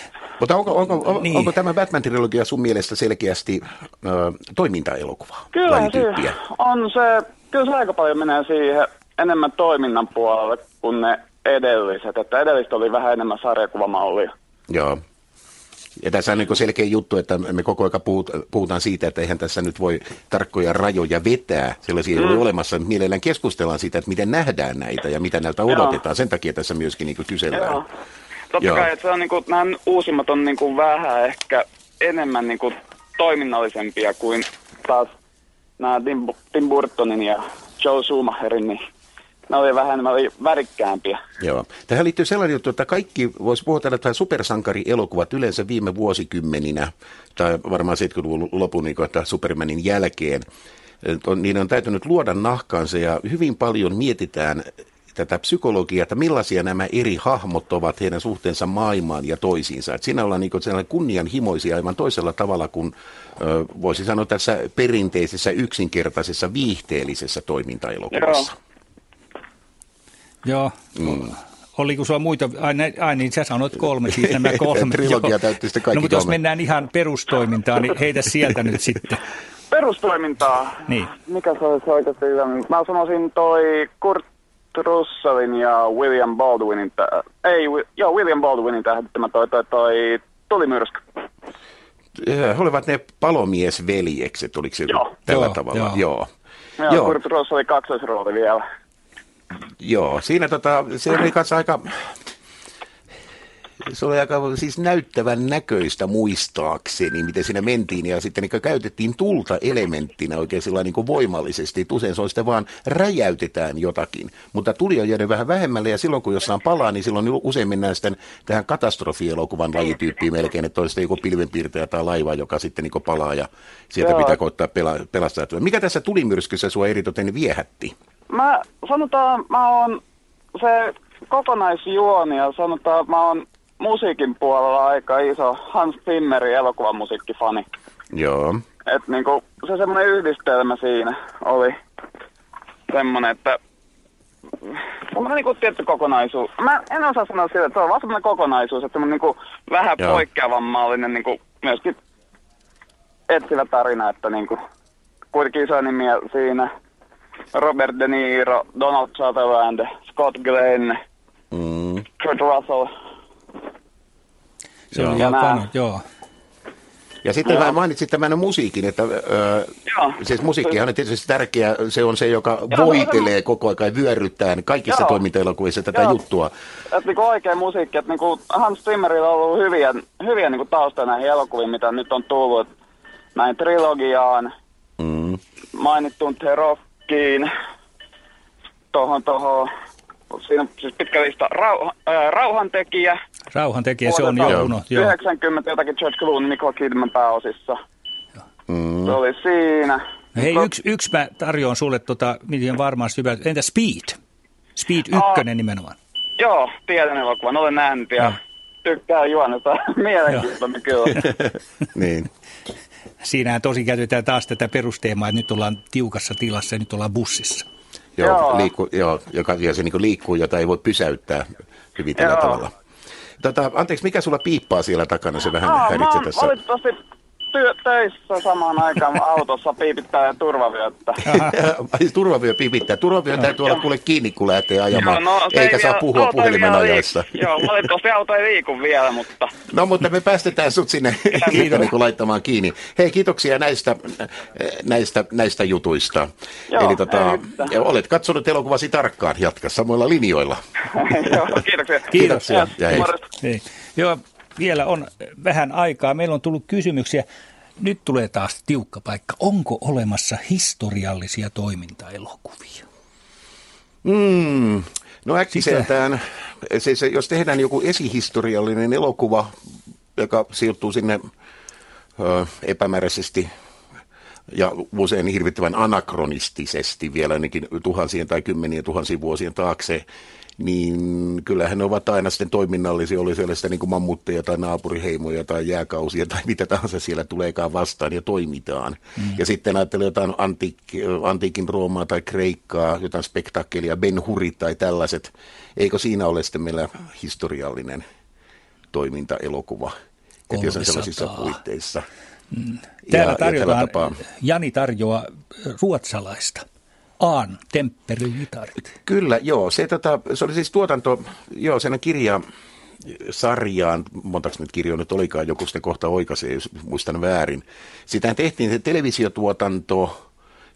Mutta onko, onko, on, Niin. onko tämä Batman-trilogia sun mielestä selkeästi ö, toimintaelokuva? Kyllä se on se, kyllä se aika paljon menee siihen enemmän toiminnan puolelle kuin ne edelliset. Että edelliset oli vähän enemmän sarjakuvamallia. Joo. Ja tässä on niin selkeä juttu, että me koko ajan puhut, puhutaan siitä, että eihän tässä nyt voi tarkkoja rajoja vetää. Sellaisia ei Mm. ole olemassa. Mielellään keskustellaan siitä, että miten nähdään näitä ja mitä näiltä Joo. odotetaan. Sen takia tässä myöskin niin kysellään. Joo. Totta Joo. kai, että se on niinku, nämä uusimmat on niinku vähän ehkä enemmän niinku toiminnallisempia kuin taas nämä Tim, Tim Burtonin ja Joe Schumacherin, niin ne oli vähän enemmän värikkäämpiä. Joo. Tähän liittyy sellainen juttu, että kaikki, voisi puhua tällä tavalla supersankarielokuvat yleensä viime vuosikymmeninä, tai varmaan 70-luvun lopun niin kuin, Supermanin jälkeen, on, niin on täytynyt luoda nahkaansa ja hyvin paljon mietitään tätä psykologiaa, että millaisia nämä eri hahmot ovat heidän suhteensa maailmaan ja toisiinsa. Että siinä ollaan niin sellainen kunnianhimoisia aivan toisella tavalla kuin ö, voisi sanoa tässä perinteisessä yksinkertaisessa viihteellisessä toimintaelokuvassa. Joo. Mm. Oliko sulla muita? Ai, ai niin, sä sanoit kolme, siis nämä kolme. Trilogia Joo. täytti sitten kaikki No mutta jos kolme. mennään ihan perustoimintaan, niin heitä sieltä nyt sitten. Perustoimintaa. Niin. Mikä se olisi oikeasti hyvä? Mä sanoisin toi Kurt Russellin ja William Baldwinin, tä- ei, joo, William Baldwinin tähdittämä toi, toi, toi tulimyrsky. He olivat ne palomiesveljekset, oliko se Joo. tällä Joo, tavalla? joo. Joo. Joo, Joo. Kurt Russell kaksoisrooli vielä. Joo, siinä tota, se oli kanssa aika, se oli aika siis näyttävän näköistä muistaakseni, miten siinä mentiin ja sitten niin käytettiin tulta elementtinä oikein sillä niin kuin voimallisesti, että usein se on sitten vaan räjäytetään jotakin, mutta tuli on jäänyt vähän vähemmälle ja silloin kun jossain palaa, niin silloin usein mennään sitten tähän katastrofielokuvan lajityyppiin melkein, että on sitten joku pilvenpiirtäjä tai laiva, joka sitten niin palaa ja sieltä Joo. pitää koittaa pela- pelastaa. Mikä tässä tulimyrskyssä sua eritoten viehätti? Mä sanotaan, mä oon se kokonaisjuoni ja sanotaan, mä oon musiikin puolella aika iso Hans Zimmerin elokuvamusiikkifani. Joo. Et niinku, se semmoinen yhdistelmä siinä oli semmoinen, että semmoinen niinku tietty kokonaisuus. Mä en osaa sanoa sitä, että se on vaan semmoinen kokonaisuus, että semmoinen niinku vähän Joo. poikkeavamallinen niinku myöskin etsivä tarina, että niinku kuitenkin iso nimiä siinä. Robert De Niro, Donald Sutherland, Scott Glenn, Mm. Kurt Russell. Se Ja ihan joo. Ja sitten Joo. mä mainitsin tämän musiikin, että ö, Joo. siis musiikkihan on tietysti tärkeä, se on se, joka Joo, voitelee koko ajan ja vyöryttää kaikissa Joo. toimintaelokuvissa tätä Joo. juttua. Että niinku oikea musiikki, että niinku Hans Zimmerillä on ollut hyviä, hyviä niinku taustoja näihin elokuviin, mitä nyt on tullut. Näin trilogiaan, Mm. mainittuun The Rockiin, tohon tohon, siinä on siis pitkä lista, rauha, äh, Rauhantekijä. Rauhantekijä, se on vuodelta jo uno, joo. 90 jotakin George Clooney, Nicole Kidman pääosissa. Mm. Se oli siinä. Hei, yksi, yksi mä tarjoan sulle, tota, miten varmasti hyvä. Entä Speed? Speed ykkönen nimenomaan. Joo, tiedän elokuvan, olen nähnyt ja tykkään juonesta. Mielenkiintoinen kyllä. niin. Siinähän tosi käytetään taas tätä perusteemaa, että nyt ollaan tiukassa tilassa ja nyt ollaan bussissa. Joo, Joo. Liikku, joo joka, ja se niin liikkuu, jota ei voi pysäyttää. hyvin tällä tavalla. Tota, anteeksi, mikä sulla piippaa siellä takana? Se vähän mä häiritsee oon tässä. valitettavasti työ, töissä samaan aikaan autossa piipittää ja turvavyöttä. Siis turvavyö pipittää. Turvavyö täytyy olla kuule kiinni, kun lähtee ajamaan. Joo, no, se ei Eikä saa vielä- puhua puhelimen ajoissa. Joo, valitettavasti auto ei liiku vielä, mutta... No mutta me päästetään sut sinne niin laittamaan kiinni. Hei, kiitoksia näistä, näistä, näistä jutuista. Joo, Eli tota, olet katsonut elokuvasi tarkkaan, jatka samoilla linjoilla. Joo, kiitoksia. Kiitoksia ja hei. Niin. Joo, vielä on vähän aikaa. Meillä on tullut kysymyksiä. Nyt tulee taas tiukka paikka. Onko olemassa historiallisia toimintaelokuvia? Mm, no äkkiseltään, siis jos tehdään joku esihistoriallinen elokuva, joka sijoittuu sinne ö, epämääräisesti ja usein hirvittävän anakronistisesti vielä ainakin tuhansien tai kymmenien tuhansien vuosien taakse, niin kyllähän ne ovat aina sitten toiminnallisia, oli sellaista niin kuin mammutteja tai naapuriheimoja tai jääkausia tai mitä tahansa siellä tuleekaan vastaan ja toimitaan. Mm. Ja sitten ajattelee jotain antiik- antiikin Roomaa tai Kreikkaa, jotain spektakkelia, Ben Hurit tai tällaiset. Eikö siinä ole sitten meillä historiallinen toimintaelokuva? Että jos on sellaisissa 300. puitteissa. Mm. Ja- Täällä ja tarjotaan, tapaa. Jani tarjoaa ruotsalaista. Aan temperygitarit. Kyllä, joo. Se, tota, se oli siis tuotanto, joo, sen kirja sarjaan, montaks nyt kirjoja nyt olikaan, joku sitten kohta oikaisee, jos muistan väärin. Sitä tehtiin se televisiotuotanto,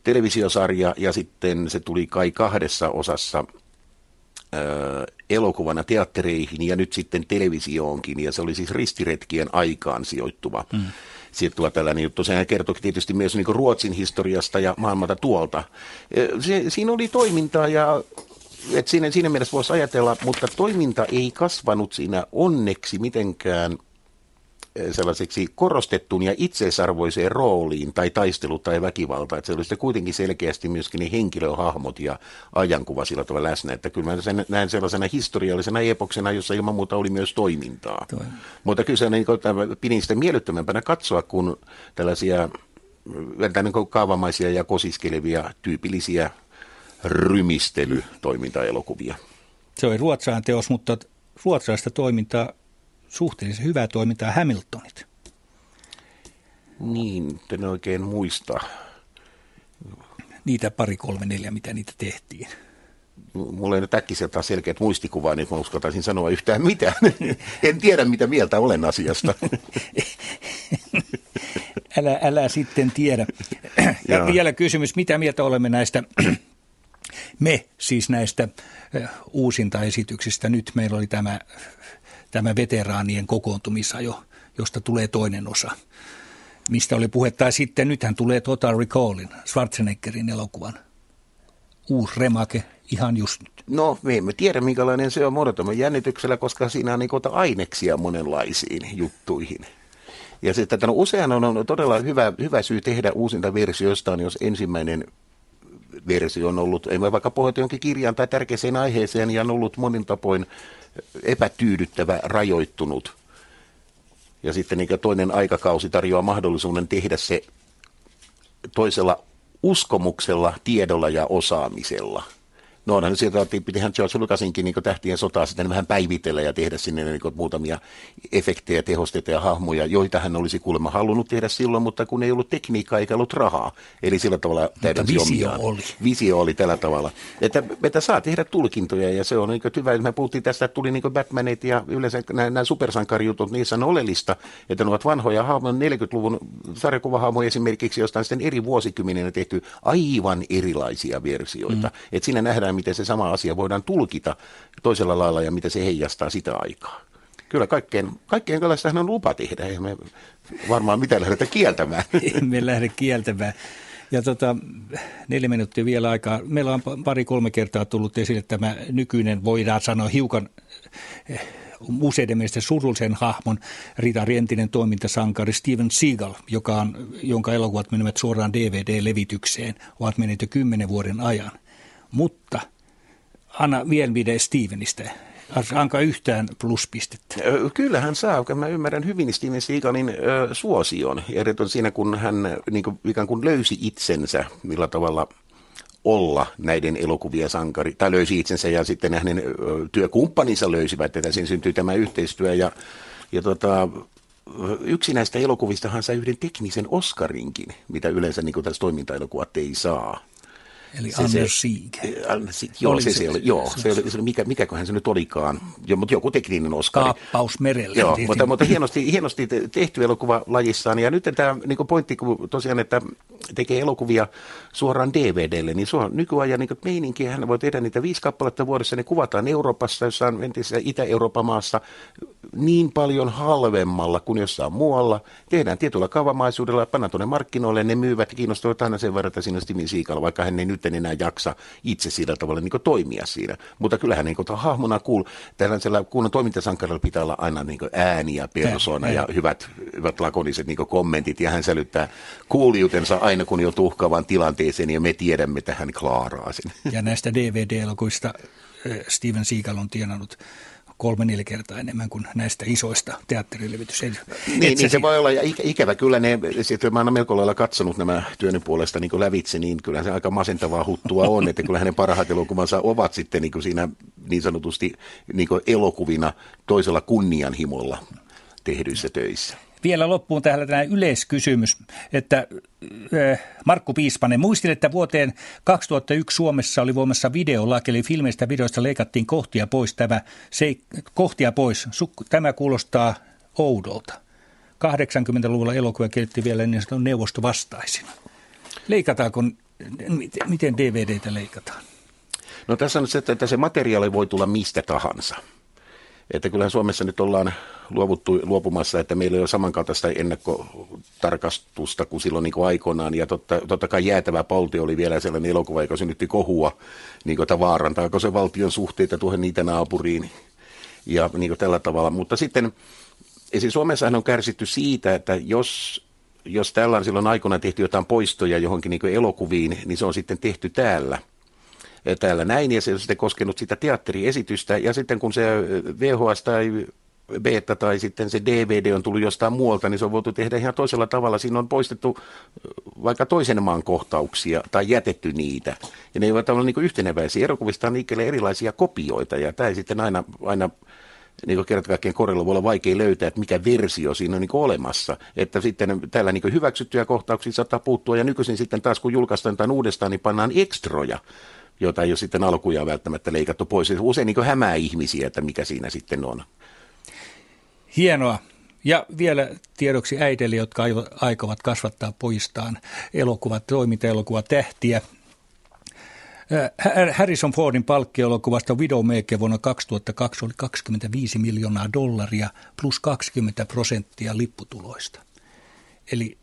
televisiosarja ja sitten se tuli kai kahdessa osassa ö, elokuvana teattereihin ja nyt sitten televisioonkin ja se oli siis ristiretkien aikaan sijoittuva. Mm sijoittuva tällainen juttu. Sehän kertoi tietysti myös niin Ruotsin historiasta ja maailmalta tuolta. Se, siinä oli toimintaa ja et siinä, siinä mielessä voisi ajatella, mutta toiminta ei kasvanut siinä onneksi mitenkään sellaiseksi korostettuun ja itseisarvoiseen rooliin tai taistelu tai väkivalta. Että se oli sitten kuitenkin selkeästi myöskin ne henkilöhahmot ja ajankuva sillä tavalla läsnä. Että kyllä mä sen näen sellaisena historiallisena epoksena, jossa ilman muuta oli myös toimintaa. Toi. Mutta kyllä se niin kuin, pidin sitä miellyttömämpänä katsoa, kun tällaisia niin kuin kaavamaisia ja kosiskelevia tyypillisiä rymistelytoimintaelokuvia. Se oli ruotsalainen teos, mutta ruotsalaista toimintaa, suhteellisen hyvää toimintaa Hamiltonit. Niin, en oikein muista. Niitä pari, kolme, neljä, mitä niitä tehtiin. Mulla ei nyt äkkiseltään selkeät muistikuvaa, niin mä uskaltaisin sanoa yhtään mitään. en tiedä, mitä mieltä olen asiasta. Älä, älä sitten tiedä. Ja Joo. vielä kysymys, mitä mieltä olemme näistä, me siis näistä eh, uusintaesityksistä. Nyt meillä oli tämä, tämä veteraanien kokoontumisajo, josta tulee toinen osa. Mistä oli puhetta. Ja sitten nythän tulee Total Recallin, Schwarzeneggerin elokuvan. Uusi remake, ihan just nyt. No, me emme tiedä, minkälainen se on. Me odotamme jännityksellä, koska siinä on niin aineksia monenlaisiin juttuihin. Ja se, että no, usein on, on todella hyvä, hyvä syy tehdä uusinta versio jostain, jos ensimmäinen versio on ollut, ei vaikka pohjata jonkin kirjaan tai tärkeäseen aiheeseen, ja on ollut monin tapoin epätyydyttävä, rajoittunut. Ja sitten niin toinen aikakausi tarjoaa mahdollisuuden tehdä se toisella uskomuksella, tiedolla ja osaamisella. No onhan sieltä pitihän George Lucasinkin niin tähtien sotaa sitten vähän päivitellä ja tehdä sinne niin muutamia efektejä, tehosteita ja hahmoja, joita hän olisi kuulemma halunnut tehdä silloin, mutta kun ei ollut tekniikkaa eikä ollut rahaa. Eli sillä tavalla täydensi visio omiaan. oli. Visio oli tällä tavalla. Että, että saa tehdä tulkintoja ja se on niin hyvä. Me puhuttiin tästä, että tuli niin Batmanit ja yleensä nämä, nämä supersankarijutut, niissä on oleellista, että ne ovat vanhoja hahmoja, 40-luvun sarjakuvahahmoja esimerkiksi, josta on sitten eri vuosikymmeninä tehty aivan erilaisia versioita. Mm. Että siinä nähdään, miten se sama asia voidaan tulkita toisella lailla ja miten se heijastaa sitä aikaa. Kyllä kaikkeen, kaikkeen on lupa tehdä, ei me varmaan mitään lähdetä kieltämään. Emme lähde kieltämään. Ja tota, neljä minuuttia vielä aikaa. Meillä on pa- pari-kolme kertaa tullut esille tämä nykyinen, voidaan sanoa hiukan eh, useiden mielestä surullisen hahmon Ritari entinen toimintasankari Steven Seagal, joka on, jonka elokuvat menevät suoraan DVD-levitykseen, ovat menneet jo kymmenen vuoden ajan. Mutta anna mielipide Stevenistä. Anka yhtään pluspistettä. Ö, Kyllä hän saa, mä ymmärrän hyvin Steven Seagalin ö, suosion. Erityisesti siinä, kun hän niin kuin, ikään kuin löysi itsensä, millä tavalla olla näiden elokuvien sankari, tai löysi itsensä ja sitten hänen työkumppaninsa löysivät, että sen syntyi tämä yhteistyö ja, ja tota, yksi näistä elokuvistahan sai yhden teknisen Oscarinkin, mitä yleensä niin tässä toimintaelokuvat ei saa. Eli Se- Anders se- Sieg. Sieg, Joo, Oli se, se- se, oli, se- joo, se- se, oli, se oli mikä, mikäköhän se nyt olikaan, jo, mutta joku tekninen Oscar. Kaappaus merelle. Joo, Tietysti. mutta, mutta hienosti, hienosti te- tehty elokuva lajissaan. Ja nyt tämä niin pointti, kun tosiaan, että tekee elokuvia suoraan DVDlle, niin se on nykyajan niin meininki. Hän voi tehdä niitä viisi kappaletta vuodessa. Ne kuvataan Euroopassa, jossain entisessä Itä-Euroopan maassa niin paljon halvemmalla kuin jossain muualla. Tehdään tietyllä kaavamaisuudella pannaan tuonne markkinoille. Ne myyvät kiinnostavat aina sen verran, että siinä on Seagal, vaikka hän ei nyt enää jaksa itse sillä tavalla niin toimia siinä. Mutta kyllähän niin hahmona kuul, tällaisella kunnon toimintasankarilla pitää olla aina niin ääni ja persona Ää, ja ää. hyvät, hyvät lakoniset niin kommentit. Ja hän sälyttää kuulijuutensa aina, kun joutuu uhkaavaan tilanteeseen ja me tiedämme, että hän klaaraa sen. Ja näistä DVD-elokuista eh, Steven Seagal on tienannut kolme neljä kertaa enemmän kuin näistä isoista teatterilevitys. Niin, et niin se si- voi olla, ja ikä, ikävä kyllä ne, sitten mä oon melko lailla katsonut nämä työni puolesta niin lävitse, niin kyllä se aika masentavaa huttua on, että kyllä hänen parhaat elokuvansa ovat sitten niin kuin siinä niin sanotusti niin elokuvina toisella kunnianhimolla tehdyissä töissä. Vielä loppuun täällä tämä yleiskysymys, että Markku Piispanen, muistin, että vuoteen 2001 Suomessa oli voimassa videolaki, eli filmeistä videoista leikattiin kohtia pois. Tämä, se, kohtia pois. Tämä kuulostaa oudolta. 80-luvulla elokuva kiellettiin vielä niin sanotun neuvostovastaisina. Leikataanko, miten, DVDtä leikataan? No tässä on se, että se materiaali voi tulla mistä tahansa. Että kyllähän Suomessa nyt ollaan luovuttu, luopumassa, että meillä ei ole samankaltaista ennakkotarkastusta kuin silloin niin kuin aikoinaan. Ja totta, totta kai jäätävä polti oli vielä sellainen elokuva, joka synnytti kohua, niin kuin, että vaarantaako se valtion suhteita tuohon niitä naapuriin ja niin kuin tällä tavalla. Mutta sitten Esimerkiksi Suomessahan on kärsitty siitä, että jos, jos täällä on silloin aikoina tehty jotain poistoja johonkin niin elokuviin, niin se on sitten tehty täällä täällä näin, ja se on sitten koskenut sitä teatteriesitystä, ja sitten kun se VHS tai beta tai sitten se DVD on tullut jostain muualta, niin se on voitu tehdä ihan toisella tavalla. Siinä on poistettu vaikka toisen maan kohtauksia tai jätetty niitä. Ja ne eivät ole niin yhteneväisiä. Elokuvista on erilaisia kopioita, ja tämä sitten aina, aina niin kerta kaikkien korilla voi olla vaikea löytää, että mikä versio siinä on niin olemassa. Että sitten täällä niin hyväksyttyjä kohtauksia saattaa puuttua, ja nykyisin sitten taas kun julkaistaan tämän uudestaan, niin pannaan ekstroja jota ei ole sitten alkujaan välttämättä leikattu pois. Se usein niin hämää ihmisiä, että mikä siinä sitten on. Hienoa. Ja vielä tiedoksi äidille, jotka aikovat kasvattaa poistaan elokuvat, toimintaelokuva tähtiä. Äh, Harrison Fordin palkkielokuvasta Widowmaker vuonna 2002 oli 25 miljoonaa dollaria plus 20 prosenttia lipputuloista. Eli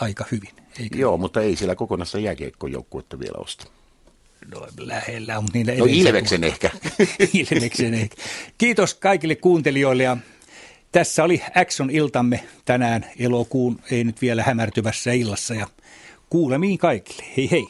aika hyvin. Eikö? Joo, mutta ei siellä kokonassa jääkiekkojoukkuetta vielä osta. No, lähellä on niillä No Ilveksen ehkä. Ilveksen ehkä. Kiitos kaikille kuuntelijoille ja tässä oli Action-iltamme tänään elokuun, ei nyt vielä hämärtyvässä illassa ja kuulemiin kaikille. Hei hei.